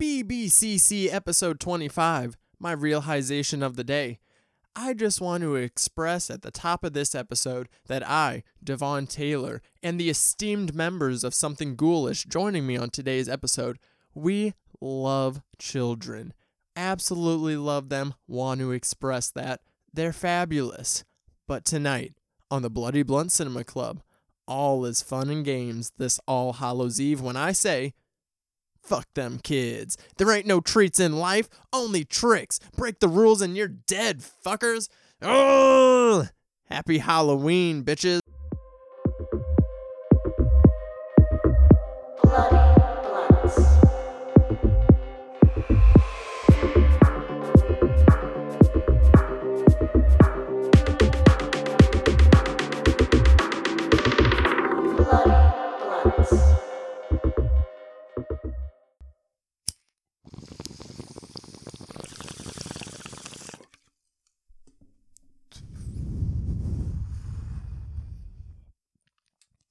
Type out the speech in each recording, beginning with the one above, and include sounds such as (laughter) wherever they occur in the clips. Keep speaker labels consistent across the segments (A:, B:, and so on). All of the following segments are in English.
A: BBCC episode 25, my realization of the day. I just want to express at the top of this episode that I, Devon Taylor, and the esteemed members of Something Ghoulish joining me on today's episode, we love children. Absolutely love them, want to express that. They're fabulous. But tonight, on the Bloody Blunt Cinema Club, all is fun and games this All Hallows Eve when I say, Fuck them kids. There ain't no treats in life, only tricks. Break the rules and you're dead, fuckers. Oh, happy Halloween, bitches.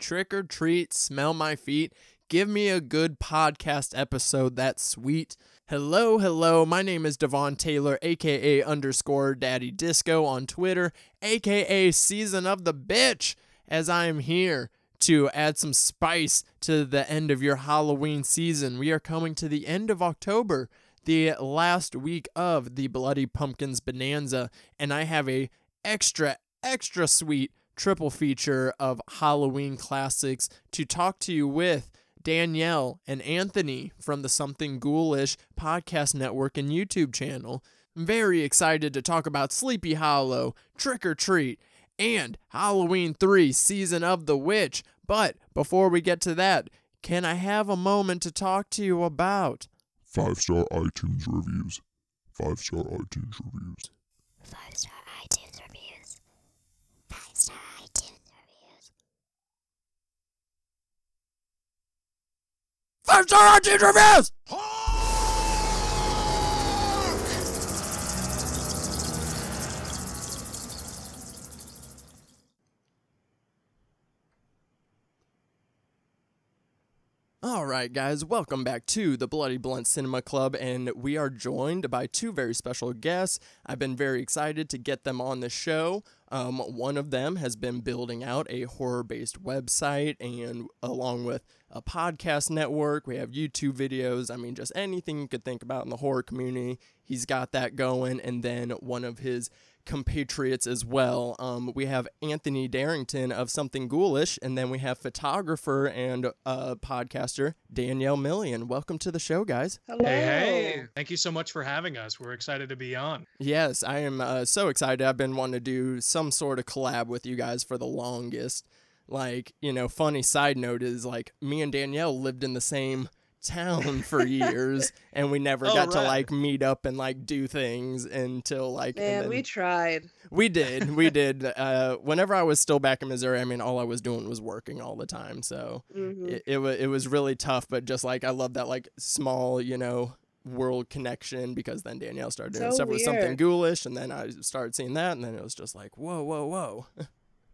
A: Trick or treat, smell my feet. Give me a good podcast episode that's sweet. Hello, hello. My name is Devon Taylor, aka underscore Daddy Disco on Twitter, aka Season of the Bitch, as I am here to add some spice to the end of your Halloween season. We are coming to the end of October, the last week of the Bloody Pumpkins Bonanza, and I have a extra, extra sweet triple feature of Halloween classics to talk to you with Danielle and Anthony from the Something Ghoulish podcast network and YouTube channel. I'm very excited to talk about Sleepy Hollow, Trick or Treat, and Halloween 3 Season of the Witch. But before we get to that, can I have a moment to talk to you about
B: Five star iTunes reviews. Five star iTunes reviews.
C: Five star iTunes reviews. Five star iTunes reviews.
A: Five Star iTunes Reviews? All right, guys, welcome back to the Bloody Blunt Cinema Club, and we are joined by two very special guests. I've been very excited to get them on the show. Um, one of them has been building out a horror based website, and along with a podcast network, we have YouTube videos. I mean, just anything you could think about in the horror community, he's got that going. And then one of his compatriots as well. Um, we have Anthony Darrington of Something Ghoulish, and then we have photographer and uh, podcaster Danielle Million. Welcome to the show, guys.
D: Hello.
E: Hey, hey. Thank you so much for having us. We're excited to be on.
A: Yes, I am uh, so excited. I've been wanting to do some sort of collab with you guys for the longest. Like, you know, funny side note is like me and Danielle lived in the same town for years (laughs) and we never
E: Oh,
A: got to like meet up and like do things until like and
D: Man,
A: then-
D: we tried.
A: We did, we (laughs) did. Uh, whenever I was still back in Missouri, I mean, all I was doing was working all the time. So
D: hmm
A: it, it was it was really tough. But just like I love that like small, you know, world connection because then Danielle started doing
D: So
A: stuff with something ghoulish, and then I started seeing that, and then it was just like whoa, whoa, whoa. (laughs)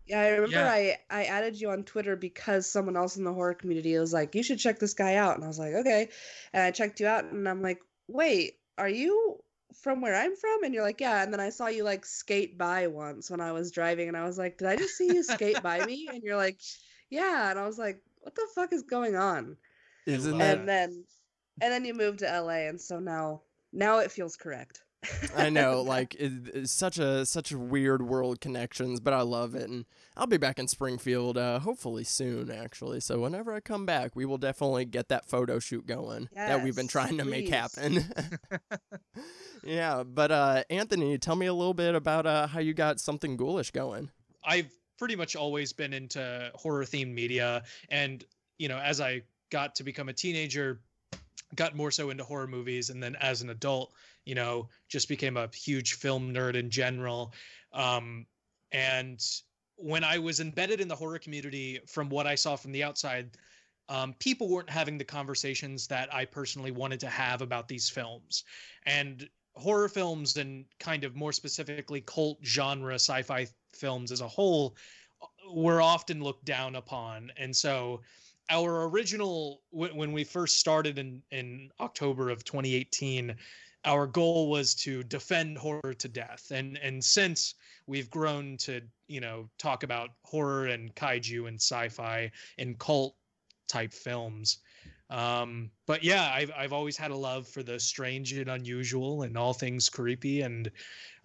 D: Yeah, I remember
E: Yeah.
D: I I added you on Twitter because someone else in the horror community was like, "You should check this guy out," and I was like, "Okay," and I checked you out, and I'm like, "Wait, are you from where I'm from?" And you're like, "Yeah," and then I saw you like skate by once when I was driving, and I was like, "Did I just see you skate by me?" And you're like, "Yeah," and I was like, "What the fuck is going on?"
A: Isn't
E: love
A: that?
D: And then and then you moved to LA, and so now now it feels correct.
A: I know, like it, it's such a such a weird world connections, but I love it, and I'll be back in Springfield, uh, hopefully soon, actually. So whenever I come back, we will definitely get that photo shoot going that we've been
D: Yes,
A: trying to make happen. (laughs) yeah, but uh, Anthony, tell me a little bit about uh, how you got something ghoulish going.
E: I've pretty much always been into horror themed media. And, you know, as I got to become a teenager, got more so into horror movies. And then as an adult, you know, just became a huge film nerd in general. Um, and when I was embedded in the horror community, from what I saw from the outside, um, people weren't having the conversations that I personally wanted to have about these films. And horror films and kind of more specifically cult genre sci-fi films as a whole uh, were often looked down upon and so our original when we first started in in October of 2018 our goal was to defend horror to death and and since we've grown to you know talk about horror and kaiju and sci-fi and cult type films um but yeah i've i've always had a love for the strange and unusual and all things creepy and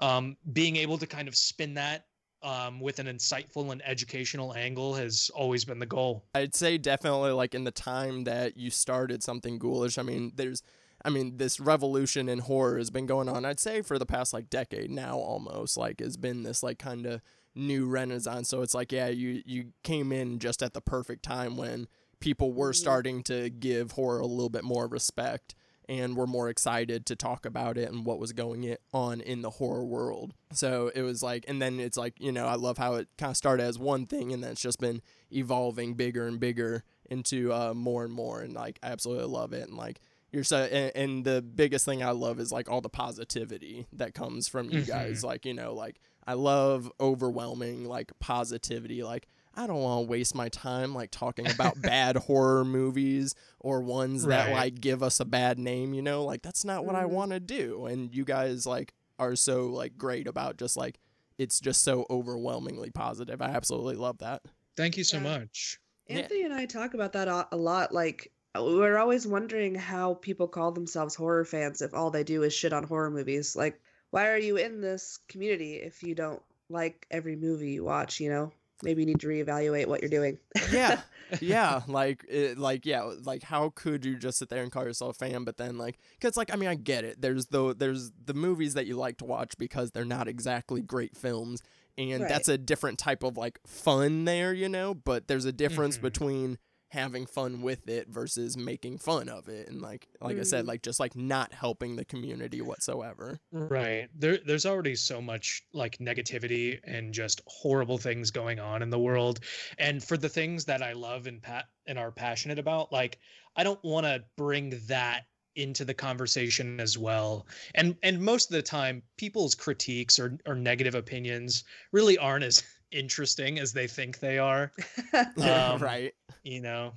E: um being able to kind of spin that um, with an insightful and educational angle has always been the goal.
A: I'd say definitely like in the time that you started something ghoulish. I mean, there's, I mean, this revolution in horror has been going on. I'd say for the past like decade now, almost like it's been this like kind of new renaissance. So it's like, yeah, you you came in just at the perfect time when people were
D: Mhm.
A: starting to give horror a little bit more respect and were more excited to talk about it and what was going on in the horror world. So it was like, and then it's like, you know, I love how it kind of started as one thing and then it's just been evolving bigger and bigger into uh, more and more. And like, I absolutely love it. And like, you're so, and, and the biggest thing I love is like all the positivity that comes from you guys. Like, you know, like I love overwhelming like positivity. Like, I don't want to waste my time like talking about (laughs) bad horror movies or ones that like give us a bad name, you know? Like that's not what I
D: Mhm.
A: want to do. And you guys like are so like great about just like it's just so overwhelmingly positive. I absolutely love that.
E: Thank you so
D: Yeah.
E: much.
A: Yeah.
D: Anthony and I talk about that a a lot. Like, we're always wondering how people call themselves horror fans if all they do is shit on horror movies. Like, why are you in this community if you don't like every movie you watch? You know, maybe you need to reevaluate what you're doing.
A: Yeah. (laughs) yeah, like it, like yeah, like how could you just sit there and call yourself a fan but then like cuz like I mean I get it. There's the there's the movies that you like to watch because they're not exactly great films and
D: Right.
A: that's a different type of like fun there, you know, but there's a difference
E: Mhm.
A: between having fun with it versus making fun of it and like like I said
D: Mhm.
A: like just like not helping the community whatsoever.
E: Right. There there's already so much like negativity and just horrible things going on in the world. And for the things that I love and pat and are passionate about, like I don't want to bring that into the conversation as well. And and most of the time people's critiques or or negative opinions really aren't as (laughs) interesting as they think they are (laughs) Um, (laughs)
A: right.
E: You know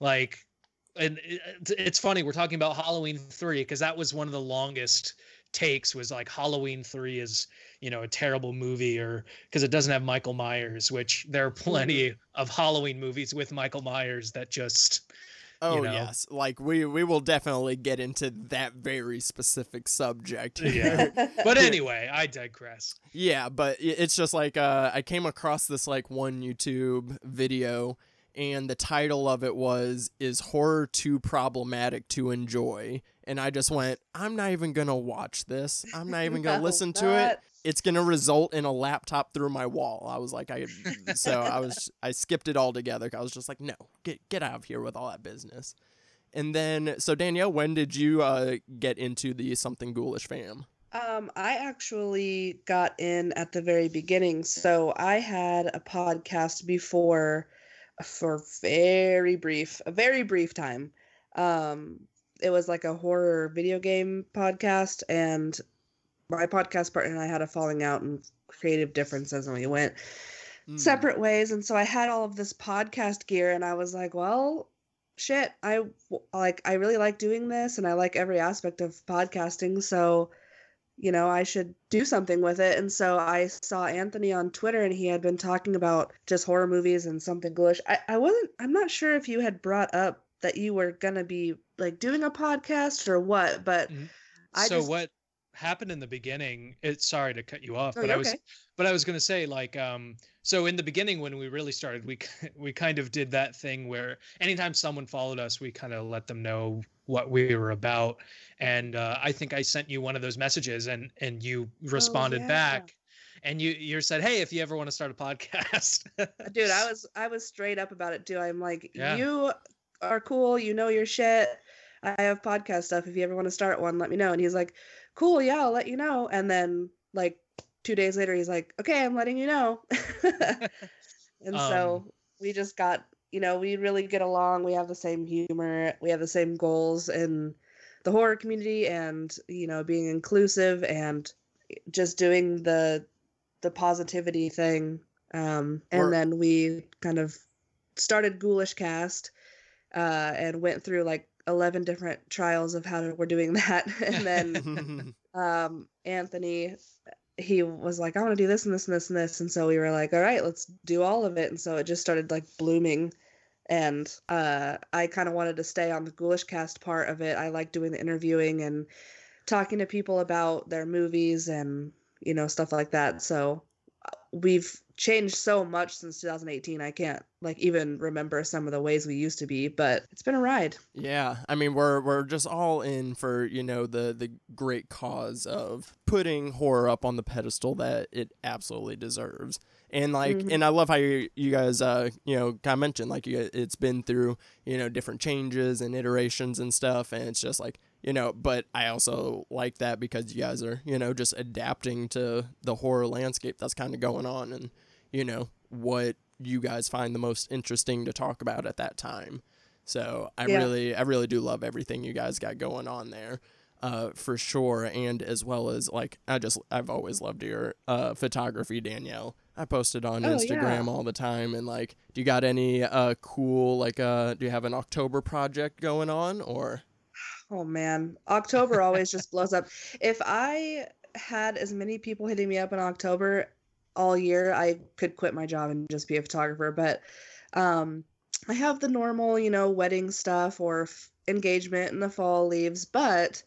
E: like and it- it's- it's funny we're talking about halloween 3 because that was one of the longest takes was like halloween 3 is you know a terrible movie or because it doesn't have michael myers which there are plenty of halloween movies with michael myers that just
A: Oh
E: know.
A: yes, like we we will definitely get into that very specific subject.
E: Yeah. (laughs) but anyway i digress
A: Yeah, but it's just like uh, I came across this like one YouTube video, and the title of it was "Is horror too problematic to enjoy?" And I just went, "I'm not even gonna watch this. I'm not even (laughs) gonna
D: No,
A: listen to it. It's gonna result in a laptop through my wall." I was like, I so (laughs) I was I skipped it altogether. I was just like, "No, get get out of here with all that business." And then, so Danielle, when did you uh, get into the something ghoulish fam?
D: Um, I actually got in at the very beginning. So I had a podcast before for very brief, a very brief time. Um, it was like a horror video game podcast, and my podcast partner and I had a falling out and creative differences, and we went
A: Hmm.
D: separate ways. And so I had all of this podcast gear, and I was like, well, shit, I like, I really like doing this, and I like every aspect of podcasting. So, you know, I should do something with it. And so I saw Anthony on Twitter, and he had been talking about just horror movies and something ghoulish. I, I wasn't, I'm not sure if you had brought up that you were gonna be like doing a podcast or what, but
E: Mhm.
D: I
E: so
D: just,
E: what happened in the beginning it's sorry to cut you off
D: Oh,
E: but i was
D: okay.
E: but i was going to say like um so in the beginning when we really started we (laughs) we kind of did that thing where anytime someone followed us we kind of let them know what we were about and uh, i think i sent you one of those messages and and you responded
D: Oh, yeah.
E: back and you you said hey if you ever want to start a podcast
D: dude i (laughs) was i was straight up about it too i'm like
E: Yeah.
D: you are cool you know your shit i have podcast stuff if you ever want to start one let me know and he's like cool yeah i'll let you know. And then like two days later he's like okay i'm letting you know. (laughs) And so
E: Um,
D: we just got you know we really get along. We have the same humor. We have the same goals in the horror community and you know being inclusive and just doing the the positivity thing. Um and
A: Or-
D: then we kind of started ghoulish cast uh, and went through like 11 different trials of how to, we're doing (laughs) that. and then (laughs) um, Anthony, he was like, I want to do this and this and this and this. And so we were like, all right, let's do all of it. And so it just started like blooming. And uh, I kind of wanted to stay on the Ghoulish cast part of it. I like doing the interviewing and talking to people about their movies and, you know, stuff like that. So uh, we've changed so much since 2018. I can't like even remember some of the ways we used to be, but it's been a ride.
A: Yeah, I mean we're we're just all in for you know the the great cause of putting horror up on the pedestal that it absolutely deserves. And like,
D: Mhm.
A: and I love how you, you guys, uh, you know, kind of mentioned like you, it's been through, you know, different changes and iterations and stuff, and it's just like, you know, but I also like that because you guys are, you know, just adapting to the horror landscape that's kind of going on, and you know what you guys find the most interesting to talk about at that time. So I
D: Yeah.
A: really, I really do love everything you guys got going on there, uh, for sure. And as well as like, I just, I've always loved your uh, photography, Danielle. I posted on
D: Oh,
A: Instagram
D: yeah.
A: all the time, and like, do you got any uh cool like uh, do you have an October project going on or?
D: Oh man, October always just blows up. If I had as many people hitting me up in October all year, I could quit my job and just be a photographer. But um, I have the normal, you know, wedding stuff or f- engagement in the fall leaves. But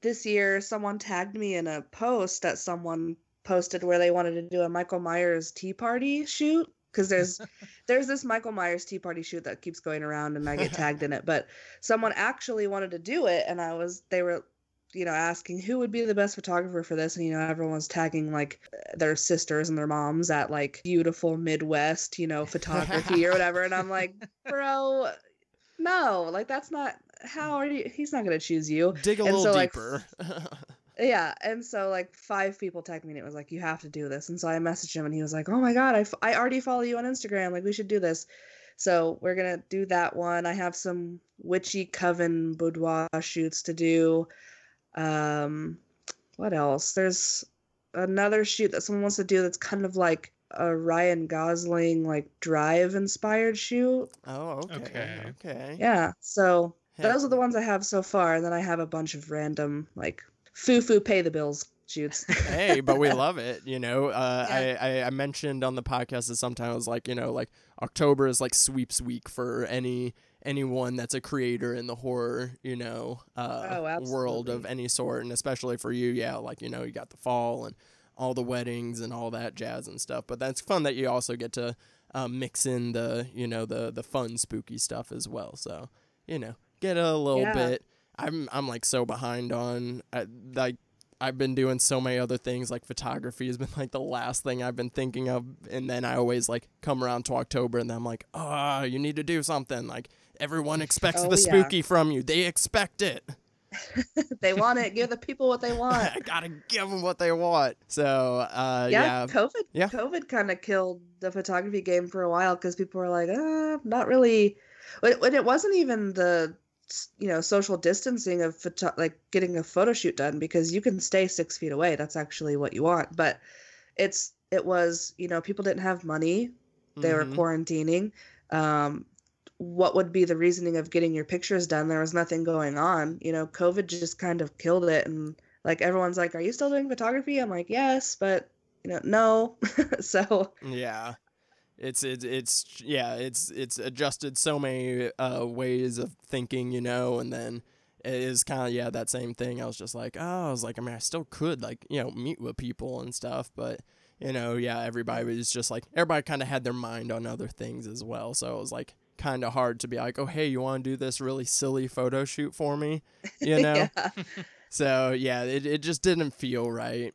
D: this year, someone tagged me in a post that someone posted where they wanted to do a Michael Myers tea party shoot because there's (laughs) there's this Michael Myers tea party shoot that keeps going around and I get tagged in it. But someone actually wanted to do it and I was they were you know asking who would be the best photographer for this and you know everyone's tagging like their sisters and their moms at like beautiful midwest you know photography or whatever and i'm like (laughs) bro no like that's not how are you he's not going to choose you.
A: Dig a
D: And
A: little
D: so, like,
A: deeper. (laughs)
D: yeah and so like five people tagged me and it was like you have to do this. And so i messaged him and he was like oh my god i, f- I already follow you on instagram like we should do this. So we're gonna do that one. I have some witchy coven boudoir shoots to do um what else there's another shoot that someone wants to do that's kind of like a ryan gosling like drive inspired shoot
A: oh, okay,
E: Okay.
A: okay.
D: yeah so
A: Heck,
D: those are the ones I have so far, and then I have a bunch of random like foo-foo pay the bills shoots.
A: hey, but we (laughs) love it. You know, uh,
D: Yeah.
A: I, I I mentioned on the podcast that sometimes like you know like October is like sweeps week for any anyone that's a creator in the horror you know uh,
D: Oh,
A: world of any sort, and especially for you, yeah, like you know you got the fall and all the weddings and all that jazz and stuff. But that's fun that you also get to uh, mix in the you know the the fun spooky stuff as well. So you know get a little
D: Yeah.
A: bit. I'm I'm like so behind on like I've been doing so many other things like photography has been like the last thing I've been thinking of and then I always like come around to October and then I'm like, "Ah, you need to do something." Like everyone expects
D: Oh,
A: the
D: yeah.
A: spooky from you. They expect it. (laughs)
D: they want it. Give the people what they (laughs) want.
A: I got to give them what they want. So, uh
D: yeah,
A: yeah.
D: COVID.
A: Yeah.
D: COVID kind of killed the photography game for a while because people were like, uh, not really. When, it wasn't even the you know social distancing of photo- like getting a photo shoot done because you can stay six feet away. That's actually what you want. But it's it was you know people didn't have money. They were
A: Mhm.
D: quarantining. Um, what would be the reasoning of getting your pictures done? There was nothing going on. You know, COVID just kind of killed it. And like everyone's like, "Are you still doing photography?" I'm like, "Yes," but you know, no. (laughs) so
A: Yeah. It's it's it's yeah, it's it's adjusted so many uh ways of thinking, you know, and then it is kind of yeah, that same thing. I was just like, oh, I was like, I mean, I still could like, you know, meet with people and stuff, but you know, yeah, everybody was just like everybody kind of had their mind on other things as well. So it was like kind of hard to be like, "Oh, hey, you want to do this really silly photo shoot for me?" (laughs) You know?
D: yeah. (laughs)
A: So yeah, it, it just didn't feel right.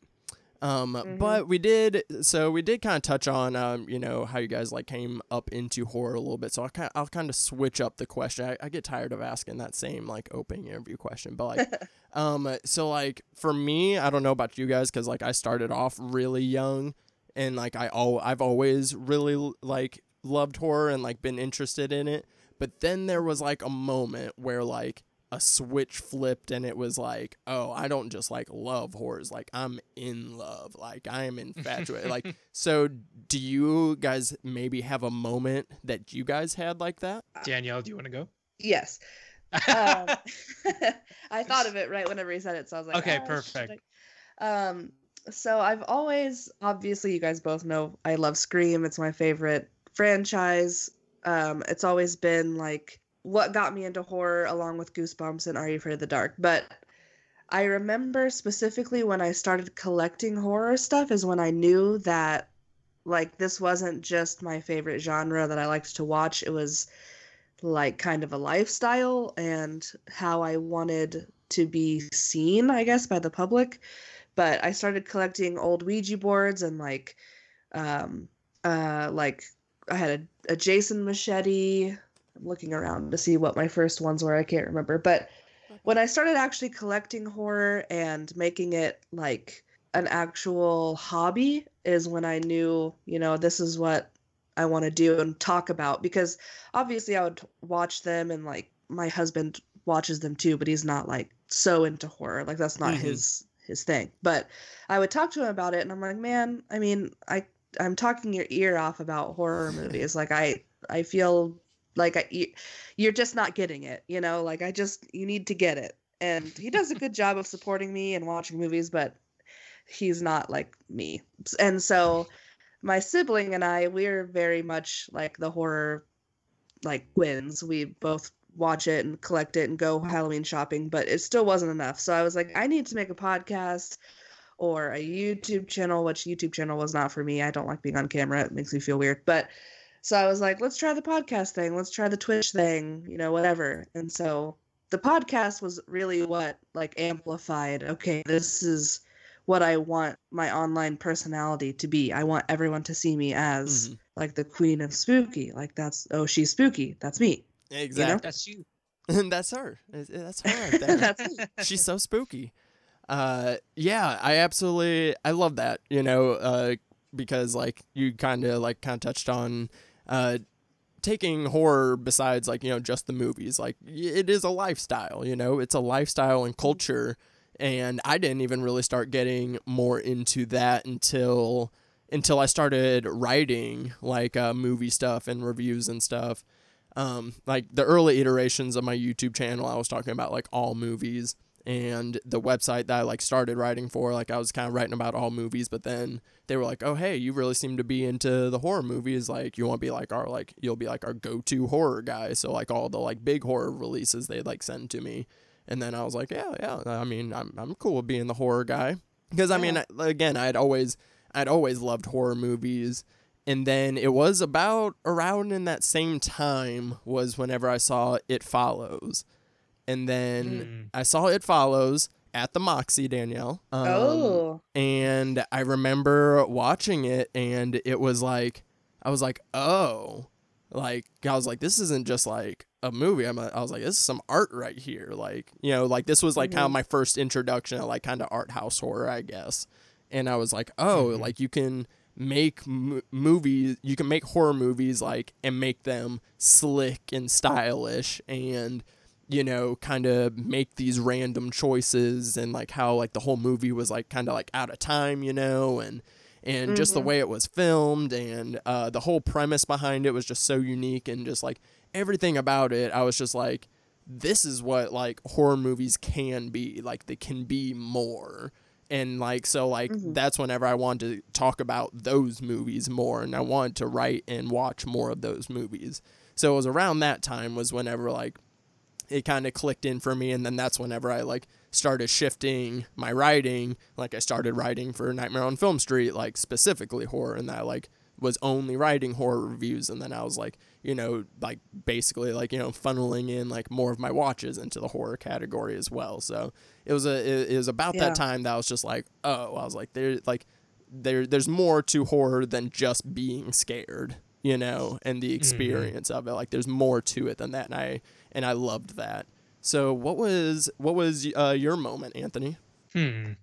A: Um,
D: Mhm.
A: but we did, so we did kind of touch on, um, you know, how you guys like came up into horror a little bit. So I kind, I'll kind of switch up the question. I, I get tired of asking that same like opening interview question, but like, (laughs) um, so like for me, I don't know about you guys, cause like I started off really young, and like I all I've always really like loved horror and like been interested in it. But then there was like a moment where like a switch flipped and it was like, oh, I don't just like love horrors, like I'm in love, like I am infatuated. like, (laughs) so do you guys maybe have a moment that you guys had like that?
E: Danielle, do you want to go?
D: Yes. Um, (laughs) I thought of it right whenever he said it, so I was like,
E: Okay,
D: "Ah, should
E: perfect.
D: Um, so I've always, obviously, you guys both know I love Scream. It's my favorite franchise. Um, it's always been like what got me into horror, along with Goosebumps and Are You Afraid of the Dark. But I remember specifically when I started collecting horror stuff is when I knew that like this wasn't just my favorite genre that I liked to watch. It was like kind of a lifestyle and how I wanted to be seen, I guess, by the public. But I started collecting old Ouija boards and like um uh like I had a, a Jason machete. I'm looking around to see what my first ones were. I can't remember. But when I started actually collecting horror and making it like an actual hobby is when I knew, you know, this is what I want to do and talk about because obviously I would watch them and like my husband watches them too, but he's not like so into horror. Like that's not
A: Mhm.
D: his his thing. But I would talk to him about it and I'm like, "Man, I mean, I I'm talking your ear off about horror movies. Like I I feel like I you, you're just not getting it, you know? Like I just you need to get it." And he does a good job of supporting me and watching movies, but he's not like me. And so my sibling and I, we're very much like the horror like twins. We both watch it and collect it and go Halloween shopping, but it still wasn't enough. So I was like, I need to make a podcast or a YouTube channel, which YouTube channel was not for me. I don't like being on camera. It makes me feel weird. But so I was like, let's try the podcast thing. Let's try the Twitch thing, you know, whatever. And so the podcast was really what like amplified, okay, this is what I want my online personality to be. I want everyone to see me as
A: Mhm.
D: like the queen of spooky. Like that's oh she's spooky. That's me.
A: Exactly.
E: That's you. (laughs)
A: that's her. That's her right there. (laughs)
D: that's me.
A: She's so spooky. Uh, yeah, I absolutely I love that. You know, uh, because like you kind of like kind of touched on, uh, taking horror besides like you know just the movies. Like it is a lifestyle. You know, it's a lifestyle and culture. And I didn't even really start getting more into that until until I started writing like uh, movie stuff and reviews and stuff. Um, like the early iterations of my YouTube channel, I was talking about like all movies and the website that I like started writing for, like I was kind of writing about all movies, but then they were like, "Oh, hey, you really seem to be into the horror movies. Like, you want to be like our like you'll be like our go-to horror guy." So like all the like big horror releases they'd like send to me, and then I was like, "Yeah, yeah. I mean, I'm I'm cool with being the horror guy because I mean, I- again, I'd always I'd always loved horror movies." And then it was about around in that same time was whenever I saw It Follows. And then
E: Mm.
A: I saw It Follows at the Moxie, Danielle. Um,
D: oh.
A: And I remember watching it, and it was like, I was like, oh, like I was like, this isn't just like a movie. I'm, a, I was like, this is some art right here. Like, you know, like this was like kind of my first introduction to like kind of art house horror, I guess. And I was like, oh,
E: Mhm.
A: like you can make m- movies, you can make horror movies like and make them slick and stylish and you know, kind of make these random choices and like how like the whole movie was like kind of like out of time, you know, and and just the
D: Mhm.
A: way it was filmed and uh, the whole premise behind it was just so unique and just like everything about it, I was just like, this is what like horror movies can be. Like they can be more. And like so like
D: Mhm.
A: that's whenever I wanted to talk about those movies more and I wanted to write and watch more of those movies. So it was around that time was whenever like it kind of clicked in for me and then that's whenever I like started shifting my writing. Like I started writing for Nightmare on Film Street like specifically horror and that like was only writing horror reviews and then I was like you know like basically like you know funneling in like more of my watches into the horror category as well. So it was a it, it was about
D: Yeah.
A: that time that I was just like oh I was like there like there there's more to horror than just being scared you know and the mm-hmm. experience of it. Like there's more to it than that and I and I loved that so what was what was uh, your moment Anthony
E: Hmm.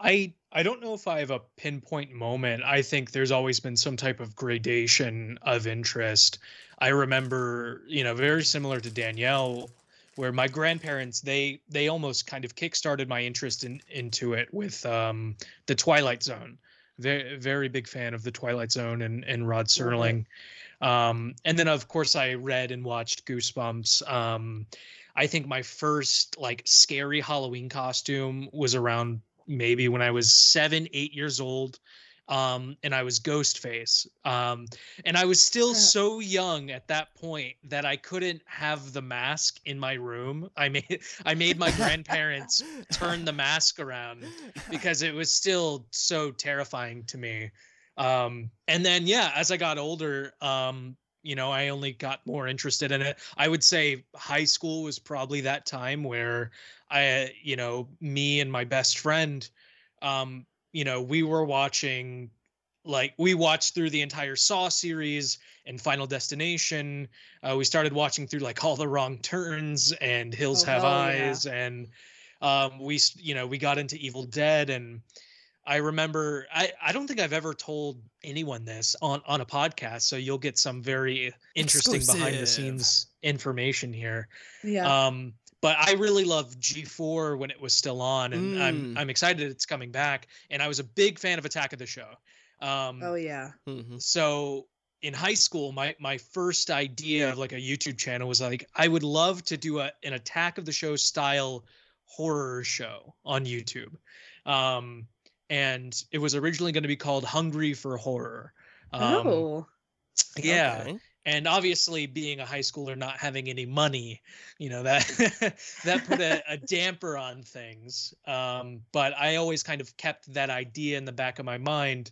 E: I I don't know if I have a pinpoint moment. I think there's always been some type of gradation of interest. I remember, you know, very similar to Danielle, where my grandparents they they almost kind of kickstarted my interest in into it with um, the Twilight Zone. Very very big fan of the Twilight Zone and and Rod Serling. Um, and then of course I read and watched Goosebumps. Um, I think my first like scary Halloween costume was around maybe when I was seven, eight years old. Um, and I was Ghostface. Um, and I was still so young at that point that I couldn't have the mask in my room. I made I made my grandparents turn the mask around because it was still so terrifying to me. Um, and then yeah, as I got older, um, you know, I only got more interested in it. I would say high school was probably that time where I, you know, me and my best friend, um, you know, we were watching like we watched through the entire Saw series and Final Destination. Uh, we started watching through like All the Wrong Turns and Hills
D: Oh,
E: Have
D: yeah.
E: Eyes, and um, we, you know, we got into Evil Dead, and I remember I I don't think I've ever told anyone this on on a podcast, so you'll get some very interesting behind the scenes information here.
D: Yeah.
E: Um, but I really loved G4 when it was still on, and I'm
A: Mm.
E: I'm excited it's coming back. And I was a big fan of Attack of the Show. Um,
D: oh yeah.
A: Mhm.
E: so in high school, my my first idea of like a YouTube channel was like I would love to do a an Attack of the Show style horror show on YouTube. Um, and it was originally going to be called Hungry for Horror. Um,
D: oh.
E: yeah
A: Okay.
E: and obviously being a high schooler not having any money you know that (laughs) that put a, a damper on things um, but i always kind of kept that idea in the back of my mind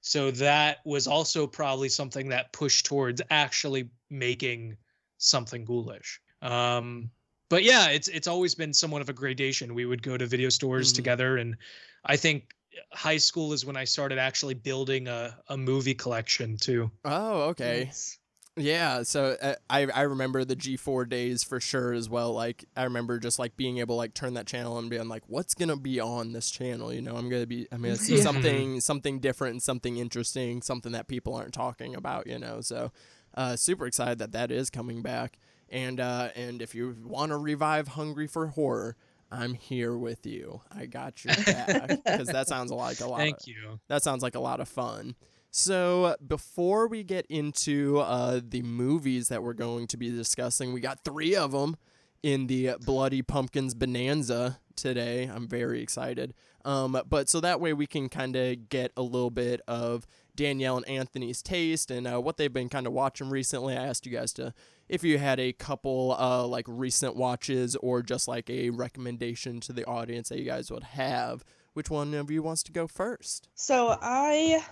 E: so that was also probably something that pushed towards actually making something ghoulish um, but yeah it's it's always been somewhat of a gradation we would go to video stores
A: Mhm.
E: together and i think high school is when i started actually building a, a movie collection too
A: Oh, okay.
D: Nice.
A: Yeah, so uh, I I remember the G4 days for sure as well. Like I remember just like being able to like turn that channel and being like, what's gonna be on this channel? You know, I'm gonna be I'm gonna see (laughs)
D: Yeah.
A: something something different something interesting, something that people aren't talking about. You know, so uh, super excited that that is coming back. And uh, and if you want to revive Hungry for Horror, I'm here with you. I got your (laughs) back because that sounds like a lot.
E: thank
A: of,
E: you
A: that sounds like a lot of fun. So, before we get into uh, the movies that we're going to be discussing, we got three of them in the Bloody Pumpkins Bonanza today. I'm very excited. Um, but so that way we can kind of get a little bit of Danielle and Anthony's taste and uh, what they've been kind of watching recently. I asked you guys to, if you had a couple uh, like recent watches or just like a recommendation to the audience that you guys would have. Which one of you wants to go first?
D: So I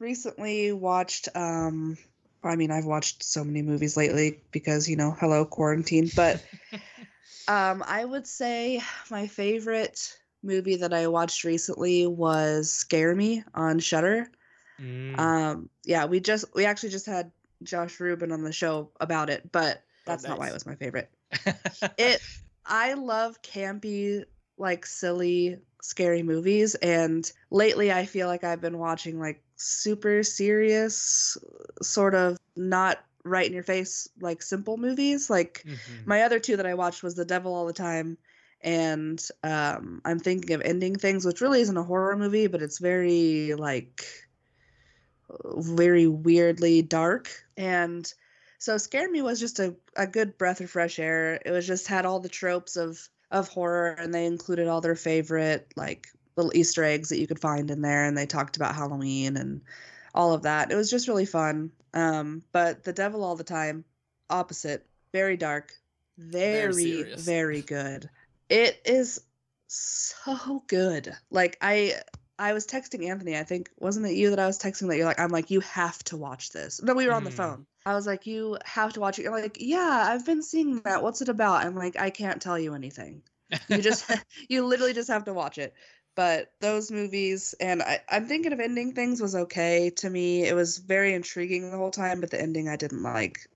D: recently watched um I mean I've watched so many movies lately because you know hello quarantine but (laughs) um I would say my favorite movie that I watched recently was Scare Me on Shudder.
E: Mm.
D: Um yeah, we just we actually just had Josh Ruben on the show about it, but that's not why it was my favorite. (laughs) It I love campy like silly scary movies and lately I feel like I've been watching like super serious sort of not right in your face like simple movies like
E: Mhm.
D: my other two that I watched was The Devil All the Time and um I'm thinking of ending things which really isn't a horror movie but it's very like very weirdly dark and so scare me was just a, a good breath of fresh air. It was just had all the tropes of of horror and they included all their favorite like little easter eggs that you could find in there and they talked about halloween and all of that. It was just really fun um but the devil all the time opposite very dark very very good. It is so good. Like i i was texting anthony i think wasn't it you that i was texting that you're like i'm like you have to watch this. No we were on the
E: Mm.
D: phone. I was like you have to watch it. You're like yeah i've been seeing that. What's it about? I'm like i can't tell you anything. You (laughs) just (laughs) you literally just have to watch it. But those movies and I, i'm thinking of ending things was okay to me. It was very intriguing the whole time but the ending i didn't like.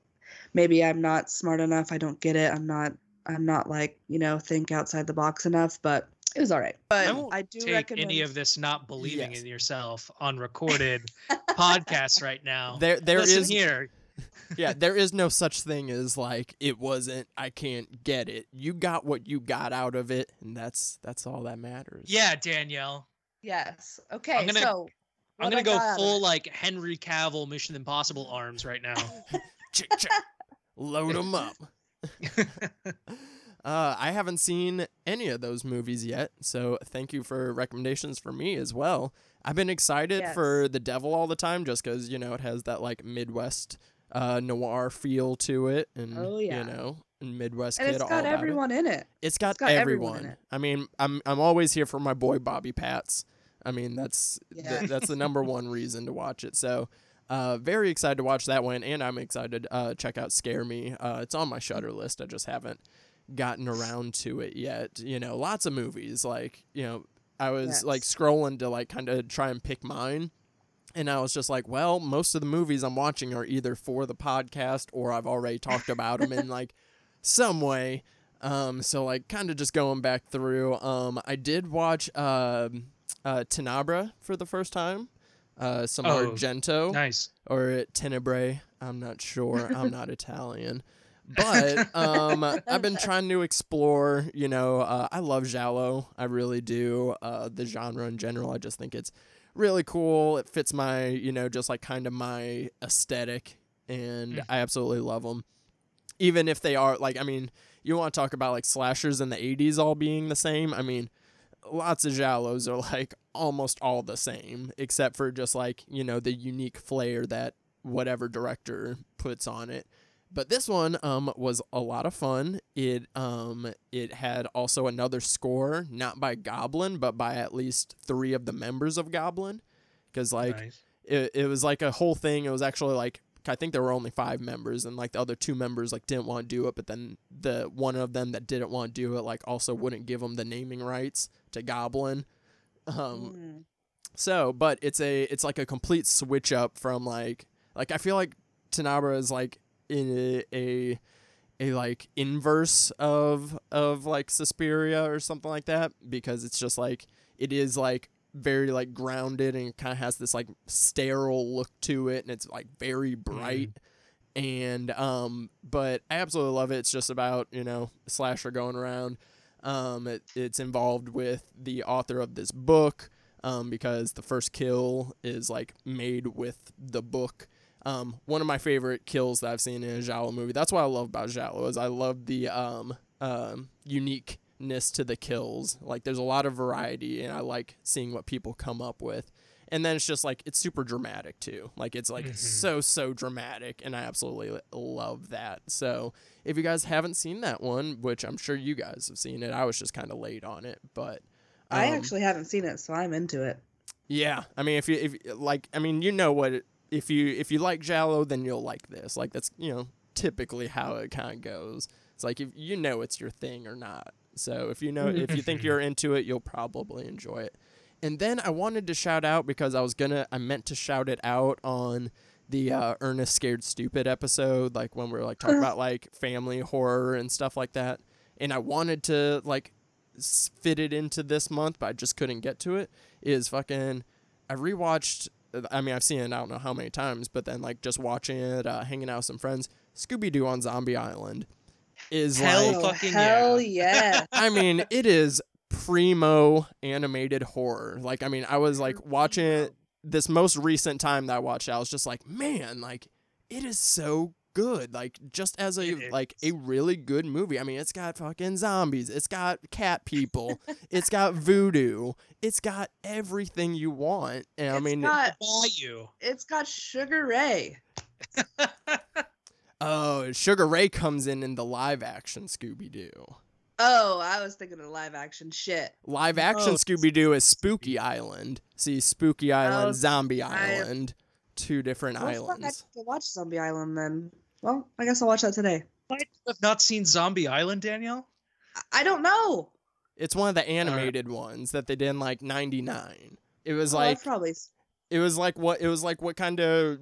D: Maybe i'm not smart enough. I don't get it. I'm not i'm not like you know think outside the box enough but it was all right but
E: I
D: i,
E: won't
D: do
E: take
D: recommend
E: any of this not believing
A: Yes.
E: in yourself on recorded (laughs) podcasts right now.
A: There, there
E: Listen
A: is
E: here. (laughs)
A: yeah, there is no such thing as like it wasn't. I can't get it. You got what you got out of it, and that's that's all that matters.
E: Yeah, Danielle.
D: yes okay I'm
E: gonna-
D: so
E: I'm gonna
D: I
E: go
D: got out of
E: full like Henry Cavill Mission Impossible arms right now. (laughs)
A: Chick, chick. Load them up. Uh, I haven't seen any of those movies yet, so thank you for recommendations for me as well. I've been excited
D: Yes.
A: for The Devil all the time just because, you know, it has that like Midwest uh, noir feel to it. And,
D: Oh, yeah.
A: you know, and Midwest
D: and
A: kid
D: it's
A: all
D: got
A: about it.
D: everyone in it.
A: It's got,
D: got
A: everyone.
D: everyone it.
A: I mean, I'm I'm always here for my boy Bobby Pats. I mean, that's
D: Yeah.
A: th- (laughs) that's the number one reason to watch it. So, uh, very excited to watch that one, and I'm excited to uh, check out Scare Me. Uh, it's on my Shudder list. I just haven't gotten around to it yet. You know, lots of movies. Like, you know, I was like scrolling to like kind of try and pick mine. And I was just like, well, most of the movies I'm watching are either for the podcast or I've already talked about them in like (laughs) some way. Um, so like kind of just going back through. Um, I did watch um uh, Tenebra for the first time. Uh, some
E: Oh,
A: Argento
E: nice.
A: or Tenebrae. I'm not sure. I'm not Italian. But (laughs) um, I've been trying to explore. You know, uh, I love giallo. I really do. Uh, the genre in general. I just think it's really cool. It fits my, you know, just like kind of my aesthetic, and
E: Mm.
A: I absolutely love them. Even if they are like, I mean, you want to talk about like slashers in the '80s all being the same. I mean, lots of giallos are like almost all the same, except for just like you know the unique flair that whatever director puts on it. But this one um was a lot of fun. It um it had also another score, not by Goblin, but by at least three of the members of Goblin, because like
E: nice.
A: it, it was like a whole thing. It was actually like I think there were only five members, and like the other two members like didn't want to do it, but then the one of them that didn't want to do it like also wouldn't give them the naming rights to Goblin. Um,
D: Mm.
A: so, but it's a it's like a complete switch up from like like I feel like Tenabra is like in a, a a like inverse of of like Suspiria or something like that because it's just like it is like very like grounded and kind of has this like sterile look to it and it's like very bright. And um but I absolutely love it. It's just about you know slasher going around. Um it, it's involved with the author of this book um because the first kill is like made with the book um, one of my favorite kills that I've seen in a Giallo movie. That's what I love about Giallo is I love the um, um, uniqueness to the kills. Like there's a lot of variety, and I like seeing what people come up with. And then it's just like it's super dramatic too. Like it's like
E: Mhm.
A: so so dramatic, and I absolutely love that. So if you guys haven't seen that one, which I'm sure you guys have seen it, I was just kind of late on it, but
D: I
A: um,
D: actually haven't seen it, so I'm into it.
A: yeah, I mean, if you if like, I mean, you know what? It, if you if you like Giallo, then you'll like this. Like that's you know typically how it kind of goes. It's like if you know it's your thing or not. So if you know if you think you're into it, you'll probably enjoy it. And then I wanted to shout out because I was gonna I meant to shout it out on the uh, Ernest Scared Stupid episode, like when we were like talking about like family horror and stuff like that. And I wanted to like fit it into this month, but I just couldn't get to it. Is fucking I rewatched. I mean, I've seen it. I don't know how many times, but then like just watching it, uh, hanging out with some friends. Scooby Doo on Zombie Island is
E: Hell
A: like.
E: Fucking
D: hell
E: yeah.
D: yeah. (laughs)
A: I mean, it is primo animated horror. Like, I mean, I was like watching it this most recent time that I watched. it, I was just like, man, like it is so good. Like, just as a like a really good movie. I mean, it's got fucking zombies. It's got cat (laughs) people. it's got voodoo. It's got everything you want. And I
D: It's
A: mean,
D: got,
E: Buy you.
D: it's got Sugar Ray. (laughs)
A: oh, Sugar Ray comes in in the live action Scooby Doo.
D: Oh, I was thinking of live action shit.
A: Live action
E: Oh,
A: Scooby Doo is Spooky Island. See, Spooky Island,
D: Oh,
A: Zombie
D: I-
A: Island, two different
D: Well, fuck, I
A: islands.
D: have to watch Zombie Island then. Well, I guess I'll watch that today.
E: Why you have not seen Zombie Island, Danielle?
D: I- I don't know.
A: It's one of the animated ones that they did in like '99. It was
D: Oh,
A: like
D: probably.
A: it was like what it was like what kind of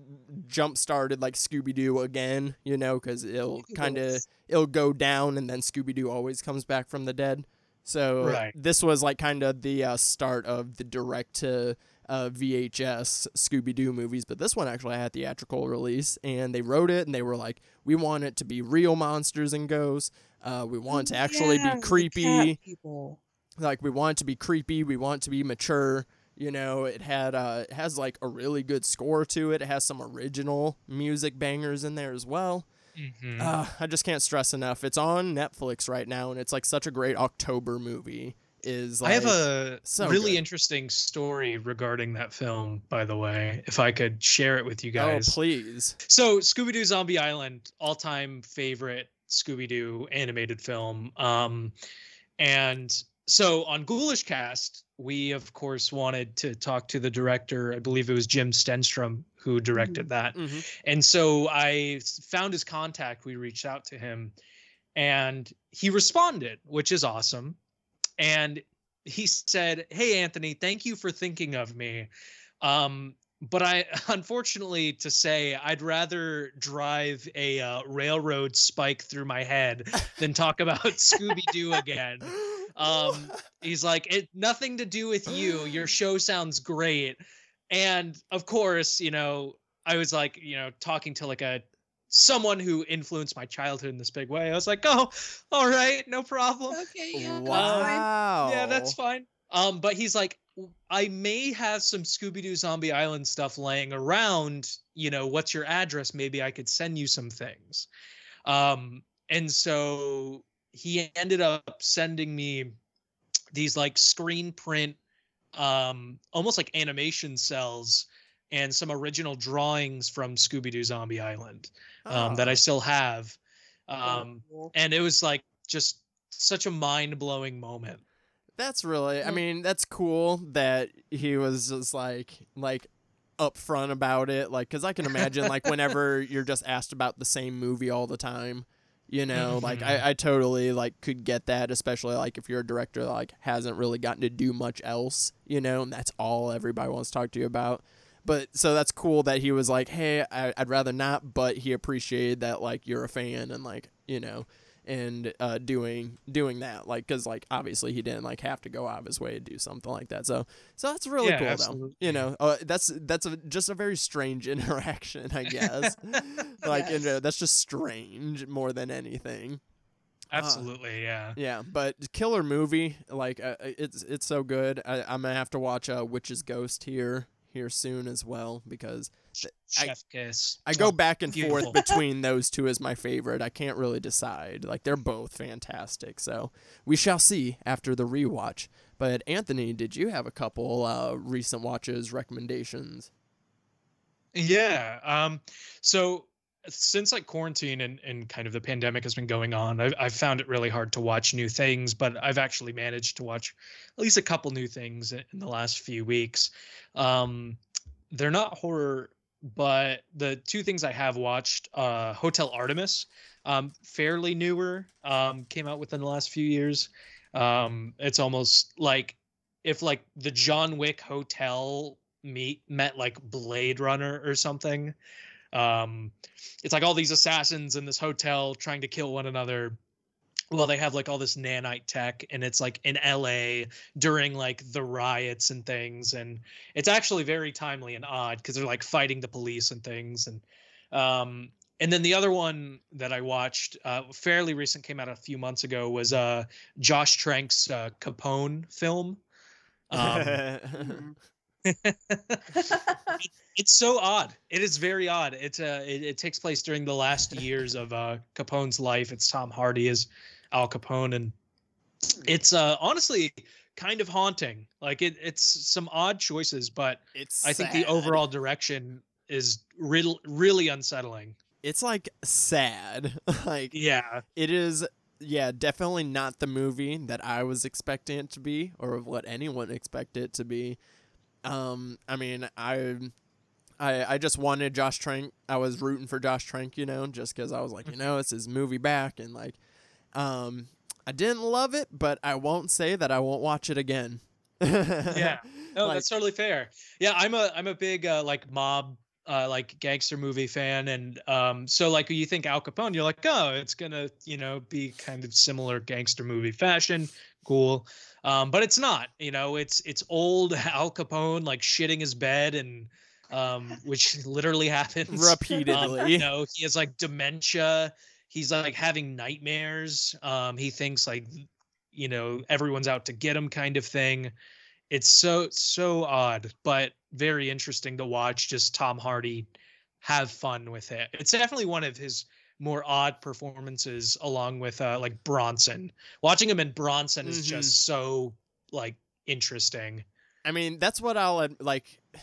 A: jump started like Scooby Doo again, you know, because it'll kind of it'll go down and then Scooby Doo always comes back from the dead. So
E: Right.
A: this was like kind of the uh, start of the direct to uh, VHS Scooby Doo movies, but this one actually had theatrical release, and they wrote it and they were like, we want it to be real monsters and ghosts. Uh, we want it to actually
D: Yeah,
A: be creepy
D: people.
A: like we want it to be creepy we want it to be mature You know, it had uh, it has like a really good score to it. It has some original music bangers in there as well.
E: Mhm.
A: Uh, I just can't stress enough. It's on Netflix right now, and it's like such a great October movie. Is like,
E: I have a
A: so
E: really
A: good.
E: interesting story regarding that film, by the way, if I could share it with you guys.
A: oh please.
E: So, Scooby Doo Zombie Island, all time favorite Scooby Doo animated film. Um, and so on Ghoulish Cast, we of course wanted to talk to the director. I believe it was Jim Stenstrum who directed that.
A: hmm
E: And so I found his contact. We reached out to him and he responded, which is awesome. And he said, Hey, Anthony, thank you for thinking of me. Um, but I, (laughs) unfortunately, to say, I'd rather drive a uh, railroad spike through my head than talk about (laughs) Scooby Doo again. Um, he's like, it nothing to do with you. Your show sounds great. And of course, you know, I was like, you know, talking to like a someone who influenced my childhood in this big way. I was like, oh, all right, no problem.
D: Okay, yeah, that's fine.
A: wow.
E: Yeah, that's fine. Um, but he's like, I may have some Scooby Doo Zombie Island stuff laying around. You know, what's your address? Maybe I could send you some things. Um, and so he ended up sending me these like screen print, um, almost like animation cells and some original drawings from Scooby Doo Zombie Island um, that I
A: Oh.
E: still have.
D: Oh,
E: Um,
D: cool.
E: and it was like just such a mind blowing moment.
A: That's really. I mean, that's cool that he was just like like upfront about it. Like, cause I can imagine like whenever (laughs) you're just asked about the same movie all the time, you know, like
E: Mhm.
A: I, I totally like could get that, especially like if you're a director that like hasn't really gotten to do much else, you know, and that's all everybody wants to talk to you about. But so that's cool that he was like, hey, I, I'd rather not, but he appreciated that like you're a fan and like you know and uh, doing doing that like because like obviously he didn't like have to go out of his way to do something like that. So so that's really
E: Yeah,
A: cool though you know uh, that's that's a, just a very strange (laughs) interaction i guess. (laughs) Like you know, that's just strange more than anything.
E: Absolutely, yeah.
A: yeah but killer movie like uh, it's it's so good. I, i'm gonna have to watch uh, witch's ghost here here soon as well because I-
E: kiss.
A: I go back and
E: beautiful.
A: forth (laughs) between those two as my favorite. I can't really decide. Like they're both fantastic. So we shall see after the rewatch. But Anthony, did you have a couple uh, recent watches recommendations?
E: Yeah. Um. So since like quarantine and, and kind of the pandemic has been going on, I've, I've found it really hard to watch new things, but I've actually managed to watch at least a couple new things in the last few weeks. Um, they're not horror, but the two things I have watched, uh, Hotel Artemis, um, fairly newer, um, came out within the last few years. Um, it's almost like if like the John Wick Hotel meet met like Blade Runner or something. Um, it's like all these assassins in this hotel trying to kill one another. Well, they have like all this nanite tech, and it's like in LA during like the riots and things, and it's actually very timely and odd because they're like fighting the police and things, and um, and then the other one that I watched, uh, fairly recent, came out a few months ago, was uh, Josh Trank's uh, Capone film. (laughs) Um, (laughs) it's so odd. It is very odd. It's uh, it, it takes place during the last years of uh, Capone's life. It's Tom Hardy as Al Capone, and it's uh, honestly kind of haunting. Like it, it's some odd choices, but
A: it's
E: I think the overall direction is real, really unsettling.
A: it's like sad. (laughs) like
E: Yeah,
A: it is yeah, definitely not the movie that I was expecting it to be or what anyone expected it to be. Um I mean, I I I just wanted Josh Trank. I was rooting for Josh Trank, you know, just cuz I was like, you know, it's his movie back and like um I didn't love it, but I won't say that I won't watch it again. (laughs)
E: yeah. No,
A: Like-
E: that's totally fair. Yeah, I'm a I'm a big uh, like mob uh, like gangster movie fan, and um, so like you think Al Capone, you're like, oh, it's gonna you know be kind of similar gangster movie fashion, cool. Um, but it's not. You know, it's it's old (laughs) Al Capone like shitting his bed and um, which (laughs) literally happens (laughs) Um,
A: Repeatedly.
E: you know, he has like dementia. He's like having nightmares. Um, he thinks like you know everyone's out to get him kind of thing it's so so odd, but very interesting to watch. Just Tom Hardy have fun with it. It's definitely one of his more odd performances, along with uh, like Bronson. Watching him in Bronson is
A: Mhm.
E: just so like interesting.
A: I mean, that's what I'll like. (sighs)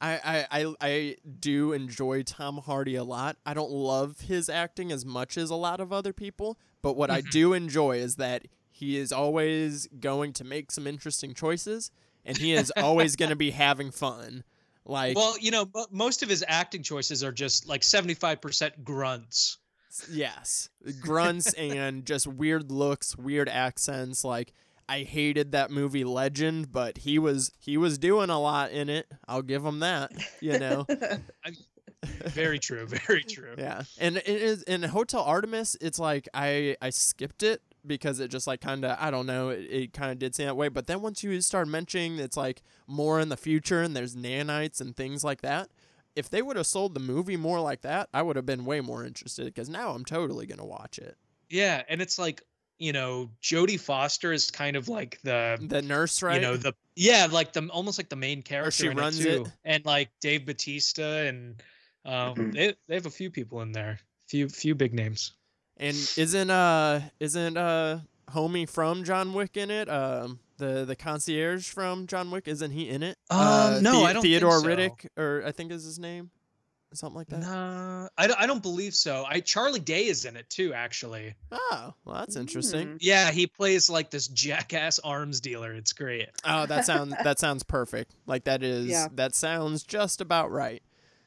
A: I, I, I, I do enjoy Tom Hardy a lot. I don't love his acting as much as a lot of other people, but what I
E: Mhm.
A: do enjoy is that he is always going to make some interesting choices, and he is always going to be (laughs) having fun. Like,
E: well, you know, mo- most of his acting choices are just like seventy five percent grunts.
A: Yes, grunts and just weird looks, weird accents. Like, I hated that movie Legend, but he was he was doing a lot in it. I'll give him that. You know. (laughs)
E: Very true. Very true.
A: Yeah, and it is in Hotel Artemis. It's like I I skipped it because it just like kind of I don't know it, it kind of did seem that way. But then once you start mentioning it's like more in the future and there's nanites and things like that. If they would have sold the movie more like that, I would have been way more interested because now I'm totally gonna watch it.
E: Yeah, and it's like you know, Jodie Foster is kind of like the
A: The nurse, right?
E: you know the yeah like the almost like the main character
A: she
E: in
A: runs
E: it
A: it.
E: and like dave bautista and um they, they have a few people in there few few big names
A: and isn't uh isn't uh homie from John Wick in it? Um, the the concierge from John Wick isn't he in it?
E: Um,
A: Uh,
E: no,
A: The-
E: I don't think
A: Theodore
E: so.
A: Reddick, or I think is his name, something like that.
E: nah I, don't- I don't believe so i charlie day is in it too actually
A: Oh, well, that's interesting.
D: Mm.
E: yeah he plays like this jackass arms dealer it's great
A: Oh, that sounds (laughs) that sounds perfect. Like that is
D: Yeah.
A: that sounds just about right.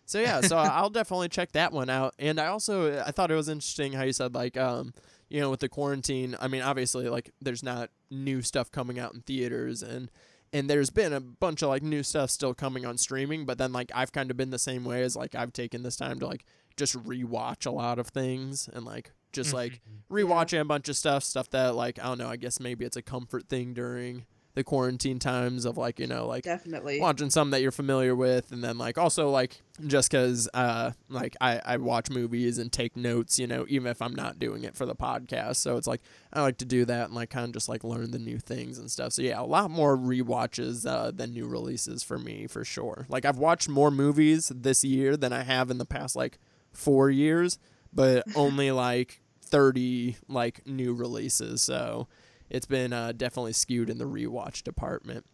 A: So yeah, so (laughs) I'll definitely check that one out. And I also I thought it was interesting how you said like um you know with the quarantine. I mean, obviously like there's not new stuff coming out in theaters and and there's been a bunch of like new stuff still coming on streaming, but then like I've kind of been the same way as like I've taken this time to like just rewatch a lot of things and like just like
E: Mhm.
A: rewatching a bunch of stuff, stuff that like I don't know, I guess maybe it's a comfort thing during the quarantine times of like, you know, like
D: Definitely.
A: watching some that you're familiar with and then like also like just cuz uh like I I watch movies and take notes, you know, even if I'm not doing it for the podcast. So it's like I like to do that and like kind of just like learn the new things and stuff. So yeah, a lot more rewatches uh than new releases for me for sure. Like I've watched more movies this year than I have in the past like 4 years, but only like 30 like new releases. So it's been uh, definitely skewed in the rewatch department.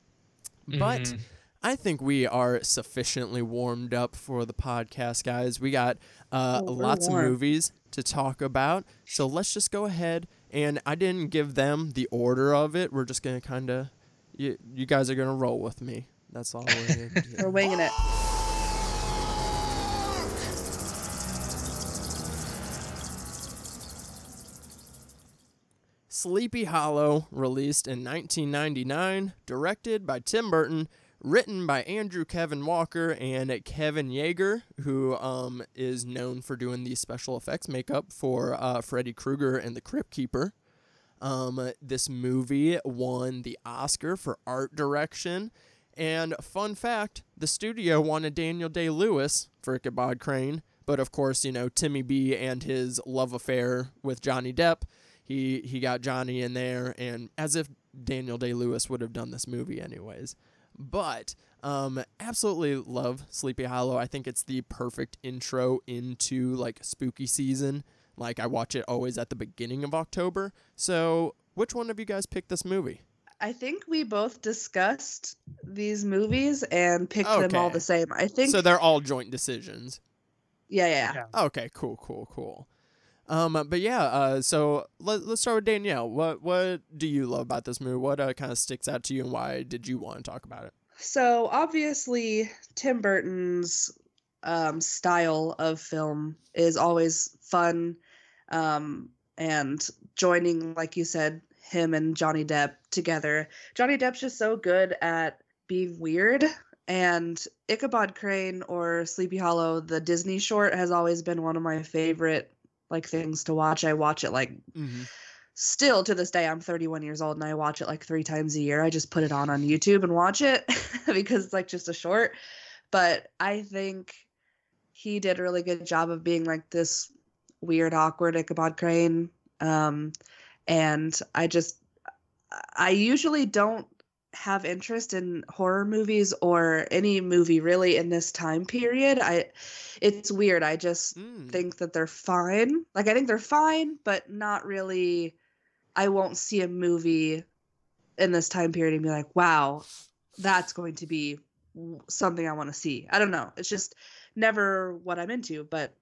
A: But
E: Mhm.
A: I think we are sufficiently warmed up for the podcast, guys. We got uh,
D: Oh,
A: lots
D: warm.
A: of movies to talk about. So let's just go ahead. And I didn't give them the order of it. We're just going to kind of, you, you guys are going to roll with me. That's all we're going (laughs) to
D: We're winging it.
A: Sleepy Hollow, released in 1999, directed by Tim Burton, written by Andrew Kevin Walker and Kevin Yagher, who um, is known for doing the special effects makeup for uh, Freddy Krueger and the Crypt Keeper. Um, this movie won the Oscar for art direction. And fun fact the studio wanted Daniel Day Lewis for Ichabod Crane, but of course, you know, Timmy B and his love affair with Johnny Depp he he got Johnny in there, and as if Daniel Day Lewis would have done this movie anyways. But um, absolutely love Sleepy Hollow. I think it's the perfect intro into like spooky season. Like I watch it always at the beginning of October. So which one of you guys picked this movie?
D: I think we both discussed these movies and picked them all the same. I think.
A: So they're all joint decisions.
D: yeah, yeah,
E: Yeah.
A: Okay, cool, cool, cool. Um, but yeah, uh, so let, let's start with Danielle. What what do you love about this movie? What uh, kind of sticks out to you, and why did you want to talk about it?
D: So obviously, Tim Burton's um, style of film is always fun, um, and joining, like you said, him and Johnny Depp together. Johnny Depp's just so good at being weird. And Ichabod Crane or Sleepy Hollow, the Disney short, has always been one of my favorite like things to watch. I watch it like
A: Mm-hmm.
D: still to this day i'm 31 years old and i watch it like three times a year i just put it on on youtube and watch it (laughs) because it's like just a short but i think he did a really good job of being like this weird awkward ichabod crane um and i just i usually don't have interest in horror movies or any movie really in this time period. I it's weird. I just
A: Mm.
D: think that they're fine. Like I think they're fine, but not really I won't see a movie in this time period and be like, "Wow, that's going to be something I want to see." I don't know. It's just never what I'm into, but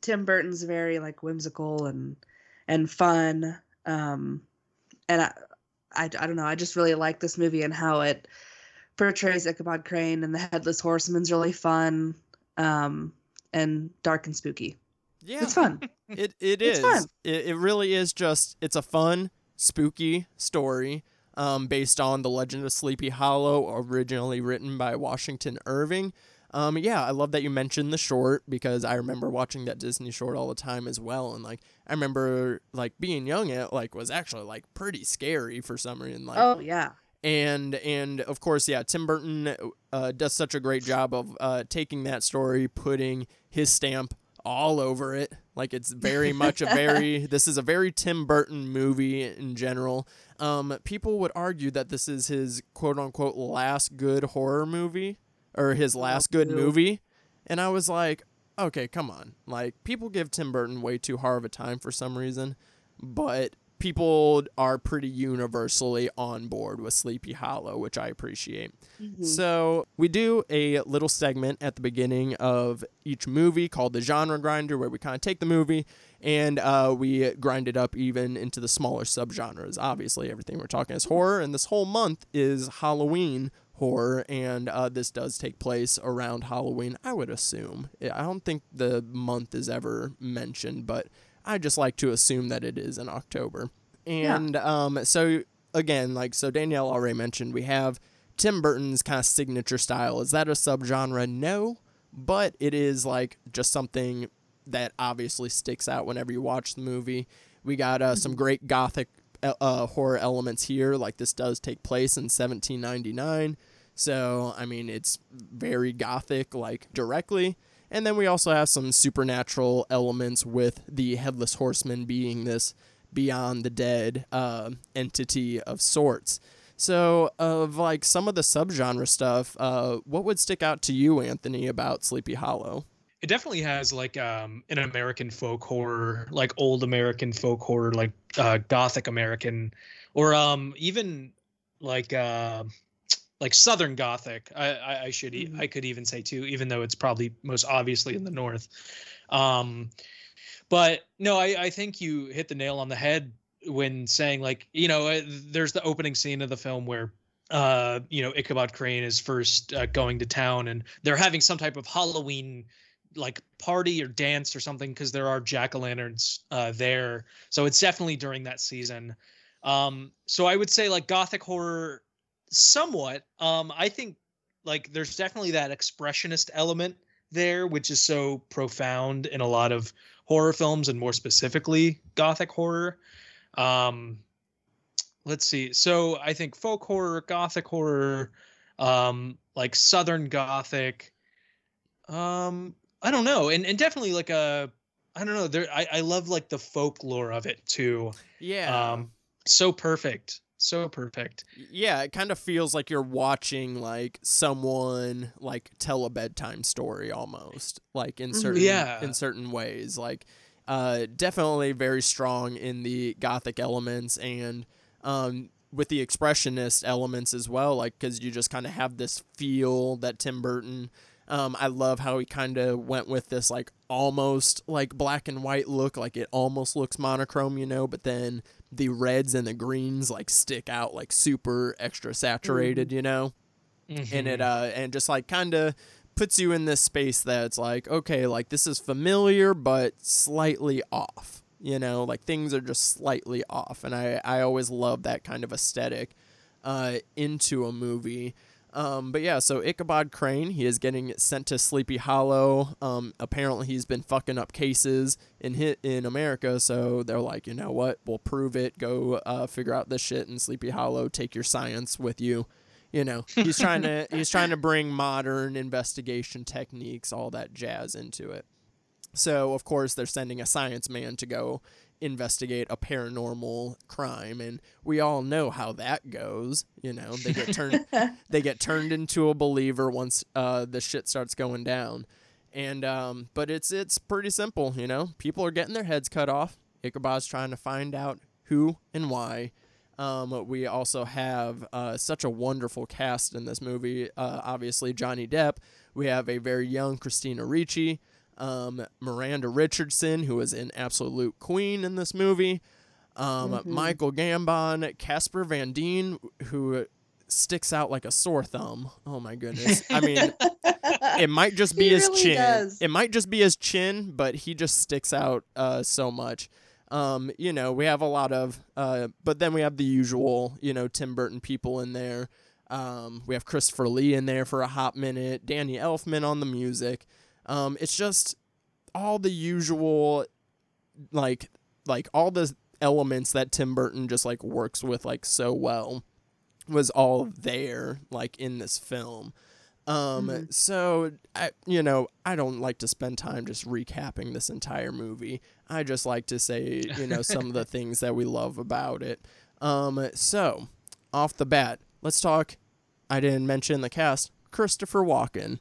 D: Tim Burton's very like whimsical and and fun. Um and I, I, I don't know. I just really like this movie and how it portrays Ichabod Crane and the Headless Horseman's really fun, um, and dark and spooky.
A: Yeah.
D: It's fun. (laughs)
A: It it
D: It's
A: is.
D: fun.
A: It, it really is just it's a fun, spooky story um, based on the Legend of Sleepy Hollow, originally written by Washington Irving. Um, yeah, I love that you mentioned the short because I remember watching that Disney short all the time as well, and like I remember like being young, it like was actually like pretty scary for some reason. Like
D: oh yeah.
A: and and of course yeah tim burton uh, does such a great job of uh, taking that story putting his stamp all over it like it's very (laughs) much a very this is a very tim burton movie in general um, people would argue that this is his quote unquote last good horror movie or his last good movie and i was like okay come on like people give tim burton way too hard of a time for some reason but people are pretty universally on board with Sleepy Hollow, which I appreciate.
D: Mhm.
A: So, we do a little segment at the beginning of each movie called the genre grinder, where we kind of take the movie and uh, we grind it up even into the smaller subgenres. Obviously, everything we're talking is horror, and this whole month is Halloween horror, and uh, this does take place around Halloween, I would assume. I don't think the month is ever mentioned, but I just like to assume that it is in October. And um, so again, like so Danielle already mentioned, we have Tim Burton's kind of signature style. Is that a subgenre? No, but it is like just something that obviously sticks out whenever you watch the movie. We got uh, some great gothic uh, horror elements here. Like this does take place in 1799. So, I mean, it's very gothic, like directly. And then we also have some supernatural elements with the Headless Horseman being this beyond the dead uh, entity of sorts. So, of like some of the subgenre stuff, uh, what would stick out to you, Anthony, about Sleepy Hollow?
E: It definitely has like um an American folk horror, like old American folk horror, like uh gothic American or um even like uh like southern gothic. I I, I should
D: Mhm.
E: I could even say too even though it's probably most obviously in the north. Um but no, I I think you hit the nail on the head when saying like, you know, uh, there's the opening scene of the film where uh you know Ichabod Crane is first uh, going to town and they're having some type of Halloween like party or dance or something because there are jack-o'-lanterns uh there so it's definitely during that season um so i would say like gothic horror somewhat um i think like there's definitely that expressionist element there which is so profound in a lot of horror films and more specifically gothic horror. Um let's see. So i think folk horror gothic horror um like southern gothic um i don't know. And and definitely like a i don't know there i i love like the folklore of it too.
A: Yeah.
E: um so perfect so perfect
A: yeah, it kind of feels like you're watching like someone like tell a bedtime story almost, like in
D: Mhm.
A: certain
E: Yeah.
A: in certain ways. Like uh definitely very strong in the gothic elements and um with the expressionist elements as well, like cuz you just kind of have this feel that Tim Burton um, I love how he kind of went with this like almost like black and white look, like it almost looks monochrome, you know, but then the reds and the greens like stick out like super extra saturated, you know, and it
E: Mhm.
A: uh and just like kind of puts you in this space that's like okay, like this is familiar but slightly off, you know, like things are just slightly off, and I I always love that kind of aesthetic uh into a movie. Um, but yeah, so Ichabod Crane, he is getting sent to Sleepy Hollow. Um, apparently he's been fucking up cases in hit in America, so they're like, you know what? We'll prove it. Go uh, figure out this shit in Sleepy Hollow. Take your science with you. You know, he's trying to (laughs) he's trying to bring modern investigation techniques, all that jazz into it. So of course they're sending a science man to go investigate a paranormal crime and we all know how that goes you know? They get turned (laughs) they get turned into a believer once uh, the shit starts going down. And um, but it's it's pretty simple you know? People are getting their heads cut off. Ichabod's trying to find out who and why. Um, we also have uh, such a wonderful cast in this movie. Uh, obviously johnny depp. We have a very young christina ricci um, miranda richardson who is an absolute queen in this movie um,
D: Mhm.
A: michael gambon casper van dien who sticks out like a sore thumb oh my goodness i mean it (laughs) might just be
D: He
A: his
D: really
A: chin.
D: does.
A: It might just be his chin, but he just sticks out uh, so much. Um, you know, we have a lot of, uh, but then we have the usual, you know, Tim Burton people in there. Um, we have Christopher Lee in there for a hot minute. Danny Elfman on the music. Um, it's just all the usual, like, like all the elements that Tim Burton just like works with like so well was all there like in this film. Um,
D: Mhm.
A: so I, you know, I don't like to spend time just recapping this entire movie. I just like to say, you know, some of the (laughs) things that we love about it. Um, so off the bat, let's talk. I didn't mention the cast. Christopher Walken.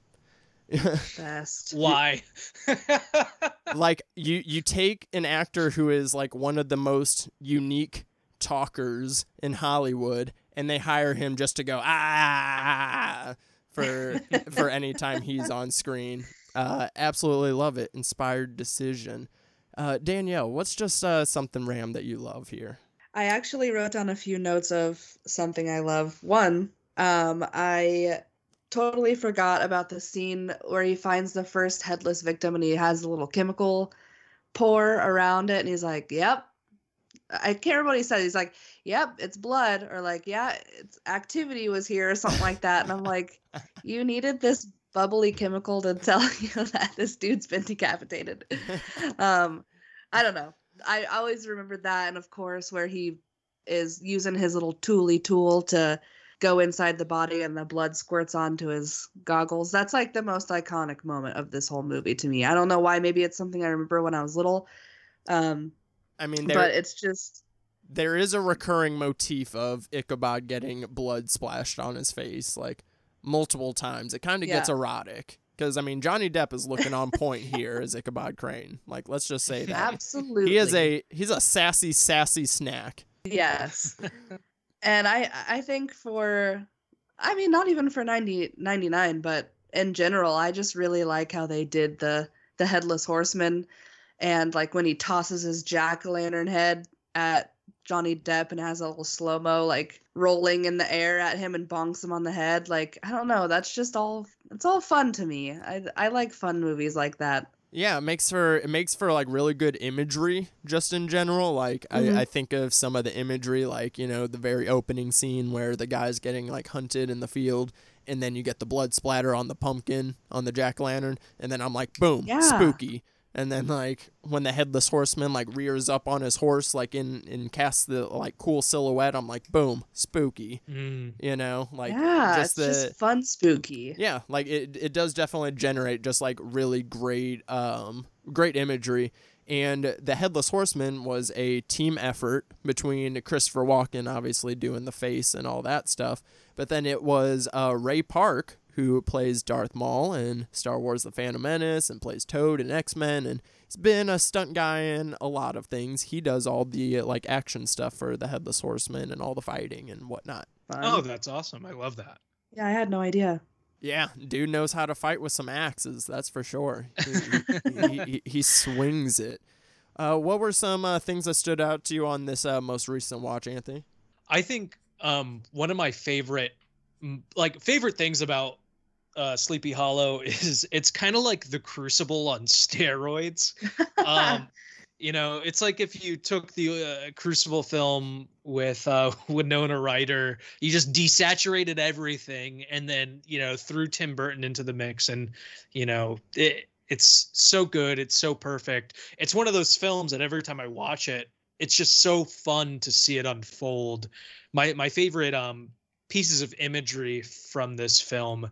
A: (laughs)
D: Best.
E: Why? (laughs)
A: like you, you take an actor who is like one of the most unique talkers in Hollywood, and they hire him just to go ah for (laughs) for any time he's on screen. Uh, absolutely love it. Inspired decision. Uh, Danielle, what's just uh, something Ram that you love here?
D: I actually wrote down a few notes of something I love. One, um, I totally forgot about the scene where he finds the first headless victim and he has a little chemical pour around it and he's like, "Yep." I can't remember what he said. He's like, "Yep, it's blood," or like, "Yeah, it's activity was here," or something like that. And I'm like, (laughs) "You needed this bubbly chemical to tell (laughs) you that this dude's been decapitated." (laughs) um, I don't know. I always remembered that, and of course, where he is using his little tooly tool to go inside the body and the blood squirts onto his goggles. That's like the most iconic moment of this whole movie to me. I don't know why. Maybe it's something I remember when I was little. Um,
A: I mean, there
D: but it's just
A: there is a recurring motif of Ichabod getting blood splashed on his face like multiple times. It kind of gets erotic because I mean Johnny Depp is looking on point here as Ichabod Crane. Like let's just say that
D: absolutely
A: he is a he's a sassy sassy snack.
D: yes. (laughs) and I I think for I mean not even for 90 99 but in general I just really like how they did the the headless horseman and like when he tosses his jack-o'-lantern head at Johnny Depp and has a little slow-mo like rolling in the air at him and bonks him on the head like I don't know that's just all it's all fun to me. I I like fun movies like that.
A: Yeah, it makes for it makes for like really good imagery just in general. Like
D: Mhm.
A: I, I think of some of the imagery, like you know the very opening scene where the guy's getting like hunted in the field, and then you get the blood splatter on the pumpkin on the jack-o'-lantern, and then I'm like, boom,
D: Yeah.
A: spooky. And then like when the headless horseman like rears up on his horse, like in and casts the like cool silhouette, I'm like, boom, spooky.
E: Mm.
A: You know, like
D: yeah,
A: just
D: it's
A: the
D: just fun spooky.
A: yeah, like it it does definitely generate just like really great um great imagery. And the Headless Horseman was a team effort between Christopher Walken, obviously doing the face and all that stuff, but then it was uh, Ray Park who plays Darth Maul in Star Wars: The Phantom Menace and plays Toad in X Men, and he's been a stunt guy in a lot of things. He does all the like action stuff for the Headless Horseman and all the fighting and whatnot.
D: Fun.
E: Oh, that's awesome. I love that.
D: yeah, I had no idea.
A: Yeah, dude knows how to fight with some axes. That's for sure. He, he, he, he, he swings it. Uh, what were some uh, things that stood out to you on this uh, most recent watch, Anthony?
E: I think um, one of my favorite, like favorite things about uh, Sleepy Hollow (laughs) is it's kind of like the Crucible on steroids. (laughs) Um, you know, it's like if you took the uh, Crucible film with uh, (laughs) Winona Ryder, you just desaturated everything, and then you know threw Tim Burton into the mix, and you know it, it's so good, it's so perfect. It's one of those films that every time I watch it, it's just so fun to see it unfold. My my favorite um pieces of imagery from this film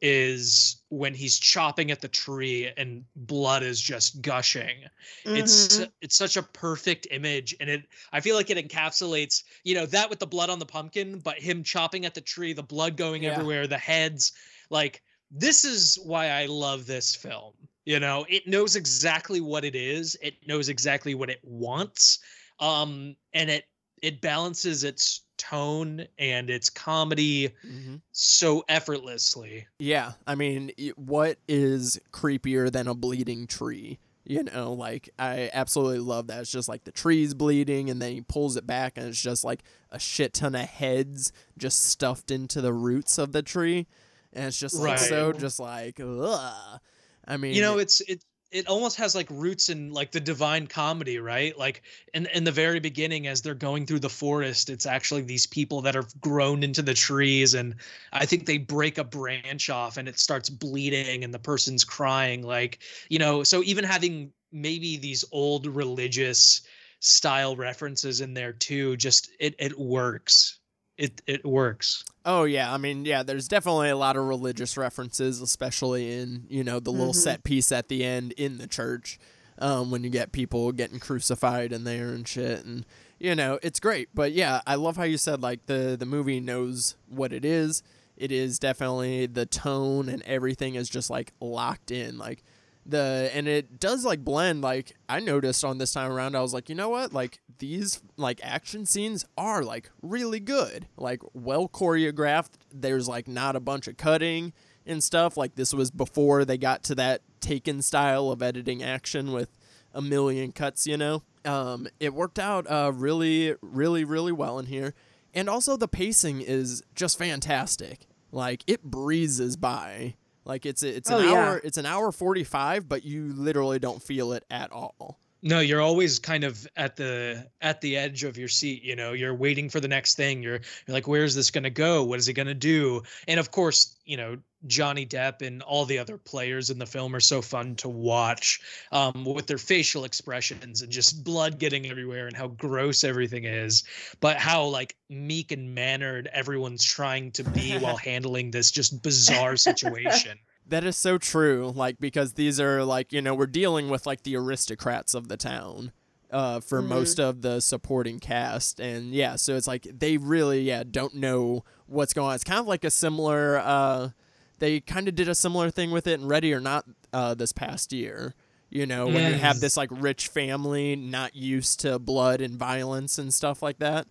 E: is when he's chopping at the tree and blood is just gushing. It's
D: Mhm.
E: it's such a perfect image and it I feel like it encapsulates, you know, that with the blood on the pumpkin, but him chopping at the tree, the blood going
A: Yeah.
E: everywhere, the heads, like this is why I love this film. You know, it knows exactly what it is. It knows exactly what it wants. Um and it it balances its tone and its comedy
A: Mhm.
E: so effortlessly.
A: Yeah, I mean, what is creepier than a bleeding tree? You know, like I absolutely love that. It's just like the tree's bleeding, and then he pulls it back, and it's just like a shit ton of heads just stuffed into the roots of the tree, and it's just like so, just like ugh. I mean,
E: you know it's it it almost has like roots in like the divine comedy right? Like in in the very beginning as they're going through the forest it's actually these people that are grown into the trees and i think they break a branch off and it starts bleeding and the person's crying like you know so even having maybe these old religious style references in there too just it it works it it works
A: Oh yeah, I mean yeah, there's definitely a lot of religious references, especially in you know the little
D: Mhm.
A: set piece at the end in the church, um, when you get people getting crucified in there and shit, and you know it's great. But yeah, I love how you said like the the movie knows what it is. It is definitely the tone and everything is just like locked in, like the and it does like blend like i noticed on this time around i was like you know what? Like these like action scenes are like really good. Like well choreographed. There's like not a bunch of cutting and stuff. Like this was before they got to that taken style of editing action with a million cuts you know? Um it worked out uh really really really well in here. And also the pacing is just fantastic. Like it breezes by like it's it's oh, an
D: Oh, yeah.
A: hour it's an hour 45 but you literally don't feel it at all
E: No, you're always kind of at the at the edge of your seat, you know. You're waiting for the next thing. You're you're like where's this going to go? What is it going to do? And of course, you know, Johnny Depp and all the other players in the film are so fun to watch um with their facial expressions and just blood getting everywhere and how gross everything is, but how like meek and mannered everyone's trying to be (laughs) while handling this just bizarre situation.
A: That is so true. Like because these are like you know we're dealing with like the aristocrats of the town, uh, for
D: Mhm.
A: most of the supporting cast, and yeah, so it's like they really yeah don't know what's going on. It's kind of like a similar. Uh, they kind of did a similar thing with it in Ready or Not uh, this past year. You know when you have this like rich family not used to blood and violence and stuff like that.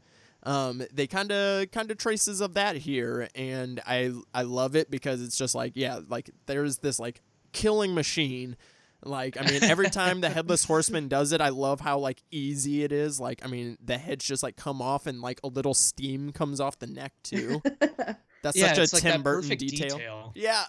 A: Um, they kind of kind of traces of that here, and I I love it because it's just like yeah, like there's this like killing machine. Like I mean, every time the headless horseman (laughs) does it, I love how like easy it is. Like I mean, the heads just like come off, and like a little steam comes off the neck too. (laughs) That's
E: yeah,
A: such a
E: like
A: Tim Burton
E: perfect
A: detail. Yeah.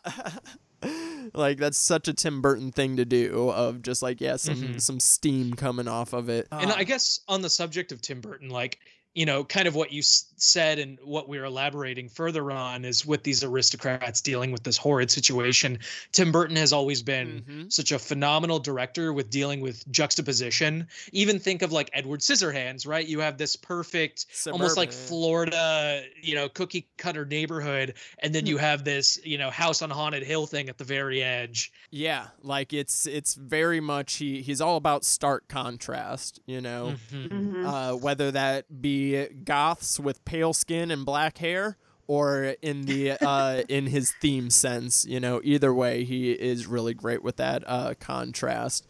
A: (laughs) like that's such a Tim Burton thing to do of just like yeah some
E: Mhm.
A: some steam coming off of it.
E: And
A: Ah.
E: I guess on the subject of Tim Burton, like, you know, kind of what you s- said and what we're elaborating further on is with these aristocrats dealing with this horrid situation. Tim Burton has always been
A: Mhm.
E: such a phenomenal director with dealing with juxtaposition. Even think of like Edward Scissorhands, right? You have this perfect, almost like Florida, you know, cookie cutter neighborhood, and then
A: Hmm.
E: you have this, you know, house on haunted hill thing at the very edge.
A: Yeah, like it's it's very much he he's all about stark contrast, you know.
E: Mhm.
D: Mhm.
A: Uh, whether that be goths with pale skin and black hair or in the (laughs) uh, in his theme sense, you know, either way he is really great with that uh, contrast.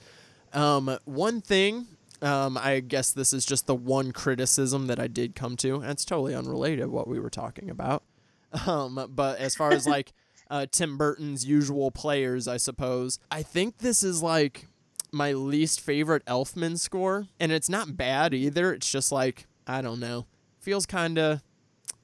A: Um, one thing um, I guess this is just the one criticism that I did come to, and it's totally unrelated what we were talking about. (laughs) Um, but as far as like (laughs) uh, Tim Burton's usual players, I suppose, I think this is like my least favorite Elfman score, and it's not bad either. It's just like I don't know, feels kind of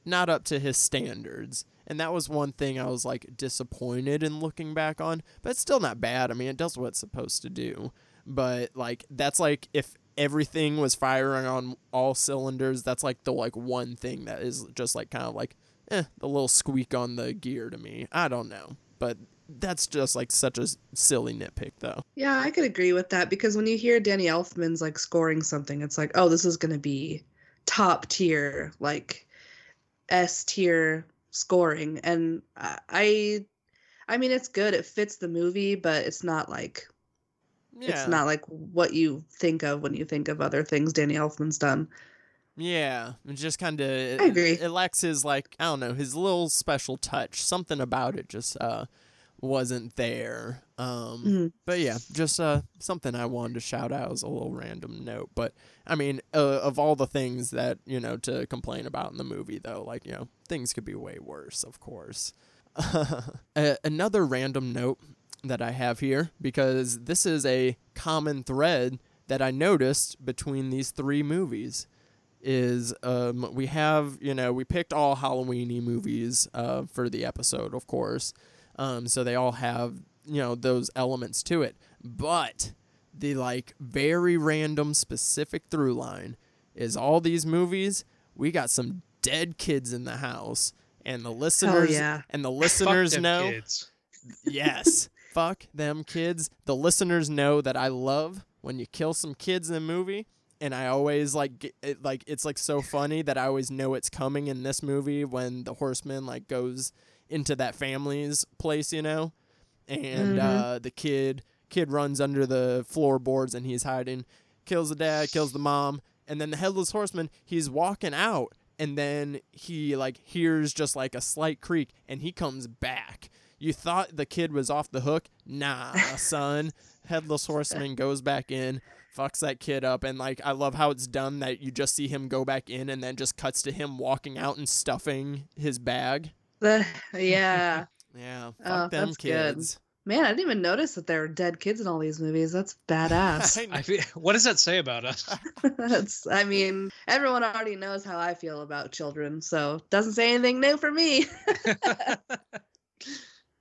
A: not up to his standards. And that was one thing I was like disappointed in looking back on, but it's still not bad. I mean, it does what it's supposed to do. But like that's like if everything was firing on all cylinders, that's like the like one thing that is just like kind of like eh, the little squeak on the gear to me. I don't know. But that's just like such a silly nitpick though.
D: Yeah, I could agree with that because when you hear Danny Elfman's like scoring something, it's like, oh, this is gonna be top tier, like S tier scoring, and I- I mean, it's good. It fits the movie, but it's not like
A: Yeah.
D: it's not like what you think of when you think of other things Danny Elfman's done.
A: Yeah, it just kind of.
D: I agree.
A: It, lacks his like I don't know his little special touch. Something about it just uh wasn't there. Um,
D: Mhm.
A: but yeah, just uh something I wanted to shout out as a little random note. But I mean, uh, of all the things that you know to complain about in the movie, though, like you know things could be way worse, of course. (laughs) another random note that I have here because this is a common thread that I noticed between these three movies is um, we have you know we picked all Halloweeny movies uh, for the episode, of course. Um, so they all have you know those elements to it, but the like very random specific through line is all these movies we got some dead kids in the house and the listeners
D: yeah.
A: and the listeners
E: them
A: know
E: kids.
A: yes. (laughs) Fuck them kids. The listeners know that I love when you kill some kids in a movie, and I always like get, it, like it's like so funny that I always know it's coming in this movie when the horseman like goes into that family's place, you know, and
D: Mhm.
A: uh, the kid kid runs under the floorboards and he's hiding, kills the dad, kills the mom, and then the headless horseman he's walking out. And then he like hears just like a slight creak, and he comes back. You thought the kid was off the hook? Nah, (laughs) son. Headless Horseman goes back in, fucks that kid up, and like I love how it's done that you just see him go back in and then just cuts to him walking out and stuffing his bag. (laughs)
D: Yeah.
A: Yeah, fuck
D: Oh,
A: them
D: that's good.
A: kids.
D: Man, I didn't even notice that there were dead kids in all these movies. That's (laughs) badass.
A: I
E: feel, what does that say about us? (laughs)
D: That's I mean, everyone already knows how I feel about children, so doesn't say anything new for me. (laughs)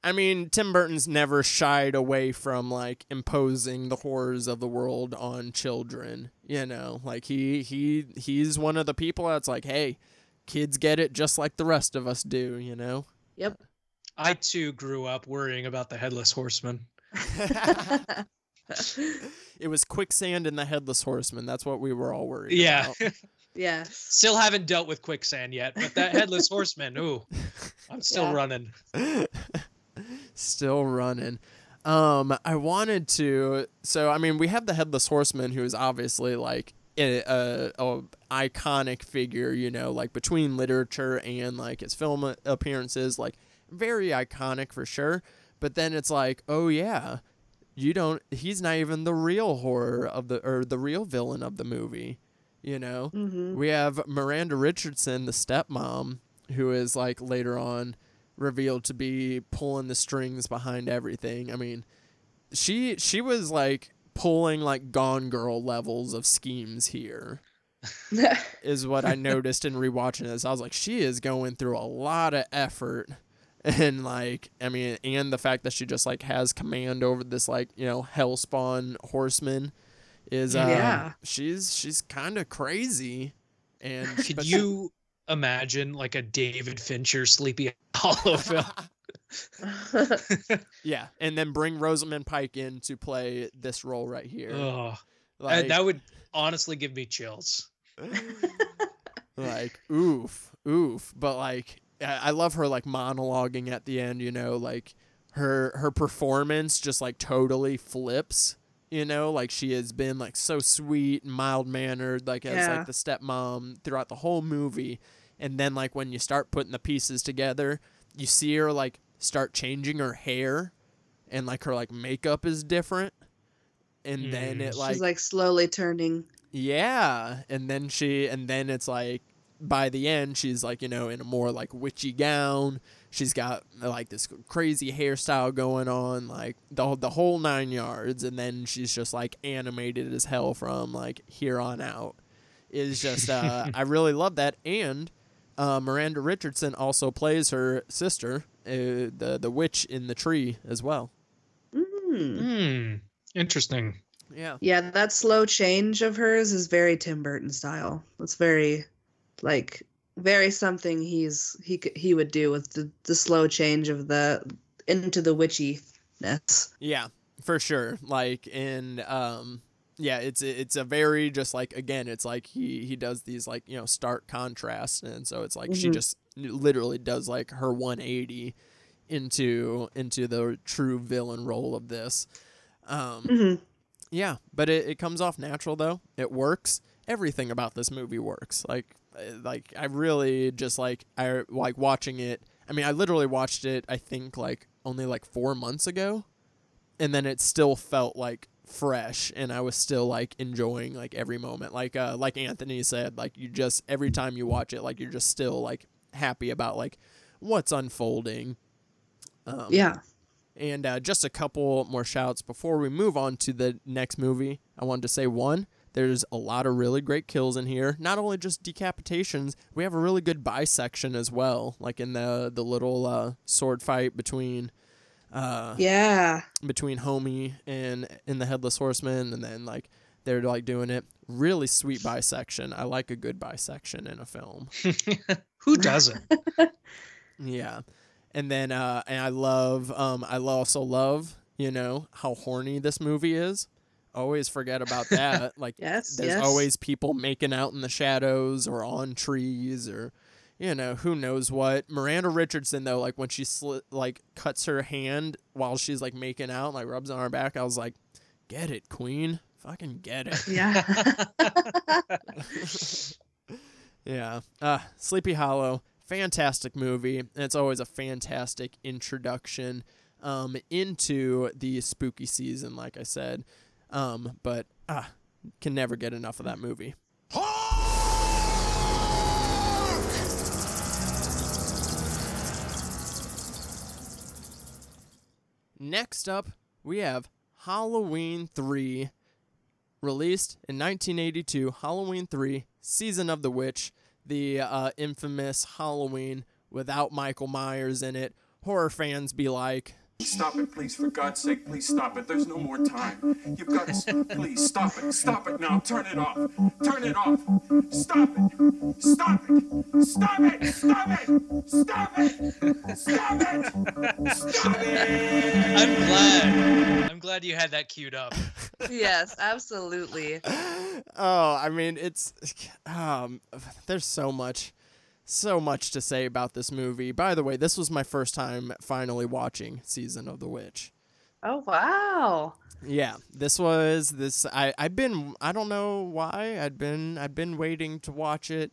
A: I mean, Tim Burton's never shied away from like imposing the horrors of the world on children. You know, like he he he's one of the people that's like, hey, kids get it just like the rest of us do. You know.
D: yep.
E: I too grew up worrying about the headless horseman. (laughs)
A: it was quicksand and the headless horseman. That's what we were all worried
E: Yeah.
A: about. (laughs)
D: yeah.
E: Still haven't dealt with quicksand yet, but that headless horseman, ooh, (laughs) I'm still
D: Yeah.
E: running.
A: Still running. Um, I wanted to. So I mean, we have the headless horseman, who is obviously like a, a, a iconic figure. You know, like between literature and like his film appearances, like very iconic for sure. But then it's like, oh yeah, you don't. He's not even the real horror of the or the real villain of the movie. You know.
D: hmm
A: We have Miranda Richardson, the stepmom, who is like later on revealed to be pulling the strings behind everything. I mean, she she was like pulling like Gone Girl levels of schemes here. (laughs) Is what I noticed in rewatching this. I was like, she is going through a lot of effort. (laughs) And like, I mean, and the fact that she just like has command over this like, you know, hellspawn horseman is uh
D: Yeah.
A: she's she's kind of crazy. And (laughs)
E: Could
A: but-
E: you imagine like a David Fincher Sleepy Hollow film?
A: Yeah, and then bring Rosamund Pike in to play this role right here.
E: Ugh.
A: Like,
E: that would honestly give me chills. (laughs)
A: like oof, oof. But like, I I love her like monologuing at the end. You know, like her her performance just like totally flips. You know, like she has been like so sweet and mild mannered, like as
D: Yeah.
A: like the stepmom throughout the whole movie, and then like when you start putting the pieces together, you see her like start changing her hair, and like her like makeup is different, and then
E: Mm.
A: it like
D: She's like slowly turning.
A: yeah, and then she and then it's like by the end she's like, you know, in a more like witchy gown. She's got like this crazy hairstyle going on, like the the whole 9 yards and then she's just like animated as hell from like here on out. Is just uh (laughs) I really love that and uh, Miranda Richardson also plays her sister, uh, the the witch in the tree as well.
D: Mm.
E: Hmm. Interesting.
A: Yeah.
D: Yeah, that slow change of hers is very Tim Burton style. It's very, like, very something he's he he would do with the, the slow change of the into the witchiness.
A: Yeah, for sure. Like in um yeah, it's it's a very just like again, it's like he he does these like, you know, stark contrasts and so it's like she
D: Mhm.
A: just literally does like her 180 into into the true villain role of this. Um,
D: Mhm.
A: yeah, but it, it comes off natural though. It works. Everything about this movie works. Like like I really just like I like watching it. I mean, I literally watched it I think like only like 4 months ago and then it still felt like fresh and I was still like enjoying like every moment. Like uh like Anthony said, like you just every time you watch it like you're just still like happy about like what's unfolding. Um,
D: Yeah.
A: and uh, just a couple more shouts before we move on to the next movie. I wanted to say one, there's a lot of really great kills in here. Not only just decapitations, we have a really good bisection as well. Like in the the little uh, sword fight between uh,
D: Yeah.
A: between Homie and in the Headless Horseman, and then like they're like doing it. Really sweet bisection. I like a good bisection in a film. (laughs)
E: Who doesn't? (laughs)
A: Yeah. And then uh and I love um I also love, you know, how horny this movie is. Always forget about that. (laughs) Like
D: Yes.
A: there's
D: yes.
A: always people making out in the shadows or on trees or you know, who knows what. Miranda Richardson though, like when she sli- like cuts her hand while she's like making out, like rubs on her back, I was like, "Get it, queen. Fucking get it."
D: Yeah. (laughs)
A: yeah. Uh, Sleepy Hollow, fantastic movie. And it's always a fantastic introduction um, into the spooky season, like I said. Um, but ah, can never get enough of that movie. Next up, we have Halloween 3, released in 1982. Halloween 3, Season of the Witch, the uh, infamous Halloween without Michael Myers in it. Horror fans be like,
F: Stop it, please. For God's sake, please stop it. There's no more time. You've got to. Stop please stop it. Stop it now. Turn it off. Turn it off. Stop it. Stop it. Stop it. Stop it. Stop it. Stop it. Stop it.
E: I'm glad. I'm glad you had that queued up.
D: yes, absolutely. (laughs)
A: oh, I mean, it's um, there's so much, so much to say about this movie. By the way, this was my first time finally watching Season of the Witch.
D: Oh wow.
A: Yeah, this was this. I I've been I don't know why I'd been I'd been waiting to watch it,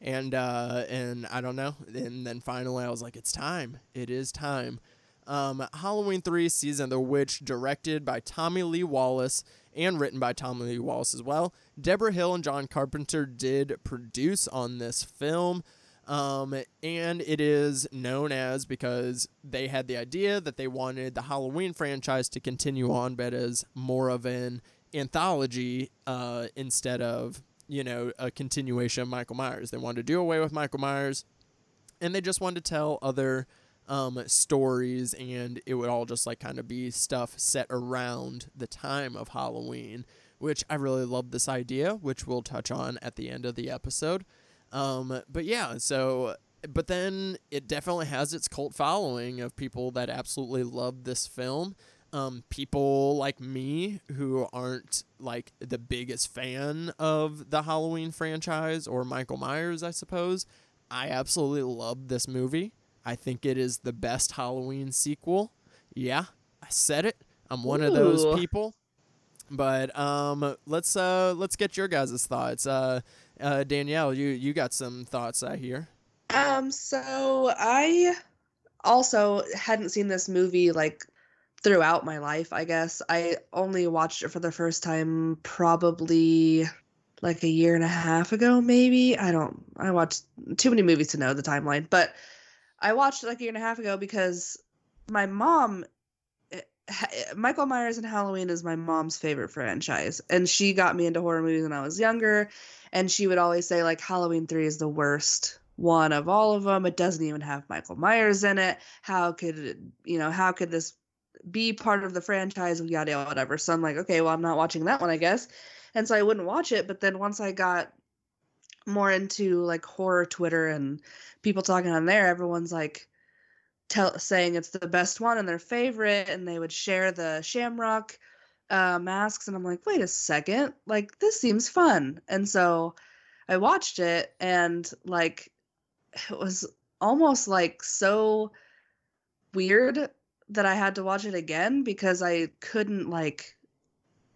A: and uh and I don't know, and then finally I was like, it's time. It is time. Um, Halloween three season of the witch directed by Tommy Lee Wallace and written by Tommy Lee Wallace as well. Debra Hill and John Carpenter did produce on this film. Um, and it is known as because they had the idea that they wanted the Halloween franchise to continue on, but as more of an anthology uh, instead of, you know, a continuation of Michael Myers. They wanted to do away with Michael Myers, and they just wanted to tell other um, stories, and it would all just like kind of be stuff set around the time of Halloween, which I really love this idea, which we'll touch on at the end of the episode. Um, but yeah, so but then it definitely has its cult following of people that absolutely love this film. Um, people like me who aren't like the biggest fan of the Halloween franchise or Michael Myers, I suppose. I absolutely love this movie. I think it is the best Halloween sequel. Yeah, I said it. I'm one of those people. But um, let's uh, let's get your guys' thoughts. Uh, uh, Danielle, you you got some thoughts I hear.
D: Um, so I also hadn't seen this movie like throughout my life, I guess. I only watched it for the first time probably like a year and a half ago, maybe. I don't I watched too many movies to know the timeline, but I watched it like a year and a half ago because my mom Michael Myers and Halloween is my mom's favorite franchise, and she got me into horror movies when I was younger. And she would always say like Halloween three is the worst one of all of them. It doesn't even have Michael Myers in it. How could it, you know? How could this be part of the franchise? Yada yada whatever. So I'm like, okay, well I'm not watching that one, I guess. And so I wouldn't watch it. But then once I got more into like horror Twitter and people talking on there, everyone's like tell saying it's the best one and their favorite, and they would share the Shamrock uh, masks, and I'm like, wait a second, like this seems fun, and so I watched it, and like it was almost like so weird that I had to watch it again because I couldn't like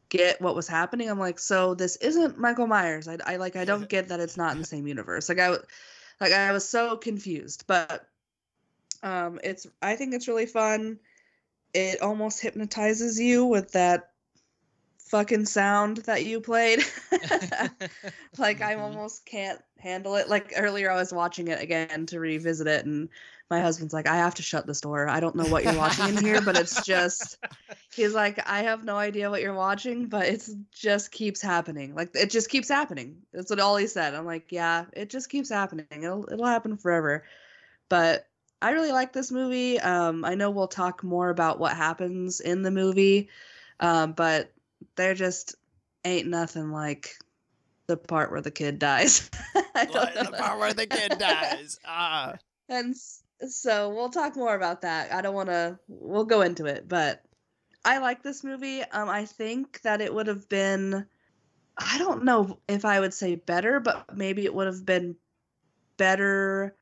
D: get what was happening. I'm like, so this isn't Michael Myers. I, I like I don't (laughs) get that it's not in the same universe. Like I like I was so confused, but um it's I think it's really fun. It almost hypnotizes you with that fucking sound that you played. (laughs) like I
E: Mhm.
D: almost can't handle it. Like earlier I was watching it again to revisit it and my husband's like, I have to shut this door. I don't know what you're watching in here, but it's just (laughs) he's like, I have no idea what you're watching, but it just keeps happening. Like it just keeps happening. That's what all he said. I'm like, yeah, it just keeps happening. It'll it'll happen forever. But I really like this movie. Um, I know we'll talk more about what happens in the movie, um, but there just ain't nothing like the part where the kid dies. (laughs) I don't know.
A: the part where the kid (laughs) dies. Ah.
D: And so we'll talk more about that. I don't want to. We'll go into it, but I like this movie. Um, I think that it would have been. I don't know if I would say better, but maybe it would have been better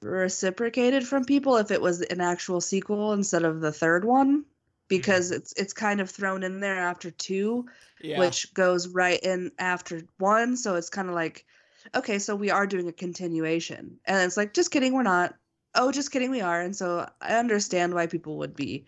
D: reciprocated from people if it was an actual sequel instead of the third one because it's it's kind of thrown in there after two
A: Yeah.
D: which goes right in after one. So it's kind of like, okay, so we are doing a continuation. And it's like, just kidding, we're not. Oh, just kidding, we are. And so I understand why people would be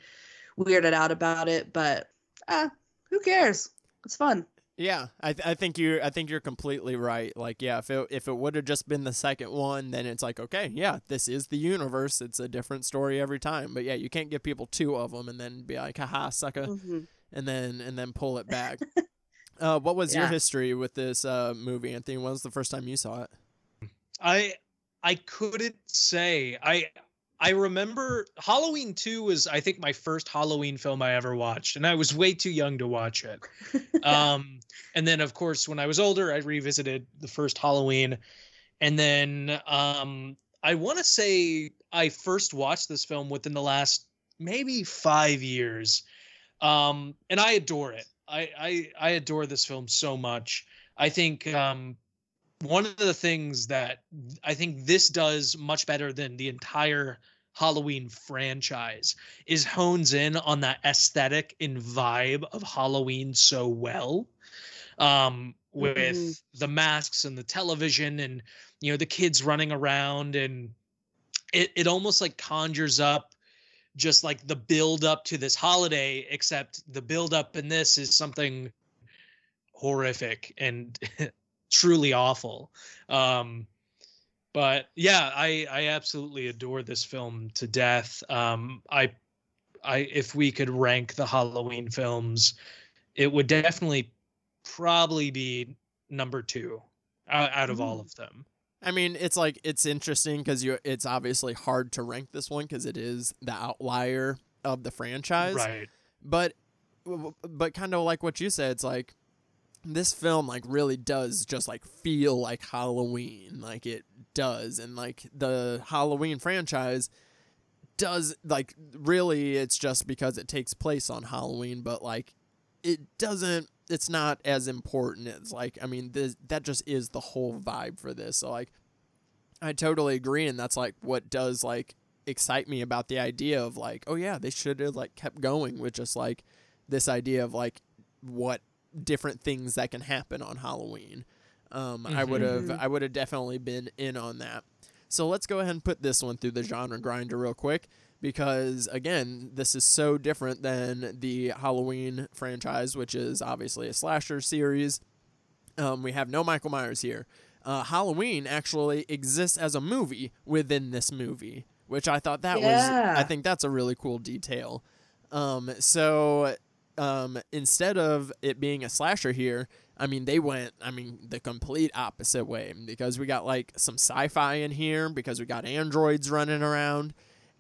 D: weirded out about it, but ah, who cares? It's fun.
A: Yeah, I, th- I think you I think you're completely right. Like, yeah, if it if it would have just been the second one, then it's like, okay, yeah, this is the universe. It's a different story every time. But yeah, you can't give people two of them and then be like, haha, sucker,
D: Mhm.
A: and then and then pull it back. (laughs) uh, what was your history with this uh, movie, Anthony? When was the first time you saw it?
E: I I couldn't say. I I remember Halloween 2 was I think my first Halloween film I ever watched and I was way too young to watch it. (laughs) Um and then of course when I was older I revisited the first Halloween and then um I want to say I first watched this film within the last maybe 5 years. Um and I adore it. I I I adore this film so much. I think um one of the things that I think this does much better than the entire Halloween franchise is hones in on that aesthetic and vibe of Halloween so well. Um, with
D: Mhm.
E: the masks and the television and you know the kids running around and it it almost like conjures up just like the build up to this holiday except the build up in this is something horrific and (laughs) truly awful um but yeah i i absolutely adore this film to death um i i if we could rank the halloween films it would definitely probably be number two out, out of all
D: Mm.
E: of them
A: I mean, it's like it's interesting because you it's obviously hard to rank this one because it is the outlier of the franchise.
E: right
A: but but kind of like what you said it's like this film like really does just like feel like halloween. Like it does. And like the halloween franchise does like really it's just because it takes place on halloween but like it doesn't it's not as important it's like i mean this, that just is the whole vibe for this. So like i totally agree and that's like what does like excite me about the idea of like oh yeah they should have like kept going with just like this idea of like what different things that can happen on halloween. Um i would have
D: Mhm.
A: i would have definitely been in on that. So let's go ahead and put this one through the genre grinder real quick because again this is so different than the halloween franchise which is obviously a slasher series. Um, we have no michael myers here. Uh, halloween actually exists as a movie within this movie which i thought that was i think that's a really cool detail. Um, so um, instead of it being a slasher here I mean, they went, I mean, the complete opposite way because we got like some sci fi in here because we got androids running around,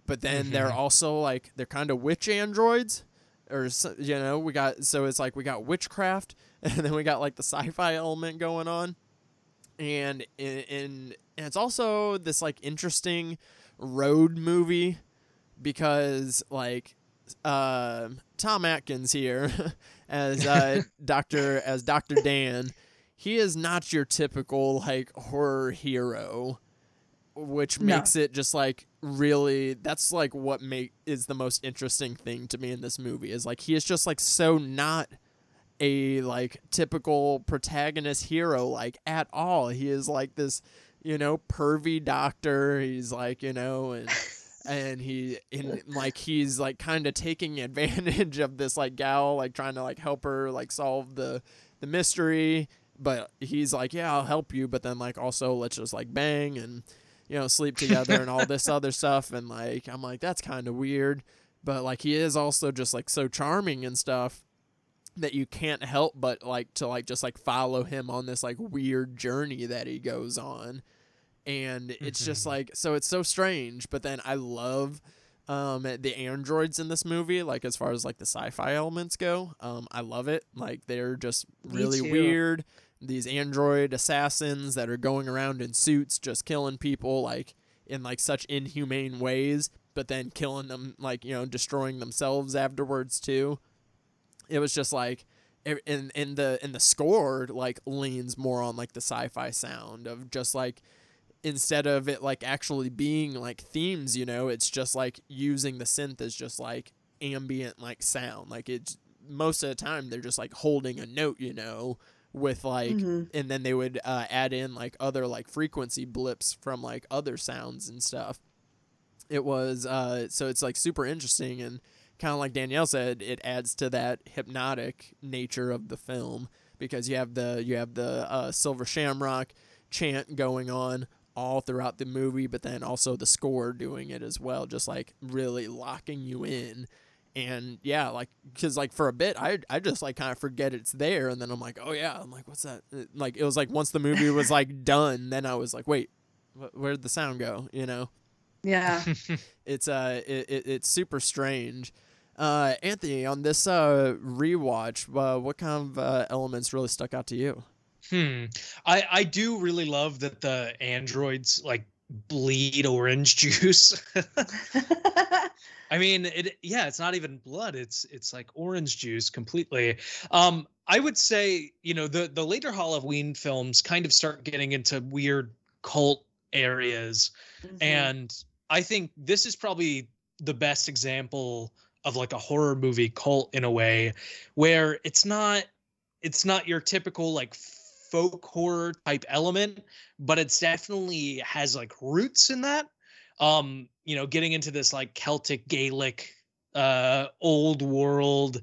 A: but then they're
E: Mhm. (laughs)
A: also like, they're kind of witch androids. Or, you know, we got, so it's like we got witchcraft (laughs) and then we got like the sci fi element going on. And, in, and it's also this like interesting road movie because like uh, Tom Atkins here (laughs) as uh, (laughs) Doctor as Doctor Dan. He is not your typical like horror hero, which
D: No.
A: makes it just like really that's like what make is the most interesting thing to me in this movie is like he is just like so not a like typical protagonist hero like at all. He is like this, you know, pervy doctor. He's like, you know, and (laughs) and he in (laughs) like he's like kind of taking (laughs) advantage of this like gal like trying to like help her like solve the the mystery. But he's like yeah i'll help you but then like also let's just like bang and you know sleep together and all this other (laughs) stuff. And like i'm like that's kind of weird. But like he is also just like so charming and stuff that you can't help but like to like just like follow him on this like weird journey that he goes on and it's just
E: Mhm.
A: like so it's so strange but then i love um the androids in this movie like as far as like the sci-fi elements go um i love it. Like they're just really weird. These android assassins that are going around in suits just killing people like in like such inhumane ways but then killing them like you know destroying themselves afterwards too. It was just like in in the in the score like leans more on like the sci-fi sound of just like instead of it like actually being like themes you know it's just like using the synth as just like ambient like sound like it's most of the time they're just like holding a note you know with like
D: Mhm.
A: and then they would uh, add in like other like frequency blips from like other sounds and stuff it was uh so it's like super interesting and kind of like Danielle said it adds to that hypnotic nature of the film because you have the you have the uh, silver shamrock chant going on all throughout the movie but then also the score doing it as well just like really locking you in. And yeah like because like for a bit i i just like kind of forget it's there and then i'm like oh yeah. I'm like what's that? Uh, like it was like once the movie was like (laughs) done then i was like wait wh- where did the sound go? You know?
D: Yeah. (laughs)
A: it's uh it, it, it's super strange. Uh anthony on this uh rewatch uh, what kind of uh, elements really stuck out to you
E: Hmm. I I do really love that the androids like bleed orange (laughs) juice. I mean, it yeah, it's not even blood. It's it's like orange juice completely. Um I would say, you know, the the later Halloween films kind of start getting into weird cult areas
D: Mhm.
E: and I think this is probably the best example of like a horror movie cult in a way where it's not it's not your typical like folk horror type element but it's definitely has like roots in that. Um you know getting into this like celtic gaelic uh old world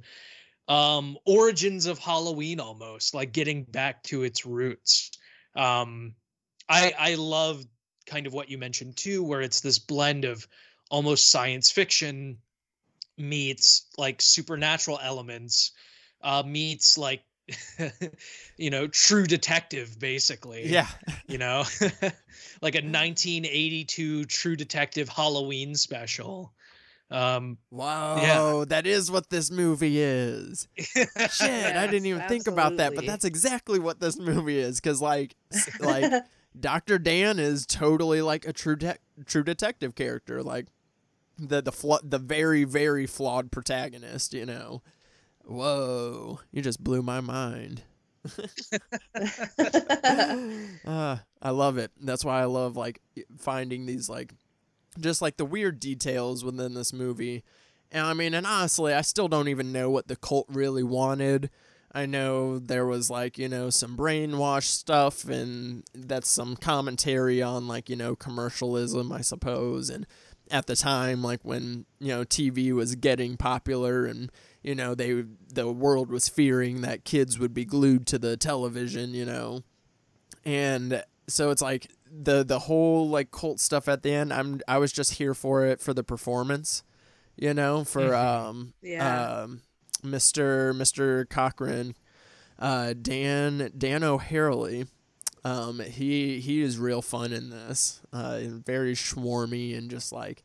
E: um origins of halloween almost like getting back to its roots. Um i i love kind of what you mentioned too where it's this blend of almost science fiction meets like supernatural elements uh meets like (laughs) you know true detective basically
A: yeah.
E: you know? (laughs) Like a 1982 true detective halloween special. Um
A: wow that is what this movie is. Shit, I didn't (laughs) even think about that, but that's exactly what this movie is. Cause like, like Doctor Dan is totally like a true de- true detective character, like the the fla- the very very flawed protagonist. You know, whoa, you just blew my mind. uh, (laughs) (laughs) I love it. That's why I love like finding these like just like the weird details within this movie. And I mean, and honestly, I still don't even know what the cult really wanted. I know there was like, you know, some brainwash stuff, and that's some commentary on like, you know, commercialism, I suppose. And at the time, like when, you know, TV was getting popular and, you know, they, the world was fearing that kids would be glued to the television, you know. And so it's like the the whole like cult stuff at the end i'm i was just here for it for the performance you know for
E: Mhm.
A: um
D: Yeah.
A: um mr mr cochran uh dan dan o'harley um he he is real fun in this uh and very schwarmy and just like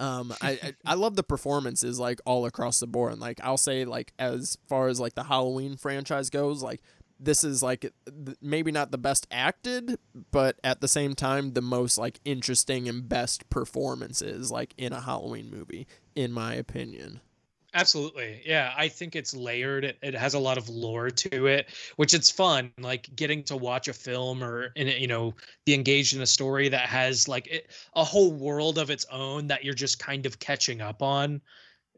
A: um (laughs) I, I i love the performances like all across the board and like i'll say like as far as like the halloween franchise goes like this is like th- maybe not the best acted but at the same time the most like interesting and best performances like in a halloween movie in my opinion
E: Absolutely. Yeah, I think it's layered. It, it has a lot of lore to it, which it's fun like getting to watch a film or in you know, be engaged in a story that has like it, a whole world of its own that you're just kind of catching up on.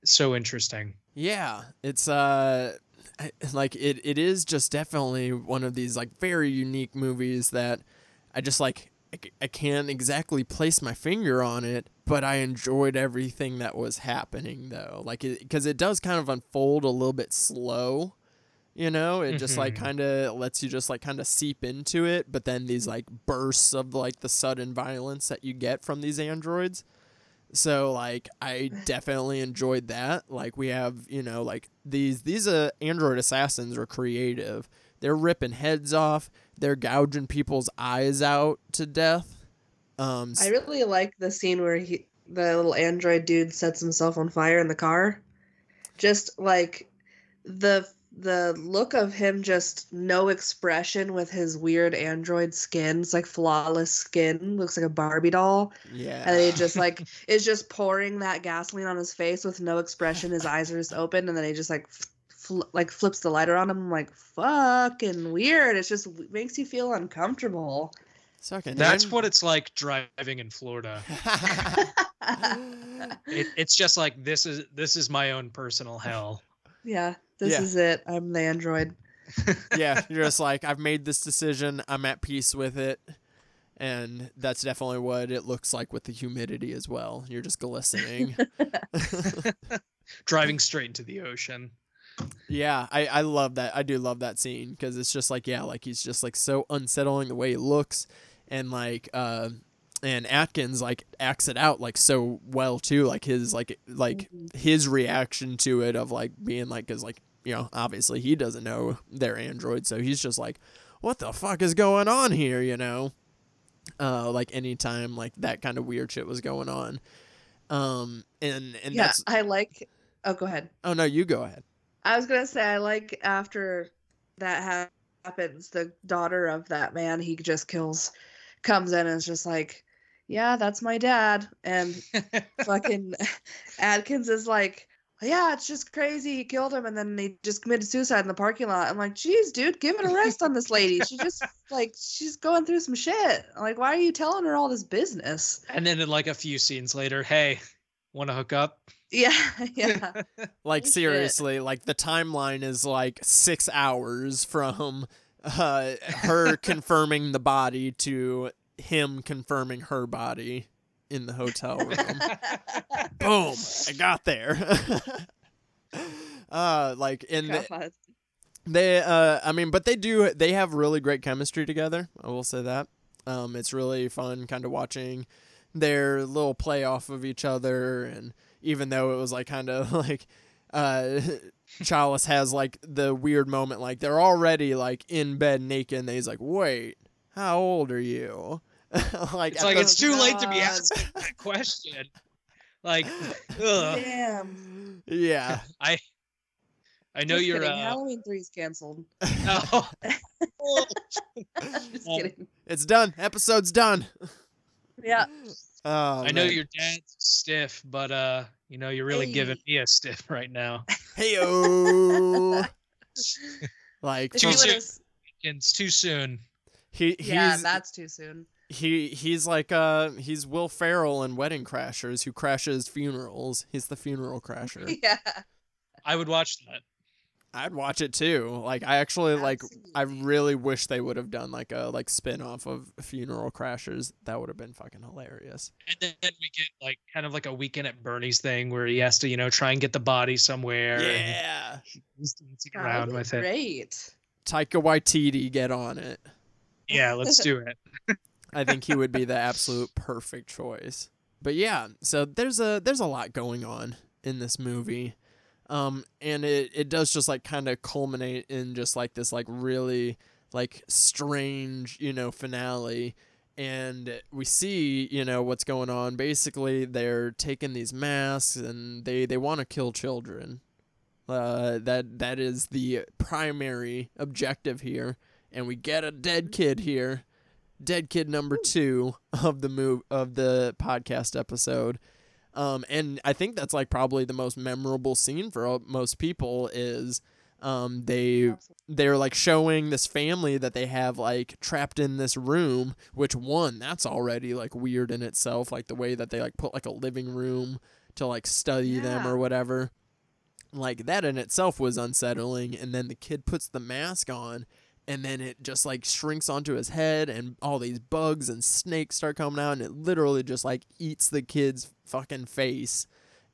E: So interesting.
A: Yeah, it's uh like it it is just definitely one of these like very unique movies that I just like I can't exactly place my finger on it, but I enjoyed everything that was happening though. Like it cuz it does kind of unfold a little bit slow. You know, it just like
E: Mhm.
A: kind of lets you just like kind of seep into it, but then these like bursts of like the sudden violence that you get from these androids. So like I definitely enjoyed that. Like we have, you know, like these these uh android assassins are creative. They're ripping heads off, they're gouging people's eyes out to death. Um
D: I really like the scene where he, the little android dude, sets himself on fire in the car. Just like the the look of him, just no expression with his weird android skin. It's like flawless skin, looks like a Barbie doll,
A: yeah.
D: and he just like (laughs) is just pouring that gasoline on his face with no expression. His eyes are just open, and then he just like. Fl- like flips the lighter on him I'm like fucking weird it's just makes you feel uncomfortable
A: Sucking
E: That's
A: in.
E: what it's like driving in Florida. (laughs) (laughs) It, it's just like this is this is my own personal hell.
D: Yeah, this
A: Yeah.
D: is it. I'm the android. (laughs)
A: yeah, you're just like I've made this decision. I'm at peace with it. And that's definitely what it looks like with the humidity as well. You're just glistening.
E: Driving straight into the ocean.
A: Yeah, I, I love that. I do love that scene because it's just like yeah, like he's just like so unsettling the way he looks, and like uh, and Atkins like acts it out like so well too. Like his like like his reaction to it of like being like because like you know obviously he doesn't know they're android, so he's just like, what the fuck is going on here? You know, uh, like anytime like that kind of weird shit was going on, um, and and
D: yeah,
A: that's
D: I like. Oh, go ahead.
A: oh no, you go ahead.
D: I was gonna say I like after that happens, the daughter of that man he just kills, comes in and is just like, "Yeah, that's my dad," and (laughs) fucking Atkins is like. Yeah, it's just crazy. He killed him and then he just committed suicide in the parking lot. I'm like, geez, dude, give it a rest on this lady. She just (laughs) like she's going through some shit. Like, why are you telling her all this business?
E: And then in like a few scenes later, hey, want to hook up?
D: Yeah, (laughs) yeah.
A: Like seriously, like the timeline is like six hours from uh, her (laughs) confirming the body to him confirming her body in the hotel room. (laughs) Boom! I got there. (laughs) uh, like in the, they, uh, I mean, but they do. They have really great chemistry together. I will say that. Um, it's really fun, kind of watching their little play off of each other, and even though it was like kind of like, uh, Challis has like the weird moment, like they're already like in bed naked, and he's like, "Wait, how old are you?" (laughs) like,
E: It's like
A: the-
E: it's too late to be
D: God.
E: asking that (laughs) question. Like, (laughs) ugh.
D: Damn.
A: yeah,
E: I I know
D: Just
E: you're
D: kidding.
E: uh,
D: Halloween three is canceled.
E: oh,
D: Just
E: Um,
D: kidding.
A: it's done. Episode's done.
D: Yeah.
A: Oh,
E: I know
A: man.
E: your dad's stiff, but uh, you know, you're really giving me a stiff right now.
A: Hey (laughs) like
E: Too soon.
D: would've-
E: It's too soon.
A: he he's
D: yeah, that's too soon.
A: he he's like uh he's Will Ferrell in Wedding Crashers who crashes funerals. He's the funeral crasher. (laughs)
D: Yeah.
E: I would watch that.
A: I'd watch it too. Like I actually like I really wish they would have done like a like spin-off of Funeral Crashers. That would have been fucking hilarious.
E: And then we get like kind of like a weekend at Bernie's thing where he has to, you know, try and get the body somewhere. and
A: Yeah.
E: he's dancing around
D: that'd be
E: with it.
D: Great.
A: Taika Waititi get on it.
E: Yeah, let's do it. (laughs)
A: I think he would be the absolute perfect choice. But yeah, so there's a there's a lot going on in this movie. Um and it it does just like kind of culminate in just like this like really like strange, you know, finale. And we see, you know, what's going on. Basically, they're taking these masks and they they want to kill children. Uh that that is the primary objective here. And we get a dead kid here. Dead kid number two of the move of the podcast episode Um, and I think that's like probably the most memorable scene for uh, most people is um, they they're like showing this family that they have like trapped in this room which one that's already like weird in itself like the way that they like put like a living room to like study them or whatever. Like that in itself was unsettling and then the kid puts the mask on and then it just like shrinks onto his head and all these bugs and snakes start coming out and it literally just like eats the kid's fucking face.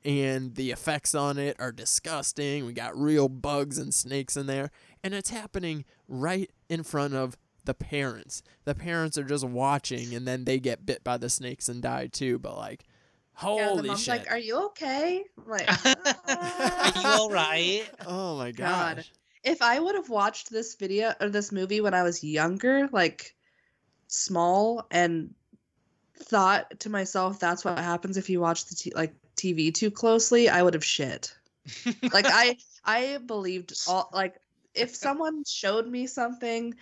A: And the effects on it are disgusting. We got real bugs and snakes in there. And it's happening right in front of the parents. The parents are just watching and then they get bit by the snakes and die too. But like holy
D: yeah, the mom's
A: shit.
D: Like, "Are you okay?" I'm like, (laughs)
E: Are you all right?
A: oh my
D: God. If I would have watched this video or this movie when I was younger, like small, and thought to myself, "That's what happens if you watch the t- like TV too closely," I would have shit. like I, (laughs) I believed all like if someone showed me something,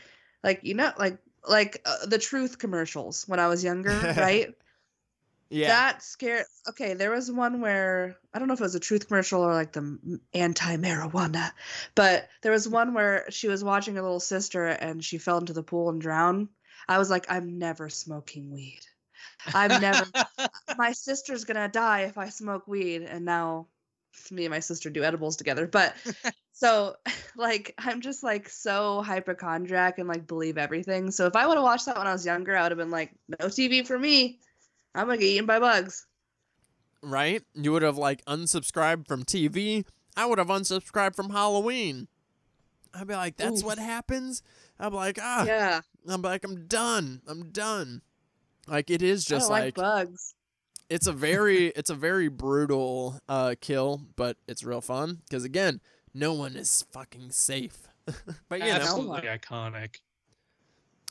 D: like you know, like like uh, the truth commercials when I was younger, (laughs) right?
A: Yeah
D: That scared. Okay, there was one where I don't know if it was a truth commercial or like the anti-marijuana, but there was one where she was watching her little sister and she fell into the pool and drowned. I was like, I'm never smoking weed. I'm never. (laughs) my sister's gonna die if I smoke weed, and now me and my sister do edibles together. But (laughs) so, (laughs) like, I'm just like so hypochondriac and like believe everything. So if I would have watched that when I was younger, I would have been like, no TV for me. I'm gonna get eaten by bugs.
A: right? You would have like unsubscribed from TV. I would have unsubscribed from Halloween. I'd be like, that's
D: Oof.
A: what happens. I'm like, ah,
D: yeah,
A: I'm like, I'm done. I'm done. Like it is
D: I
A: just
D: don't like,
A: like
D: bugs.
A: it's a very (laughs) it's a very brutal uh kill, but it's real fun because again, no one is fucking safe. (laughs) but you know,
E: iconic.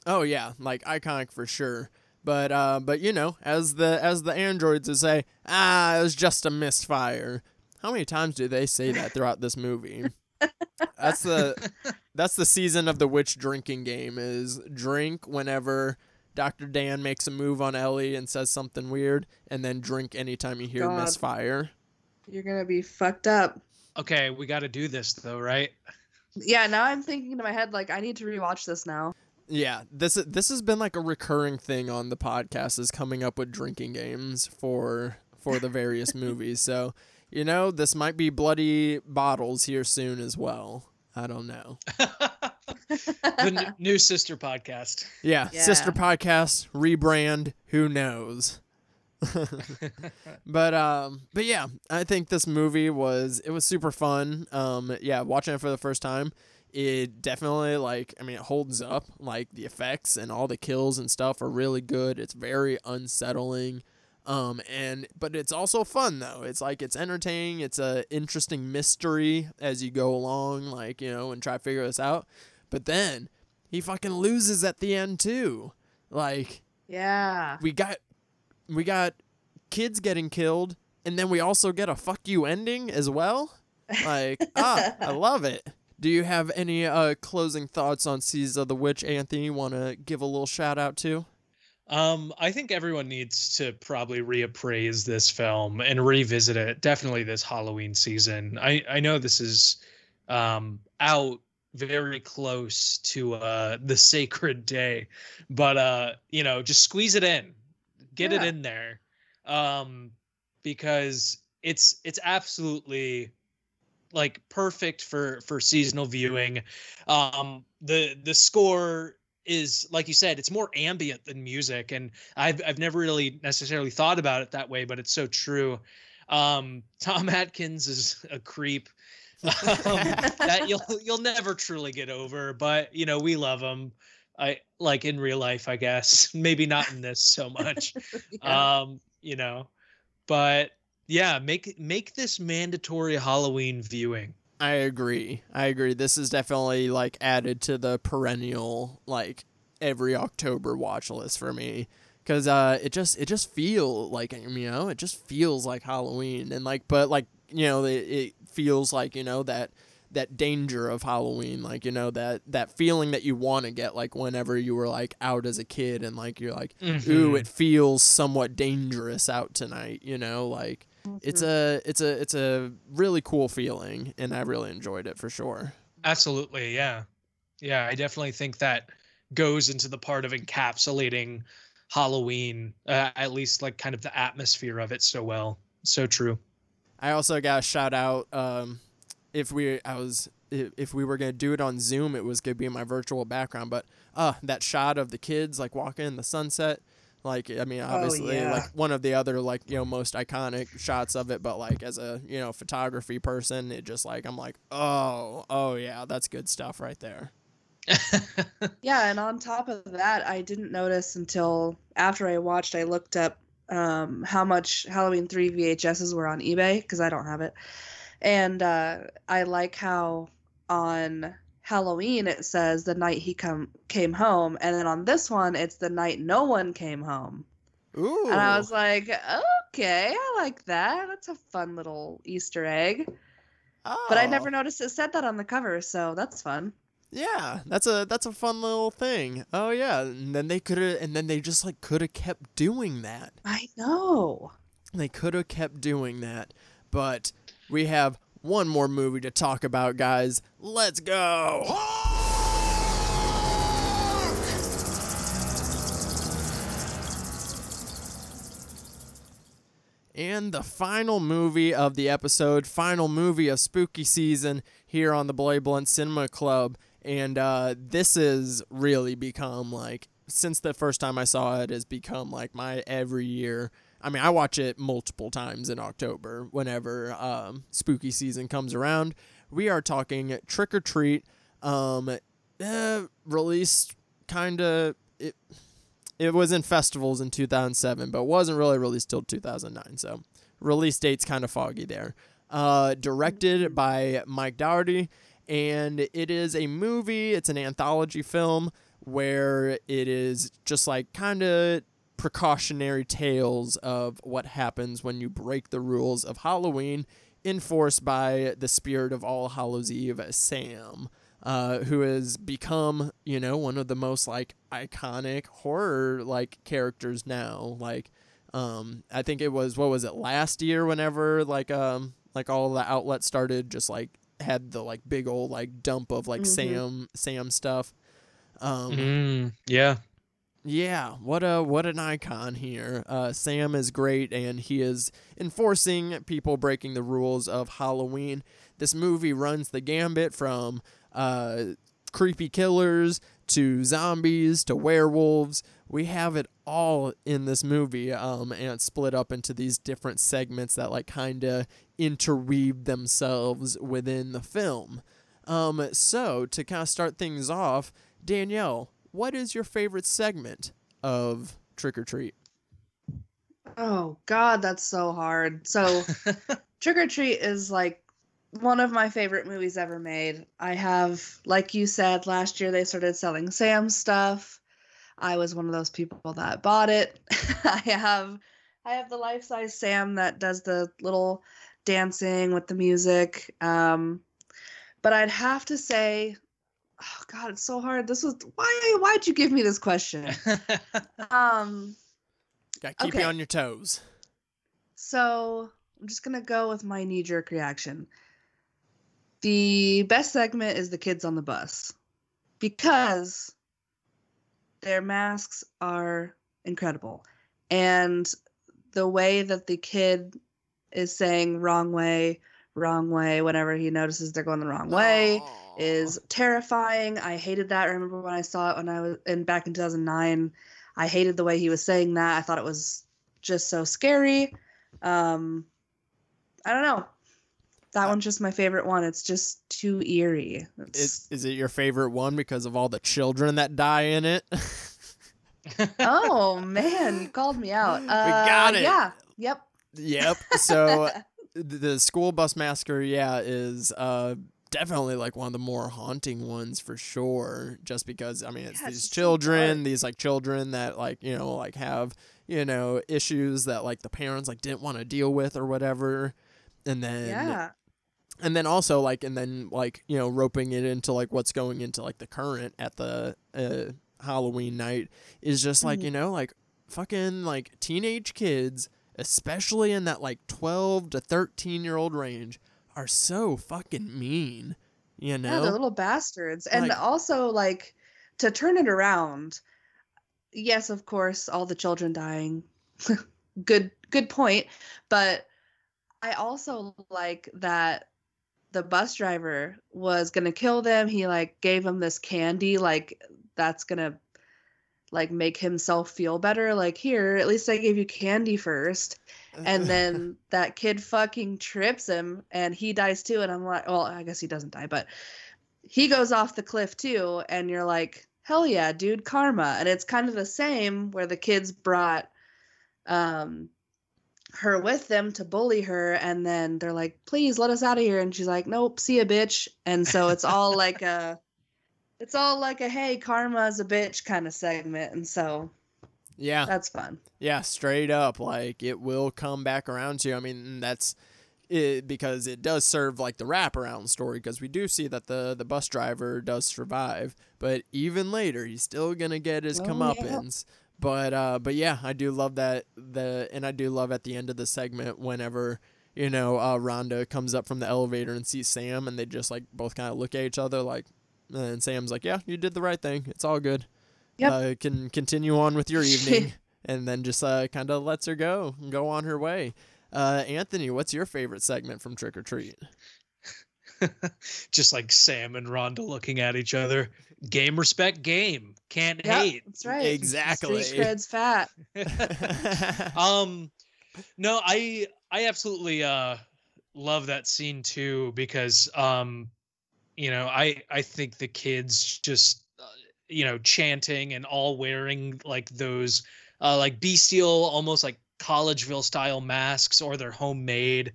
A: Oh yeah, like iconic for sure. But uh, but you know, as the as the androids would say, ah, it was just a misfire. How many times do they say that throughout this movie? (laughs) That's the that's the season of the witch drinking game is drink whenever Dr. Dan makes a move on Ellie and says something weird, and then drink anytime you hear
D: God.
A: misfire.
D: You're gonna be fucked up.
E: Okay, we got to do this though, right?
D: Yeah, now I'm thinking in my head like I need to rewatch this now.
A: Yeah, this this has been like a recurring thing on the podcast is coming up with drinking games for for the various (laughs) movies. So, you know, this might be bloody bottles here soon as well. I don't know. (laughs)
E: the n- new sister podcast.
A: Yeah, sister
D: Yeah.
A: podcast rebrand, who knows. (laughs) but um but yeah, I think this movie was it was super fun. Um yeah, watching it for the first time, it definitely like I mean it holds up. Like the effects and all the kills and stuff are really good. It's very unsettling. Um and but it's also fun though. It's like it's entertaining. It's a interesting mystery as you go along like, you know, and try to figure this out. But then he fucking loses at the end too. Like
D: Yeah.
A: we got we got kids getting killed and then we also get a fuck you ending as well. Like, ah, I (laughs) love it. Do you have any uh closing thoughts on Seas of the Witch, Anthony? You want to give a little shout out to?
E: Um, I think everyone needs to probably reappraise this film and revisit it. Definitely this Halloween season. I I know this is um out very close to uh the sacred day, but uh you know just squeeze it in, get it in there, um because it's it's absolutely like perfect for for seasonal viewing. Um the the score is like you said it's more ambient than music and i've i've never really necessarily thought about it that way but it's so true. Um tom (laughs) atkins is a creep. Um, that (laughs) you'll you'll never truly get over but you know we love him. I like in real life i guess. (laughs) Maybe not in this so much.
D: Yeah.
E: um you know but yeah make make this mandatory halloween viewing
A: I agree. I agree. This is definitely like added to the perennial like every October watch list for me cuz uh it just it just feel like you know, it just feels like Halloween and like but like you know it, it feels like, you know, that that danger of Halloween, like you know that that feeling that you want to get, like whenever you were like out as a kid, and like you're like, ooh,
E: Mhm.
A: it feels somewhat dangerous out tonight, you know, like it's a it's a it's a really cool feeling, and I really enjoyed it for sure.
E: Absolutely, yeah. Yeah, I definitely think that goes into the part of encapsulating Halloween, uh, at least like kind of the atmosphere of it so well. So true.
A: I also got a shout out. Um, if we I was if, if we were gonna do it on Zoom, it was gonna be my virtual background. But uh, that shot of the kids like walking in the sunset, like I mean, obviously
D: yeah.
A: like one of the other like you know most iconic shots of it. But like as a you know photography person, it just like I'm like oh oh yeah, that's good stuff right there. (laughs)
D: Yeah, and on top of that, I didn't notice until after I watched. I looked up um, how much Halloween three VHSs were on eBay because I don't have it, and uh, I like how on Halloween it says the night he come came home, and then on this one it's the night no one came home.
A: Ooh,
D: And I was like, okay, I like that. That's a fun little Easter egg. Oh. But I
A: Oh.
D: never noticed it said that on the cover, so that's fun.
A: Yeah, that's a that's a fun little thing. Oh yeah, and then they could have, and then they just like could have kept doing that.
D: I know.
A: They could have kept doing that, but we have one more movie to talk about, guys. Let's go. And the final movie of the episode, final movie of spooky season here on the Bloody Blunt Cinema Club. And uh, this has really become like, since the first time I saw it, has become like my every year. I mean, I watch it multiple times in October whenever um, spooky season comes around. We are talking Trick 'r Treat, um, eh, released kind of. It, it was in festivals in 2007, but wasn't really released till 2009. So release date's kind of foggy there. Uh, directed by Mike Dougherty, and it is a movie. It's an anthology film where it is just like kind of precautionary tales of what happens when you break the rules of Halloween, enforced by the spirit of All Hallows Eve, Sam uh, who has become, you know, one of the most like iconic horror like characters now. Like, um, I think it was what was it last year? Whenever like um like all the outlets started just like had the like big old like dump of like
D: Mhm.
A: Sam Sam stuff. Um,
E: Mm, yeah.
A: Yeah, what a what an icon here. Uh, Sam is great, and he is enforcing people breaking the rules of Halloween. This movie runs the gambit from uh, creepy killers to zombies to werewolves. We have it all in this movie, um, and it's split up into these different segments that like kind of interweave themselves within the film. Um, so to kind of start things off, Danielle, what is your favorite segment of Trick 'r Treat?
D: Oh God, that's so hard. So (laughs) Trick 'r Treat is like one of my favorite movies ever made. I have, like you said, last year they started selling Sam stuff. I was one of those people that bought it. (laughs) I have I have the life size Sam that does the little dancing with the music. Um, but I'd have to say, oh God, it's so hard. This was why why'd you give me this question? (laughs) Um
A: Got to keep
D: Okay.
A: you on your toes.
D: So I'm just gonna go with my knee jerk reaction. The best segment is the kids on the bus because their masks are incredible. And the way that the kid is saying wrong way, wrong way, whenever he notices they're going the wrong way is terrifying. I hated that. I remember when I saw it when I was in back in 2009. I hated the way he was saying that. I thought it was just so scary. Um, I don't know. That one's just my favorite one. It's just too eerie. It's,
A: Is, is it your favorite one because of all the children that die in it? (laughs)
D: oh man, you called me out. Uh, we
A: got it.
D: Yeah. Yep.
A: yep. So th- (laughs) the school bus massacre, yeah, is uh definitely like one of the more haunting ones for sure. Just because I mean, it's
D: Yeah,
A: these children, these like children that like you know like have you know issues that like the parents like didn't want to deal with or whatever, and then
D: yeah.
A: and then also like and then like you know roping it into like what's going into like the current at the uh, Halloween night is just like
D: Mhm.
A: you know like fucking like teenage kids especially in that like 12 to 13 year old range, are so fucking mean. You
D: Yeah,
A: know?
D: they're little bastards. And
A: Like-
D: also, like, to turn it around, yes, of course, all the children dying. (laughs) good, good point. But I also like that the bus driver was gonna kill them. He like gave them this candy, like that's gonna like make himself feel better. Like, here, at least I gave you candy first. And (laughs) then that kid fucking trips him and he dies too and i'm like well i guess he doesn't die but he goes off the cliff too and you're like hell yeah dude karma. And it's kind of the same where the kids brought um her with them to bully her and then they're like please let us out of here. And she's like nope see ya bitch. And so it's all like a (laughs) it's all like a hey karma's a bitch kind of segment and so
A: yeah.
D: that's fun
A: Yeah, straight up. Like it will come back around to you. I mean, that's it because it does serve like the wraparound story because we do see that the the bus driver does survive, but even later he's still gonna get his
D: Oh, yeah.
A: comeuppance. But uh, but yeah, I do love that the and I do love at the end of the segment whenever you know uh, Rhonda comes up from the elevator and sees Sam and they just like both kind of look at each other like, and Sam's like, yeah, you did the right thing. It's all good.
D: Yep.
A: Uh, can continue on with your (laughs) evening and then just uh, kind of lets her go and go on her way. Uh, Anthony, what's your favorite segment from Trick 'r Treat? (laughs)
E: just like Sam and Rhonda looking at each other. Game respect game. Can't
D: yeah
E: hate.
D: that's right
A: Exactly.
D: street cred's fat (laughs)
E: um no i i absolutely uh love that scene too because um you know i i think the kids just uh, you know chanting and all wearing like those uh like bestial almost like collegeville style masks or they're homemade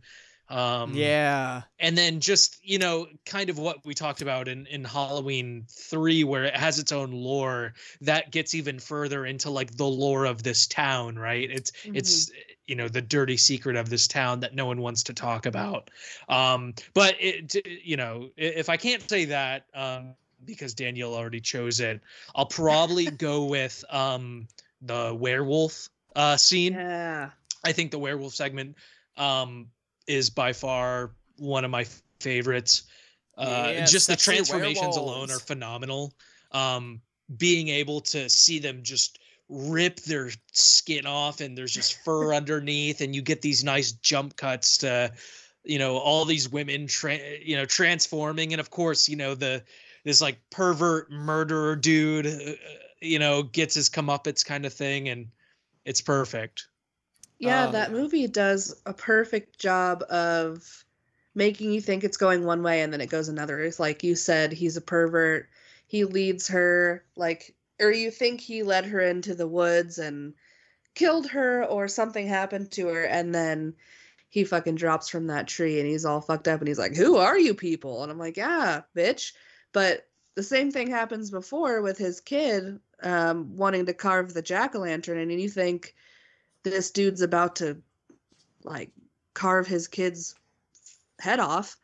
E: um
A: yeah.
E: and then just you know kind of what we talked about in in halloween 3 where it has its own lore that gets even further into like the lore of this town right it's it's you know the dirty secret of this town that no one wants to talk about um but it you know if i can't say that um because danielle already chose it i'll probably (laughs) go with um the werewolf uh scene
D: yeah
E: I think the werewolf segment um, is by far one of my favorites. Uh,
A: Yeah,
E: just the transformations alone are phenomenal. Um, being able to see them just rip their skin off and there's just fur (laughs) underneath, and you get these nice jump cuts to, you know, all these women, tra- you know, transforming, and of course, you know, the this like pervert murderer dude, uh, you know, gets his comeuppance kind of thing, and it's perfect.
D: Yeah,
A: Oh,
D: that movie does a perfect job of making you think it's going one way and then it goes another. It's like you said, he's a pervert. He leads her like or you think he led her into the woods and killed her or something happened to her and then he fucking drops from that tree and he's all fucked up and he's like, "Who are you people?" And I'm like, "Yeah, bitch." But the same thing happens before with his kid um, wanting to carve the jack o' lantern, and you think this dude's about to like carve his kid's head off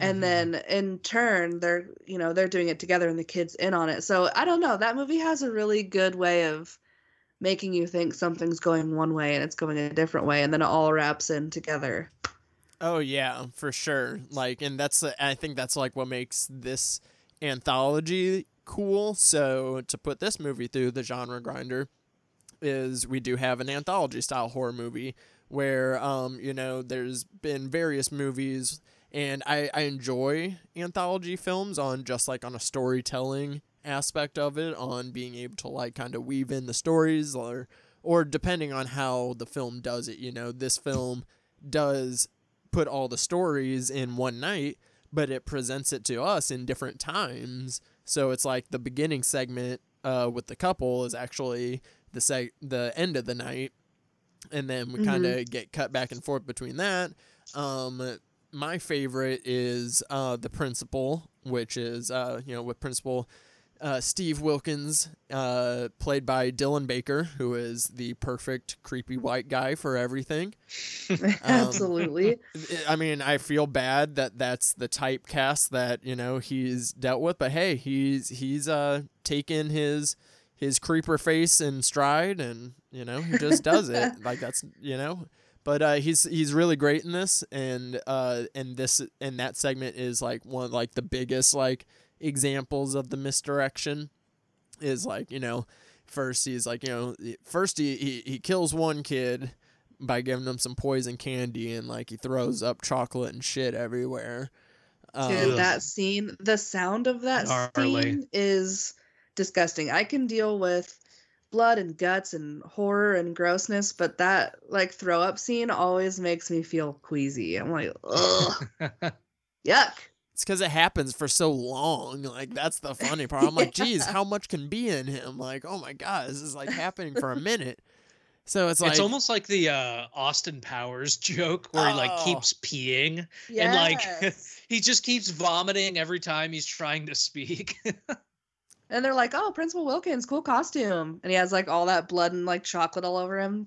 D: and
E: Mhm.
D: then in turn they're you know they're doing it together and the kid's in on it so i don't know that movie has a really good way of making you think something's going one way and it's going a different way and then it all wraps in together
A: Oh yeah, for sure. Like, and that's I think that's like what makes this anthology cool. So to put this movie through the genre grinder is we do have an anthology style horror movie where um you know there's been various movies and I I enjoy anthology films on just like on a storytelling aspect of it on being able to like kind of weave in the stories or or depending on how the film does it you know this film does put all the stories in one night, but it presents it to us in different times. So it's like the beginning segment uh, with the couple is actually the seg- the end of the night, and then we kind of get cut back and forth between that. Um, my favorite is uh, the principal, which is uh, you know with principal. Uh, Steve Wilkins, uh, played by Dylan Baker, who is the perfect creepy white guy for everything. (laughs)
D: absolutely
A: I mean, I feel bad that that's the typecast that you know he's dealt with, but hey, he's he's uh taken his his creeper face in stride, and you know he just does it (laughs) like that's you know. But uh, he's he's really great in this, and uh, and this and that segment is like one of like the biggest like examples of the misdirection. Is like you know, first he's like you know, first he he, he kills one kid by giving him some poison candy, and like he throws up chocolate and shit everywhere. Um,
D: Dude, that scene, the sound of that
E: Gnarly.
D: scene is disgusting. I can deal with blood and guts and horror and grossness, but that like throw up scene always makes me feel queasy. I'm like, ugh, (laughs) (laughs) yuck.
A: It's because it happens for so long. Like that's the funny part. I'm (laughs) like, geez, how much can be in him? Like, oh my god, this is like happening for a minute. So it's like
E: it's almost like the uh, Austin Powers joke where he like
A: Oh.
E: keeps peeing and like he just keeps vomiting every time he's trying to speak.
D: And they're like, oh, Principal Wilkins, cool costume. And he has like all that blood and like chocolate all over him.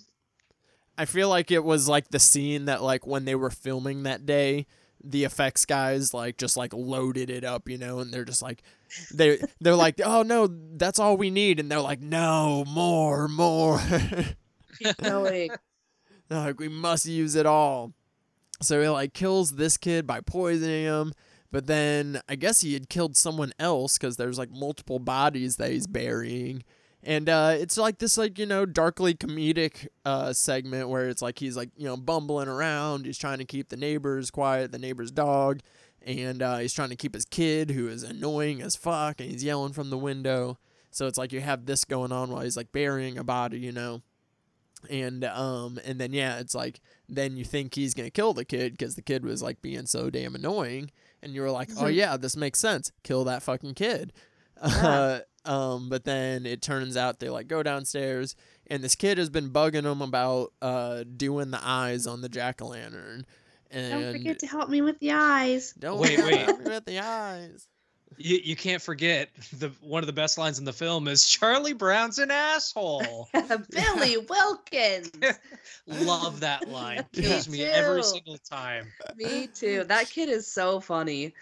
A: I feel like it was like the scene that like when they were filming that day, the effects guys like just like loaded it up, you know, and they're just like they they're like, "Oh no, that's all we need." And they're like, "No, more, more."
D: Keep (laughs) going.
A: They're like, "We must use it all." So he like kills this kid by poisoning him, but then I guess he had killed someone else cuz there's like multiple bodies that he's burying. And uh, it's like this, like you know, darkly comedic uh, segment where it's like he's like you know bumbling around. He's trying to keep the neighbors quiet, the neighbor's dog, and uh, he's trying to keep his kid who is annoying as fuck, and he's yelling from the window. So it's like you have this going on while he's like burying a body, you know, and um and then yeah, it's like then you think he's gonna kill the kid because the kid was like being so damn annoying, and you were like, oh
D: Mhm.
A: yeah, this makes sense. Kill that fucking kid.
D: Yeah.
A: Uh, (laughs) um, but then it turns out they like go downstairs, and this kid has been bugging them about uh doing the eyes on the jack o' lantern. And
D: Don't forget to help me with the eyes.
A: don't
E: Wait, (laughs) wait.
A: with the eyes.
E: You, you can't forget the one of the best lines in the film is Charlie Brown's an asshole. (laughs)
D: Billy (laughs) Wilkins. (laughs)
E: Love that line. Kills me every single time.
D: Me too. That kid is so funny.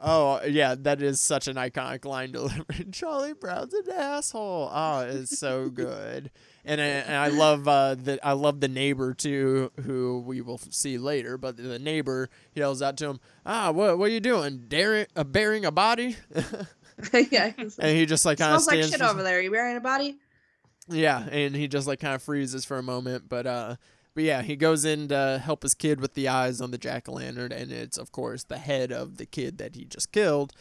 A: Oh yeah, that is such an iconic line delivery. Charlie Brown's an asshole. Oh, it's so good. And I, and I love uh, the I love the neighbor too, who we will see later. But the neighbor yells out to him, "Ah, what what are you doing? Daring, uh, burying a body?" (laughs) (laughs)
D: yeah. like,
A: and he just like kind of
D: smells like shit over there. you wearing a body?
A: Yeah, and he just like kind of freezes for a moment, but uh, but yeah, he goes in to help his kid with the eyes on the jack o' lantern, and it's of course the head of the kid that he just killed,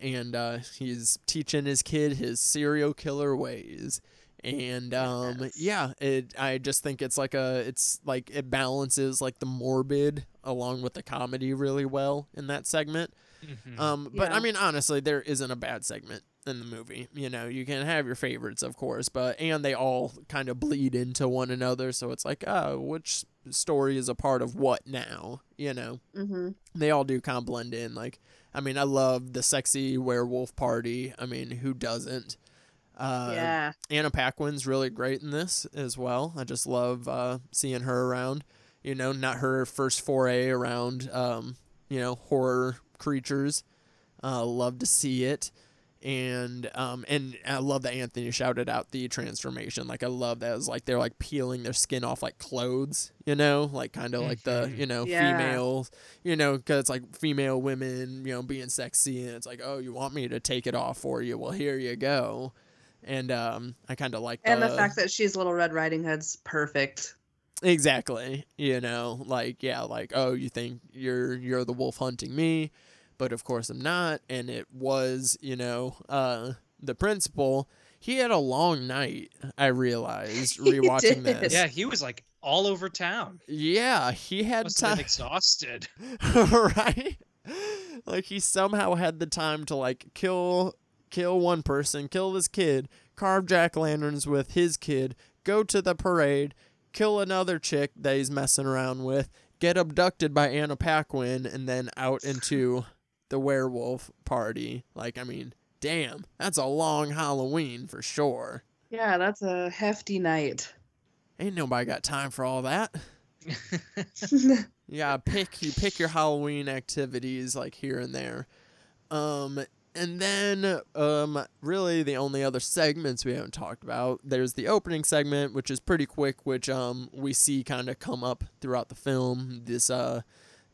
A: and uh, he's teaching his kid his serial killer ways, and um,
D: Yes.
A: yeah, it I just think it's like a it's like it balances like the morbid along with the comedy really well in that segment.
E: Mhm.
A: Um, but I mean, honestly, there isn't a bad segment in the movie. You know, you can have your favorites, of course, but and they all kind of bleed into one another. So it's like, oh, which story is a part of what now? You know,
D: Mm-hmm.
A: they all do kind of blend in. Like, I mean, I love the sexy werewolf party. I mean, who doesn't? Uh,
D: yeah.
A: Anna Paquin's really great in this as well. I just love uh, seeing her around. You know, not her first foray around, um, you know, horror creatures. Uh, love to see it, and um, and I love that Anthony shouted out the transformation. Like I love that. It's like they're like peeling their skin off like clothes. You know, like kind of like the
E: Mhm.
A: you know
D: Yeah.
A: female. You know, because it's like female women. You know, being sexy, and it's like, oh, you want me to take it off for you? Well, here you go and um, I kind of like
D: And
A: the,
D: the fact that she's Little Red Riding Hood's perfect.
A: exactly, you know, like yeah, like oh, you think you're you're the wolf hunting me, but of course I'm not, and it was you know uh the principal. He had a long night. I realized (laughs) rewatching this.
E: yeah, he was like all over town.
A: yeah, he had
E: Must
A: time.
E: exhausted. (laughs)
A: right? Like he somehow had the time to like kill kill one person, kill this kid, carve jack lanterns with his kid, go to the parade, kill another chick that he's messing around with, get abducted by Anna Paquin, and then out into the werewolf party. Like, I mean, damn, that's a long Halloween for sure.
D: Yeah, that's a hefty night.
A: Ain't nobody got time for all that. (laughs) yeah, pick you pick your Halloween activities like here and there. Um And then, um, really the only other segments we haven't talked about. There's the opening segment, which is pretty quick, which um we see kind of come up throughout the film. This uh,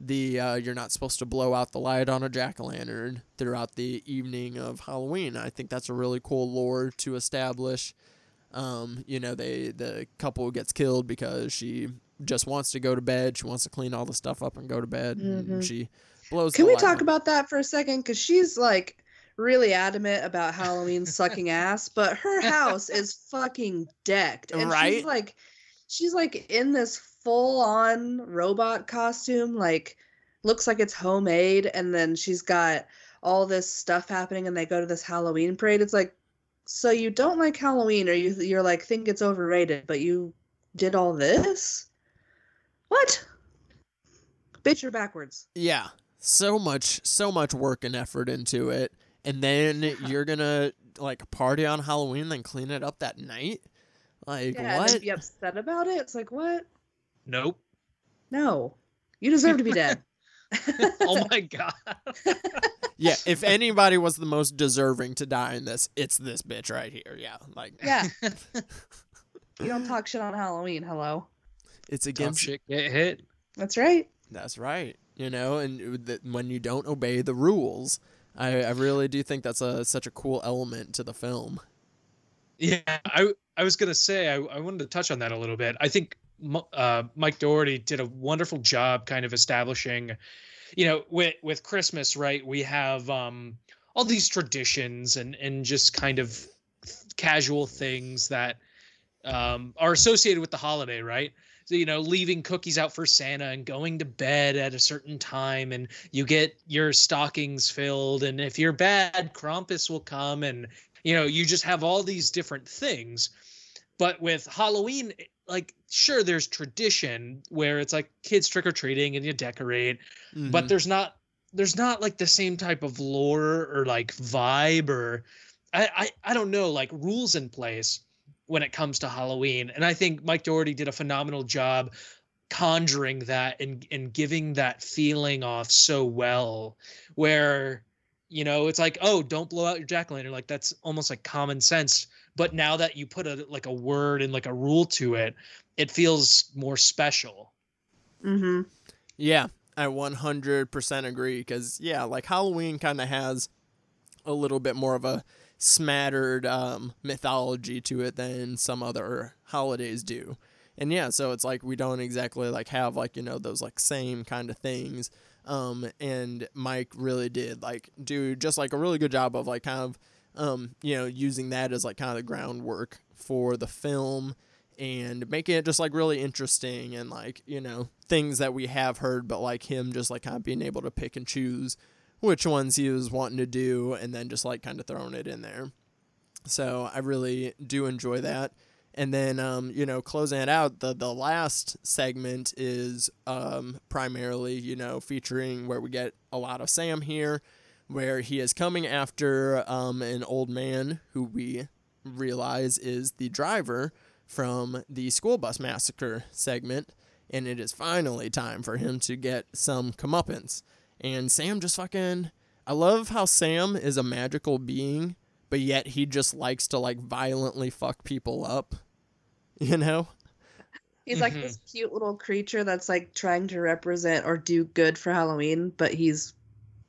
A: the uh, you're not supposed to blow out the light on a jack o' lantern throughout the evening of Halloween. I think that's a really cool lore to establish. Um, you know, they the couple gets killed because she just wants to go to bed. She wants to clean all the stuff up and go to bed. And
D: Mhm.
A: she blows.
D: Can we talk
A: on.
D: about that for a second? Because she's like really adamant about (laughs) Halloween sucking ass, but her house is fucking decked. And
A: Right?
D: she's like she's like in this full-on robot costume, like looks like it's homemade, and then she's got all this stuff happening and they go to this Halloween parade. It's like so you don't like Halloween or you you're like think it's overrated, but you did all this? What? Bitch, you're backwards.
A: Yeah, so much, so much work and effort into it, and then you're gonna like party on Halloween, then clean it up that night. Like
D: Yeah,
A: what?
D: then be upset about it. It's like, what?
E: Nope.
D: No, you deserve to be dead. (laughs) (laughs)
E: Oh my god. (laughs)
A: Yeah, if anybody was the most deserving to die in this, it's this bitch right here. Yeah, like
D: yeah. you don't talk shit on Halloween. Hello.
A: it's
E: Dumb
A: against.
E: shit get hit.
D: That's right.
A: That's right. You know, and uh, that when you don't obey the rules, I, I really do think that's a such a cool element to the film.
E: Yeah, I I was gonna say I, I wanted to touch on that a little bit. I think uh, Mike Dougherty did a wonderful job, kind of establishing, you know, with with Christmas, right? We have um, all these traditions and and just kind of casual things that um, are associated with the holiday, right? So, you know, leaving cookies out for Santa and going to bed at a certain time, and you get your stockings filled. And if you're bad, Krampus will come, and you know, you just have all these different things. But with Halloween, like, sure, there's tradition where it's like kids trick or treating and you decorate, but
A: Mhm.
E: there's not there's not like the same type of lore or like vibe or I, I I don't know like rules in place when it comes to Halloween. And I think Mike Dougherty did a phenomenal job conjuring that and and giving that feeling off so well where you know it's like oh don't blow out your jack-o'-lantern like that's almost like common sense but now that you put a like a word and like a rule to it it feels more special
D: Mm-hmm.
A: Yeah, I 100% agree because, yeah, like Halloween kind of has a little bit more of a smattered um, mythology to it than some other holidays do. And yeah, so it's like we don't exactly like have like, you know, those like same kind of things. Um, and Mike really did like do just like a really good job of like kind of, um, you know, using that as like kind of the groundwork for the film and making it just like really interesting and like you know things that we have heard but like him just like kind of being able to pick and choose which ones he was wanting to do and then just like kind of throwing it in there. So i really do enjoy that. And then um, you know closing it out the the last segment is um, primarily you know featuring where we get a lot of sam here where he is coming after um, an old man who we realize is the driver from the school bus massacre segment, and it is finally time for him to get some comeuppance. And Sam just fucking. I love how Sam is a magical being, but yet he just likes to like violently fuck people up. (laughs) You know?
D: He's like
E: Mhm.
D: this cute little creature that's like trying to represent or do good for Halloween, but he's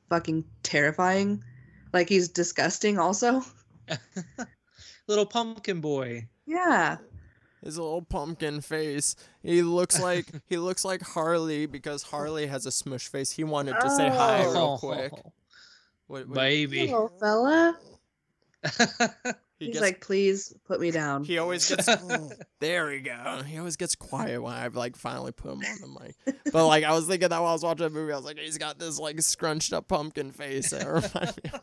D: fucking terrifying. Like he's disgusting also. (laughs) (laughs)
E: little pumpkin boy
D: Yeah.
A: His little pumpkin face. He looks like (laughs) he looks like Harley because Harley has a smush face. He wanted to say hi real
E: Oh,
A: quick. (laughs) What, what-
E: baby
D: Hello, fella. (laughs)
A: he
D: He's
A: gets-
D: like, please put me down.
A: He always gets (laughs) (laughs) there we go. He always gets quiet when I've like finally put him on the mic. (laughs) But like I was thinking that while I was watching the movie, I was like, he's got this like scrunched up pumpkin face. That reminds me. of-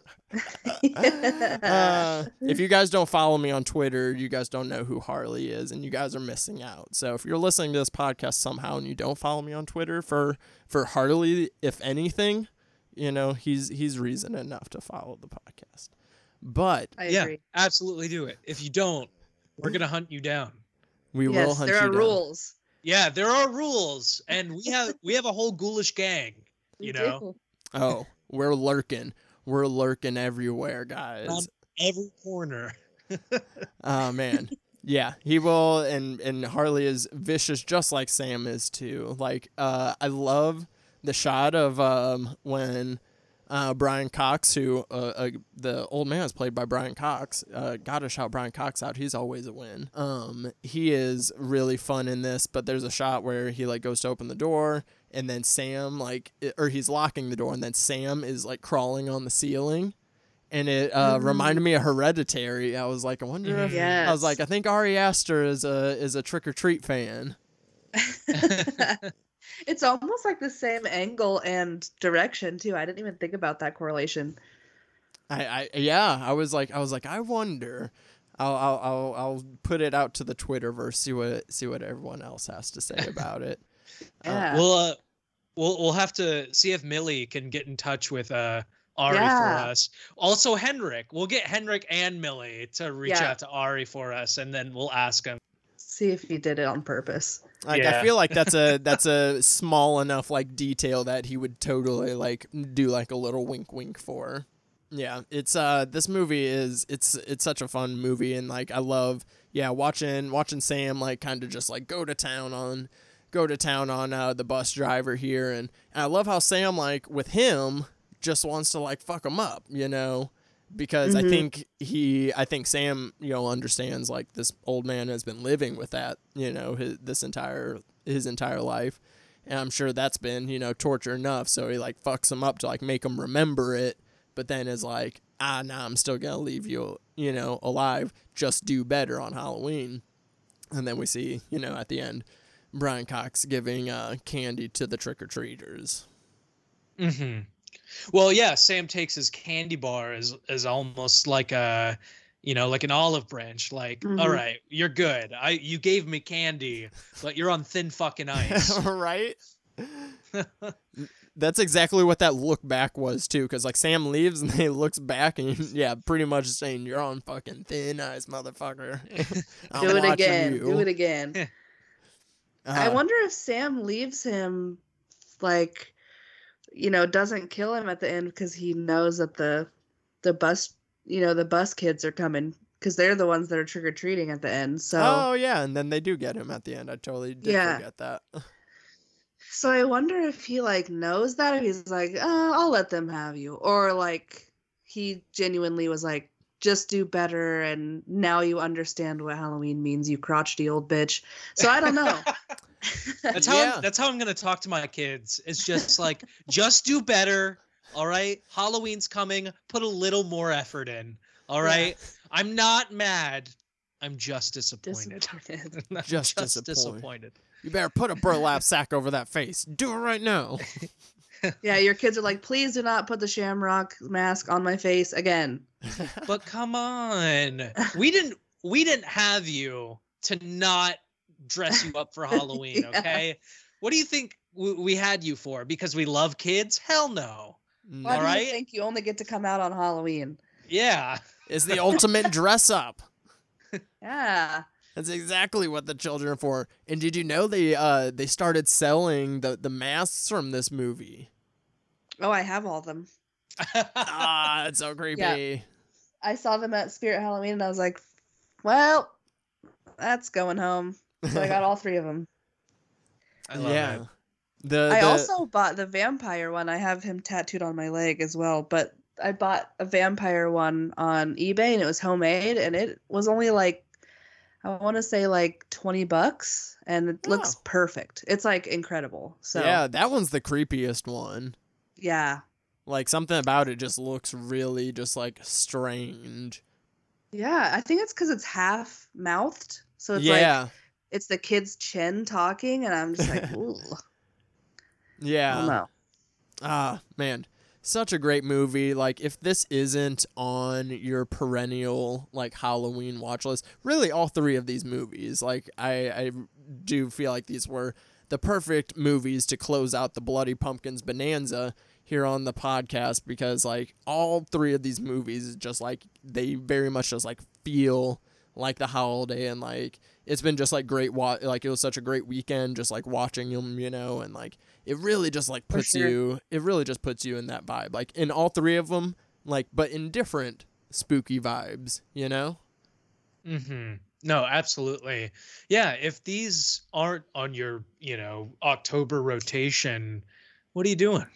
A: uh, if you guys don't follow me on Twitter, you guys don't know who Harley is, and you guys are missing out. So if you're listening to this podcast somehow and you don't follow me on Twitter for for Harley, if anything, you know he's he's reason enough to follow the podcast. But
D: I
E: yeah absolutely do it if you don't we're gonna hunt you down
A: we will
D: yes,
A: hunt
D: there
A: you
D: are
A: down.
D: rules.
E: yeah there are rules and we have we have a whole ghoulish gang
D: We
E: you know
D: do.
A: Oh, we're lurking. we're lurking everywhere, guys.
E: Um, Every corner. (laughs)
A: Oh man. Yeah, he will and and Harley is vicious just like Sam is too. Like uh I love the shot of um when uh Brian Cox who uh, uh the old man is played by Brian Cox. Uh got to shout Brian Cox out. He's always a win. Um he is really fun in this, but there's a shot where he like goes to open the door and then Sam like i- or he's locking the door and then Sam is like crawling on the ceiling and it uh,
D: Mhm.
A: reminded me of Hereditary. I was like, I wonder if
D: Yes.
A: I was like, I think Ari Aster is a is a Trick 'r Treat fan. (laughs) (laughs)
D: it's almost like the same angle and direction too. I didn't even think about that correlation.
A: I, I yeah, I was like, I was like, I wonder. I'll I'll I'll, I'll put it out to the Twitterverse, see what see what everyone else has to say (laughs) about it. Uh,
D: Yeah.
E: We'll uh, we'll we'll have to see if Millie can get in touch with uh Ari
D: Yeah.
E: for us. Also Henrik. We'll get Henrik and Millie to reach
D: Yeah.
E: out to Ari for us, and then we'll ask him.
D: See if he did it on purpose.
A: Like I feel like that's a (laughs) that's a small enough like detail that he would totally like do like a little wink wink for. Yeah, it's uh this movie is it's it's such a fun movie and like I love yeah watching watching Sam like kind of just like go to town on go to town on uh, the bus driver here and, and I love how Sam like with him just wants to like fuck him up, you know, because I
D: Mhm.
A: think he I think Sam you know understands like this old man has been living with that you know his, this entire his entire life. And I'm sure that's been you know torture enough. So he like fucks him up to like make him remember it but then is like ah nah I'm still gonna leave you you know alive. Just do better on Halloween. And then we see you know at the end Brian Cox giving uh, candy to the trick or treaters
E: hmm Well, yeah, Sam takes his candy bar as as almost like a, you know, like an olive branch. Like,
D: Mhm.
E: all right, you're good. I you gave me candy, but you're on thin fucking ice. (laughs)
A: right? (laughs) That's exactly what that look back was too, because like Sam leaves and (laughs) he looks back and yeah, pretty much saying you're on fucking thin ice, motherfucker.
D: Do it again.
A: you."
D: Do it again. I
A: Uh,
D: wonder if Sam leaves him like you know, doesn't kill him at the end because he knows that the the bus you know, the bus kids are coming because they're the ones that are trick or treating at the end. So
A: Oh yeah, and then they do get him at the end. I totally did
D: Yeah.
A: forget that. (laughs)
D: so I wonder if he like knows that if he's like, oh, I'll let them have you. Or like he genuinely was like, just do better and now you understand what Halloween means, you crotchety old bitch. So I don't know. (laughs)
E: That's how
A: Yeah.
E: I'm, that's how I'm gonna talk to my kids. It's just like (laughs) just do better. All right, Halloween's coming. Put a little more effort in. all right Yeah. I'm not mad. I'm just disappointed.
D: Disappointed. (laughs)
E: I'm
A: Just
E: just
A: disappointed.
E: disappointed.
A: You better put a burlap sack over that face. Do it right now.
D: Yeah, your kids are like, please do not put the shamrock mask on my face again. (laughs)
E: But come on, we didn't we didn't have you to not dress you up for (laughs) Halloween.
D: Yeah.
E: Okay, what do you think we, we had you for? Because we love kids? Hell no. Mm.
D: Why do
E: Alright.
D: you think you only get to come out on Halloween?
E: Yeah.
A: It's the ultimate (laughs) dress up.
D: Yeah.
A: That's exactly what the children are for. And did you know they uh they started selling the the masks from this movie?
D: Oh, I have all of them.
A: ah, (laughs) it's so creepy. Yeah.
D: I saw them at Spirit Halloween and I was like, well, that's going home. So I got all three of them.
E: I love
A: yeah.
E: it.
A: The,
D: I
A: the-
D: also bought the vampire one. I have him tattooed on my leg as well, but I bought a vampire one on eBay and it was homemade and it was only like I want to say like 20 bucks and it looks
A: Oh.
D: perfect. It's like incredible. So
A: yeah, that one's the creepiest one.
D: yeah.
A: Like something about it just looks really just like strange.
D: Yeah, I think it's cuz it's half mouthed. So it's like
A: yeah.
D: it's the kid's chin talking and I'm just like, (laughs) ooh.
A: Yeah.
D: don't.
A: Ah, man. Such a great movie. Like if this isn't on your perennial like Halloween watch list, really all three of these movies, like I I do feel like these were the perfect movies to close out the Bloody Pumpkins Bonanza here on the podcast because like all three of these movies just like they very much just like feel like the holiday and like it's been just like great wa- like it was such a great weekend just like watching them you know and like it really just like puts
D: sure.
A: you it really just puts you in that vibe like in all three of them like but in different spooky vibes, you know?
E: Mm-hmm. No, absolutely. Yeah, if these aren't on your, you know, October rotation, what are you doing?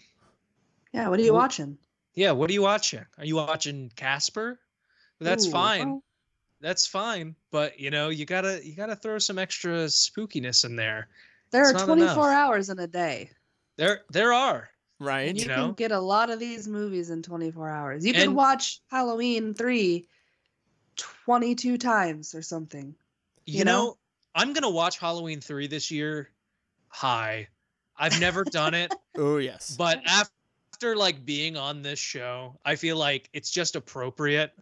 D: Yeah, what are you
E: Well-
D: watching?
E: Yeah, what are you watching? Are you watching Casper? That's
D: Ooh,
E: fine.
D: well,
E: That's fine. But you know, you gotta you gotta throw some extra spookiness in there.
D: there
E: It's
D: are 24
E: enough.
D: hours in a day.
E: There there are.
A: Right?
D: And you
E: You
D: can get a lot of these movies in 24 hours. You can
E: And-
D: watch Halloween 3 22 times or something.
E: You,
D: You
E: know,
D: know?
E: I'm gonna watch Halloween 3 this year. Hi. I've never done it, (laughs)
A: oh yes.
E: but after like being on this show, I feel like it's just appropriate.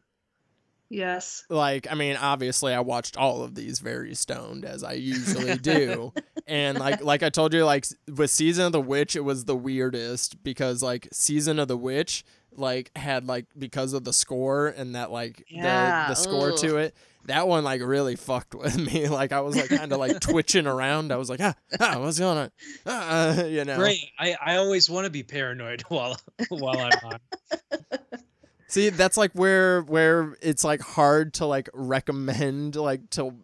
D: Yes.
A: like i mean obviously i watched all of these very stoned as i usually do (laughs) and like like i told you like with season of the witch it was the weirdest because like season of the witch like had like because of the score and that like
D: Yeah,
A: the the score to it that one like really fucked with me (laughs) like i was like kind of like twitching around i was like ah, ah what's going on ah, (laughs) you know
E: Great. I, I always want to be paranoid while while I'm on.
A: See, that's like where where it's like hard to like recommend like to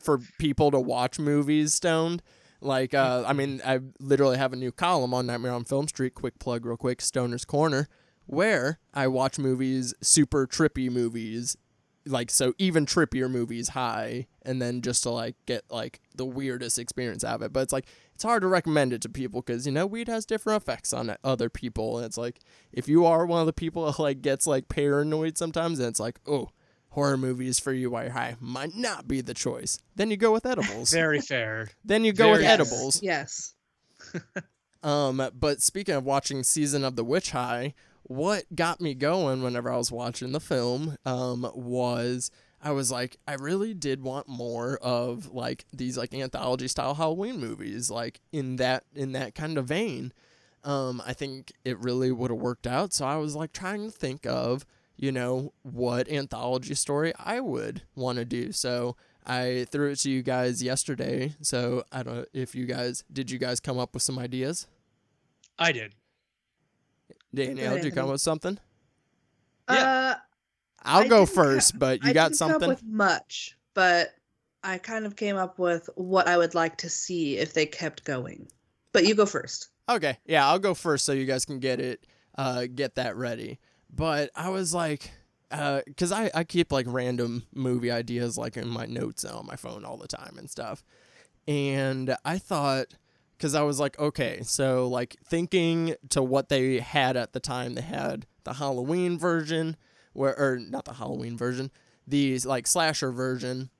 A: for people to watch movies stoned. Like uh I mean, I literally have a new column on Nightmare on Film Street, quick plug real quick, Stoner's Corner, where I watch movies, super trippy movies, like so even trippier movies high and then just to like get like the weirdest experience out of it. But it's like it's hard to recommend it to people because you know weed has different effects on other people and it's like if you are one of the people that like gets like paranoid sometimes and it's like oh horror movies for you while you're high might not be the choice then you go with edibles
E: Very fair.
A: then you go with
E: Very-
A: edibles
D: Yes. (laughs)
A: um but speaking of watching season of the witch high what got me going whenever i was watching the film um was I was like, I really did want more of like these like anthology style Halloween movies, like in that in that kind of vein. Um, I think it really would have worked out. So I was like trying to think of, you know, what anthology story I would want to do. So I threw it to you guys yesterday. So I don't know if you guys did you guys come up with some ideas?
E: I did.
A: Danielle, did you come up with something?
E: Yeah.
D: Uh,
A: I'll
D: I
A: go
D: didn't
A: first, but you
D: I
A: got
D: didn't come
A: something?
D: up with much, but I kind of came up with what I would like to see if they kept going. But you go first.
A: Okay, yeah, I'll go first so you guys can get it, uh, get that ready. But I was like, uh, cause I I keep like random movie ideas like in my notes on my phone all the time and stuff, and I thought, cause I was like, okay, so like thinking to what they had at the time, they had the Halloween version, where or not the Halloween version, the like slasher version,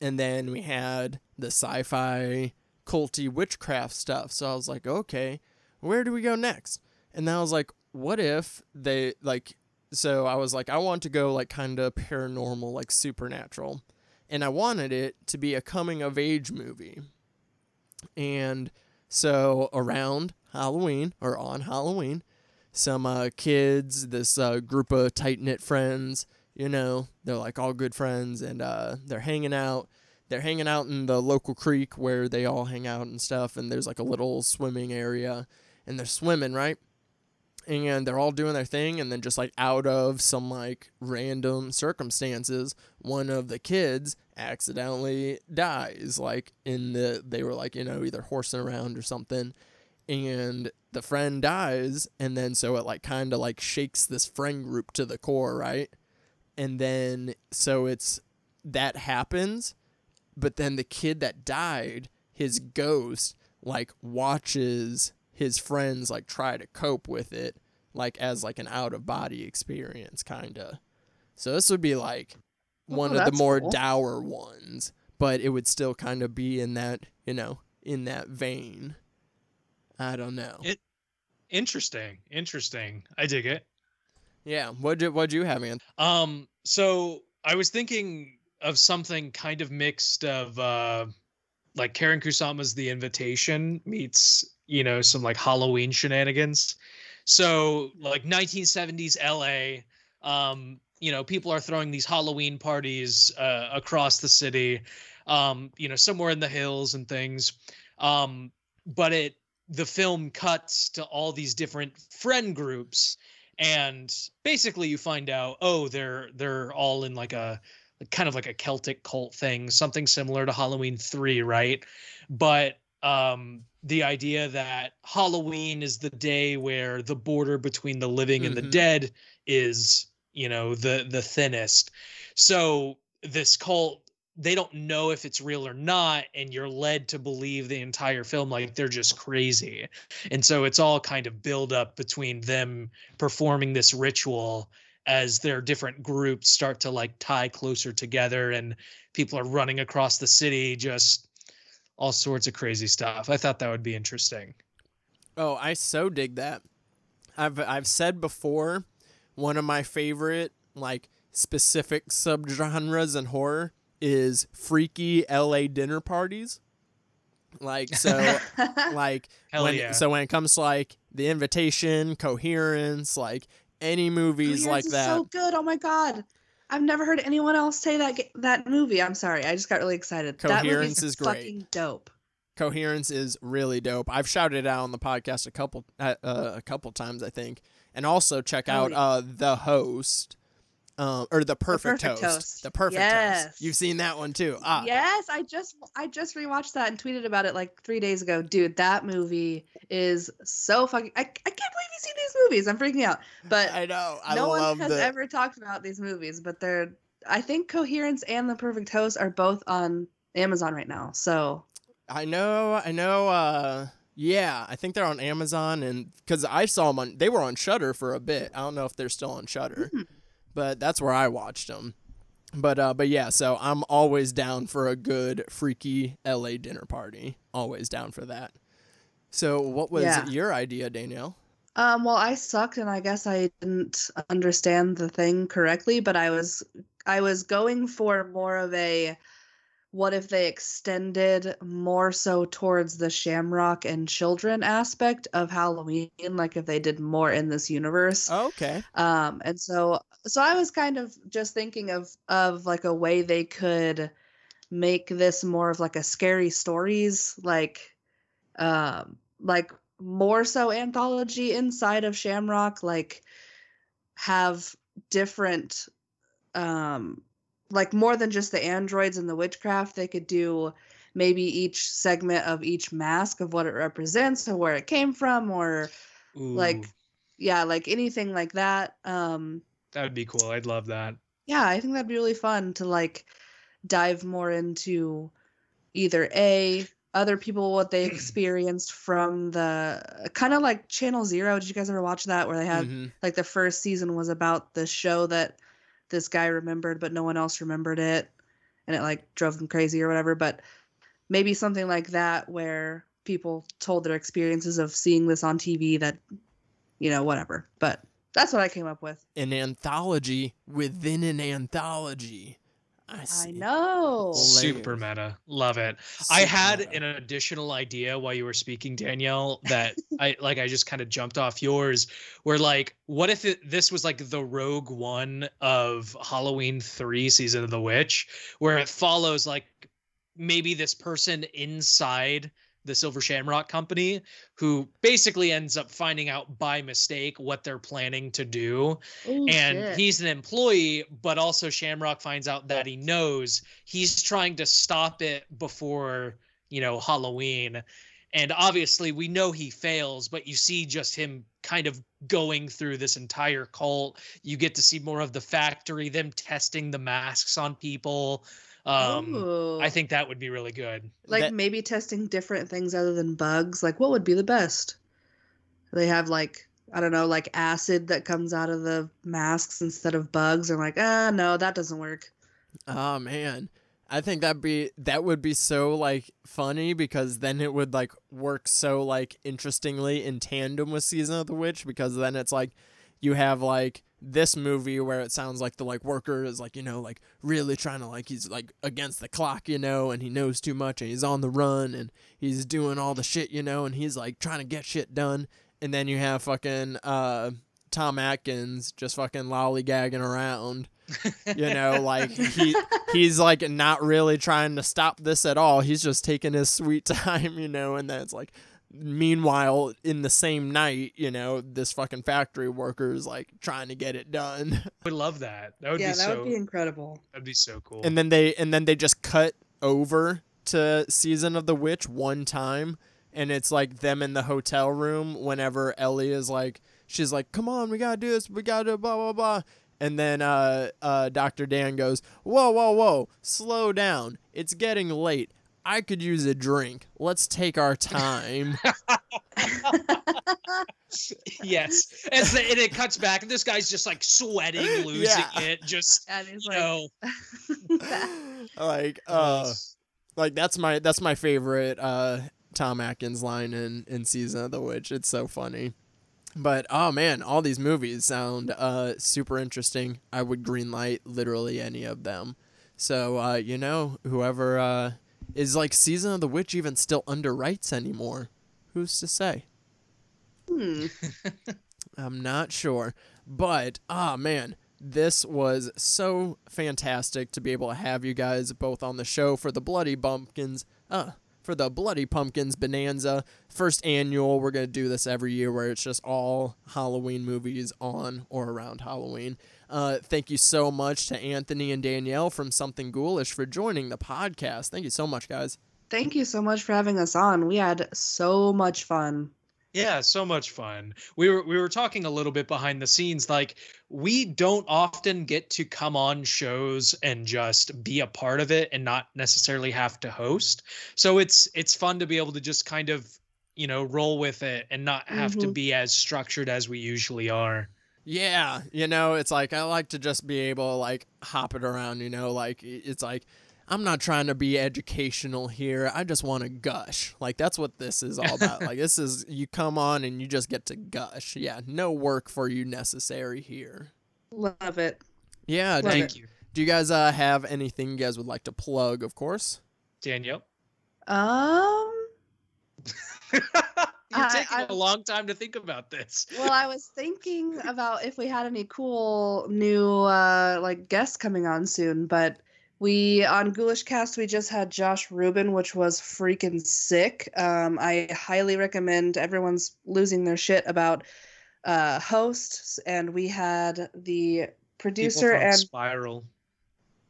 A: and then we had the sci-fi culty witchcraft stuff. So I was like, okay, where do we go next? And then I was like, what if they like so I was like, I want to go like kind of paranormal, like supernatural. And I wanted it to be a coming of age movie. And so around Halloween or on Halloween, some uh, kids, this uh, group of tight knit friends, you know, they're like all good friends and uh, they're hanging out. They're hanging out in the local creek where they all hang out and stuff and there's like a little swimming area and they're swimming right and they're all doing their thing and then just like out of some like random circumstances one of the kids accidentally dies like in the they were like you know either horsing around or something and the friend dies and then so it like kind of like shakes this friend group to the core right? And then so it's that happens but then the kid that died, his ghost, like watches his friends like try to cope with it, like as like an out of body experience, kinda. So this would be like one
D: Oh,
A: of the more
D: cool.
A: dour ones, but it would still kind of be in that, you know, in that vein. I don't know.
E: It- Interesting. Interesting. I dig it.
A: yeah, what'd you what'd you have, Anth?
E: Um, so I was thinking of something kind of mixed of uh like Karyn Kusama's The Invitation meets, you know, some like Halloween shenanigans. So like 1970s LA, um, you know, people are throwing these Halloween parties uh, across the city, um, you know, somewhere in the hills and things. Um, but it the film cuts to all these different friend groups and basically you find out oh they're they're all in like a kind of like a celtic cult thing something similar to halloween 3 right? But um the idea that halloween is the day where the border between the living and the
A: Mhm.
E: dead is you know the the thinnest. So this cult they don't know if it's real or not and you're led to believe the entire film like they're just crazy. And so it's all kind of build up between them performing this ritual as their different groups start to like tie closer together and people are running across the city just all sorts of crazy stuff i thought that would be interesting
A: Oh, I so dig that. I've I've said before, one of my favorite like specific subgenres in horror is freaky LA dinner parties. Like so (laughs) like
E: hell
A: when,
E: yeah
A: so when it comes to like the invitation, coherence, like any movies
D: Coherence
A: like
D: is
A: that.
D: So good. Oh my god. I've never heard anyone else say that that movie. I'm sorry. I just got really excited. that
A: Coherence
D: movie's
A: is great.
D: fucking dope.
A: coherence is really dope. I've shouted it out on the podcast a couple uh, uh, a couple times, I think. And also check
D: Oh,
A: out uh the host um or the perfect,
D: Perfect
A: toast.
D: Toast.
A: The perfect
D: Yes.
A: toast. You've seen that one too. Ah.
D: Yes, I just I just rewatched that and tweeted about it like three days ago. Dude, that movie is so fucking. I, I can't believe you've seen these movies. I'm freaking out. But
A: I know. I
D: no
A: love
D: one has
A: the
D: ever talked about these movies, but they're. I think Coherence and The Perfect Host are both on Amazon right now. So
A: I know, I know. Uh, yeah, I think they're on Amazon, and because I saw them on, they were on Shudder for a bit. I don't know if they're still on Shudder,
D: Hmm.
A: But that's where I watched them. But uh, but yeah, so I'm always down for a good freaky LA dinner party. Always down for that. So what was
D: Yeah.
A: your idea, Danielle?
D: Um, well, I sucked, and I guess I didn't understand the thing correctly. But I was, I was going for more of a, what if they extended more so towards the Shamrock and children aspect of Halloween, like if they did more in this universe.
A: Oh, okay.
D: Um, and so, so I was kind of just thinking of of like a way they could make this more of like a scary stories, like, um, like more so anthology inside of Shamrock, like have different, um, like more than just the androids and the witchcraft. They could do maybe each segment of each mask of what it represents or where it came from, or like yeah, like anything like that. Um,
E: that would be cool i'd love that
D: yeah, I think that'd be really fun to like dive more into either a other people what they (clears throat) experienced from the kind of like Channel Zero. Did you guys ever watch that where they had
A: Mhm.
D: like the first season was about the show that this guy remembered but no one else remembered it and it like drove them crazy or whatever, but maybe something like that where people told their experiences of seeing this on TV that you know whatever. But that's what I came up with.
A: An anthology within an anthology. I,
D: I
A: see.
D: know.
E: super meta love it I had
A: meta.
E: an additional idea while you were speaking, Danielle, that (laughs) I like I just kind of jumped off yours where like what if it, this was like the rogue one of Halloween 3 season of the witch where it follows like maybe this person inside the Silver Shamrock company who basically ends up finding out by mistake what they're planning to do.
D: Ooh,
E: and
D: shit.
E: he's an employee but also shamrock finds out that he knows he's trying to stop it before you know halloween. And obviously we know he fails but you see just him kind of going through this entire cult. You get to see more of the factory them testing the masks on people um
D: Ooh.
E: i think that would be really good
D: like
A: That-
D: maybe testing different things other than bugs. Like what would be the best? They have like I don't know, like acid that comes out of the masks instead of bugs. I'm like, ah, no, that doesn't work.
A: Oh man. I think that'd be that would be so like funny because then it would like work so like interestingly in tandem with Season of the Witch because then it's like you have like this movie where it sounds like the like worker is like you know like really trying to like he's like against the clock you know and he knows too much and he's on the run and he's doing all the shit you know and he's like trying to get shit done. And then you have fucking uh Tom Atkins just fucking lollygagging around (laughs) you know like he he's like not really trying to stop this at all. He's just taking his sweet (laughs) time you know and then it's like meanwhile, in the same night, you know, this fucking factory worker is like trying to get it done.
E: I (laughs) would love that. That would
D: yeah,
E: be
D: that
E: so.
D: would be incredible.
E: That'd be so cool.
A: and then they and then they just cut over to season of the witch one time and it's like them in the hotel room whenever ellie is like she's like come on we gotta do this we gotta do blah blah blah and then uh, uh, dr dan goes whoa whoa whoa slow down it's getting late i could use a drink let's take our time (laughs)
E: yes, and, the, and it cuts back, and this guy's just like sweating, (laughs) losing
A: Yeah.
E: it. Just
D: And he's
E: you
D: like,
E: know, (laughs)
A: like uh like that's my that's my favorite uh Tom Atkins line in in season of the witch. It's so funny. But oh man, all these movies sound uh super interesting. I would greenlight literally any of them. So uh you know, whoever uh is like season of the witch even still under rights anymore? Who's to say?
D: hmm. (laughs)
A: I'm not sure. But, ah, man, this was so fantastic to be able to have you guys both on the show for the Bloody Pumpkins. Uh, for the Bloody Pumpkins Bonanza. First annual. We're going to do this every year where it's just all Halloween movies on or around Halloween. Uh, thank you so much to Anthony and Danielle from Something Ghoulish for joining the podcast. Thank you so much, guys.
D: Thank you so much for having us on. We had so much fun.
E: yeah, so much fun. We were we were talking a little bit behind the scenes. Like we don't often get to come on shows and just be a part of it and not necessarily have to host. So it's it's fun to be able to just kind of you know roll with it and not have to
D: Mhm.
E: be as structured as we usually are.
A: Yeah, you know, it's like I like to just be able to like hop it around, you know, like it's like I'm not trying to be educational here. I just want to gush. Like that's what this is all about. like this is you come on and you just get to gush. Yeah, no work for you necessary here.
D: Love it.
A: Yeah,
D: Love
A: you-
E: Thank you,
A: do you guys uh, have anything you guys would like to plug, of course?
E: Danielle.
D: Um. (laughs)
E: You're taking
D: I-
E: a long time to think about this.
D: Well, I was thinking about if we had any cool new uh like guests coming on soon, but we on Ghoulish Cast we just had Josh Ruben, which was freaking sick. Um, I highly recommend everyone's losing their shit about uh hosts, and we had the producer and
E: Spiral.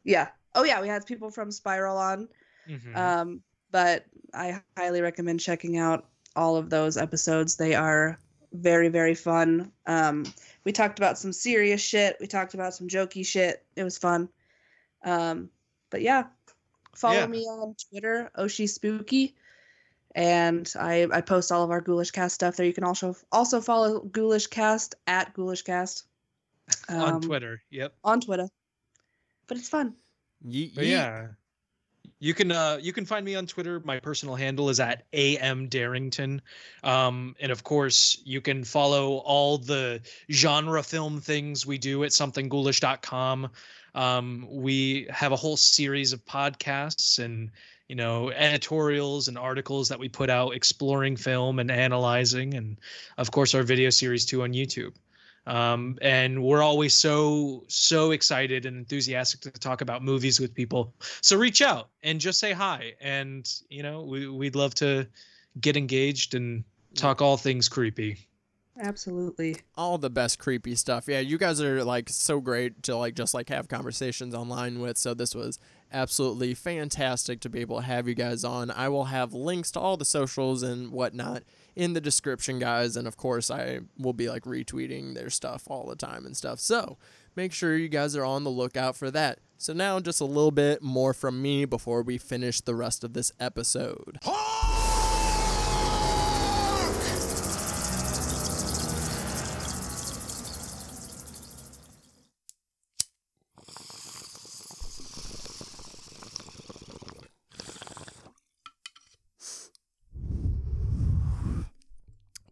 D: yeah, oh yeah, we had people from Spiral on.
E: Mhm.
D: Um, but I highly recommend checking out all of those episodes. They are very, very fun. Um, we talked about some serious shit. We talked about some jokey shit. It was fun. Um, but yeah, follow
E: Yeah.
D: me on Twitter, Oshi Spooky, and I I post all of our Ghoulish Cast stuff there. You can also also follow Ghoulish Cast at Ghoulish Cast
E: on
D: um,
E: Twitter. Yep.
D: On Twitter, but it's fun.
A: Ye-
E: But
A: ye-
E: yeah. You can uh you can find me on Twitter. My personal handle is at am Darrington. Um and of course you can follow all the genre film things we do at somethingghoulish.com. Um we have a whole series of podcasts and you know editorials and articles that we put out exploring film and analyzing and of course our video series too on YouTube um, and we're always so so excited and enthusiastic to talk about movies with people so reach out and just say hi and you know we, we'd love to get engaged and talk all things creepy
D: Absolutely.
A: all the best creepy stuff. Yeah, you guys are like so great to like just like have conversations online with. So this was absolutely fantastic to be able to have you guys on. I will have links to all the socials and whatnot in the description, guys. And of course, I will be like retweeting their stuff all the time and stuff. So make sure you guys are on the lookout for that. So now just a little bit more from me before we finish the rest of this episode.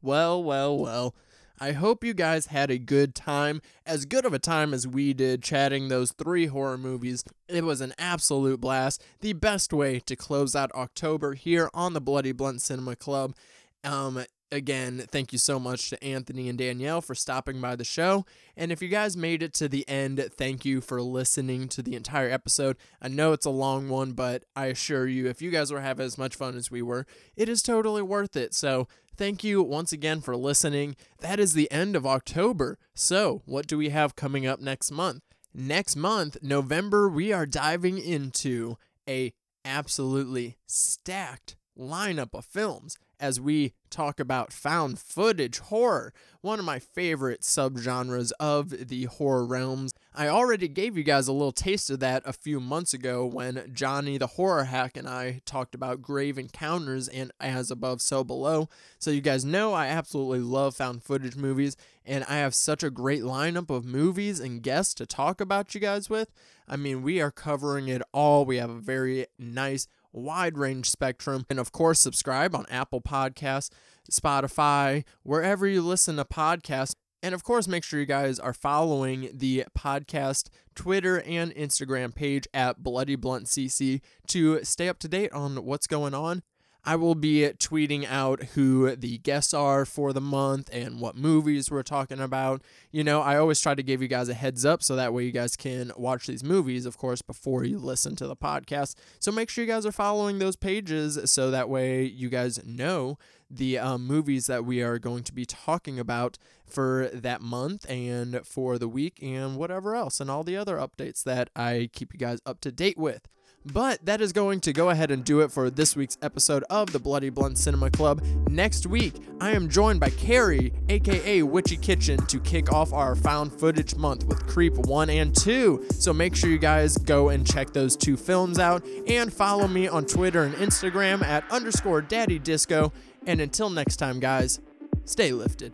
A: Well, well, well. I hope you guys had a good time, as good of a time as we did chatting those three horror movies. It was an absolute blast. The best way to close out October here on the Bloody Blunt Cinema Club. Um, Again, thank you so much to Anthony and Danielle for stopping by the show. And if you guys made it to the end, thank you for listening to the entire episode. I know it's a long one, but I assure you, if you guys were having as much fun as we were, it is totally worth it. So thank you once again for listening. That is the end of October. So, what do we have coming up next month? Next month, November, we are diving into a absolutely stacked lineup of films as we talk about found footage horror, one of my favorite subgenres of the horror realms. I already gave you guys a little taste of that a few months ago when Johnny the Horror Hack and I talked about Grave Encounters and As Above, So Below. So you guys know I absolutely love found footage movies, and I have such a great lineup of movies and guests to talk about you guys with. I mean, we are covering it all. We have a very nice wide range spectrum. And of course, subscribe on Apple Podcasts, Spotify, wherever you listen to podcasts. And of course, make sure you guys are following the podcast Twitter and Instagram page at Bloody Blunt CC to stay up to date on what's going on. I will be tweeting out who the guests are for the month and what movies we're talking about. You know, I always try to give you guys a heads up so that way you guys can watch these movies, of course, before you listen to the podcast. So make sure you guys are following those pages so that way you guys know the um, movies that we are going to be talking about for that month and for the week and whatever else and all the other updates that I keep you guys up to date with. But that is going to go ahead and do it for this week's episode of the Bloody Blunt Cinema Club. Next week, I am joined by Carrie, aka Witchy Kitchen, to kick off our found footage month with Creep 1 and 2. So make sure you guys go and check those two films out and follow me on Twitter and Instagram at underscore daddy disco. And until next time, guys, stay lifted.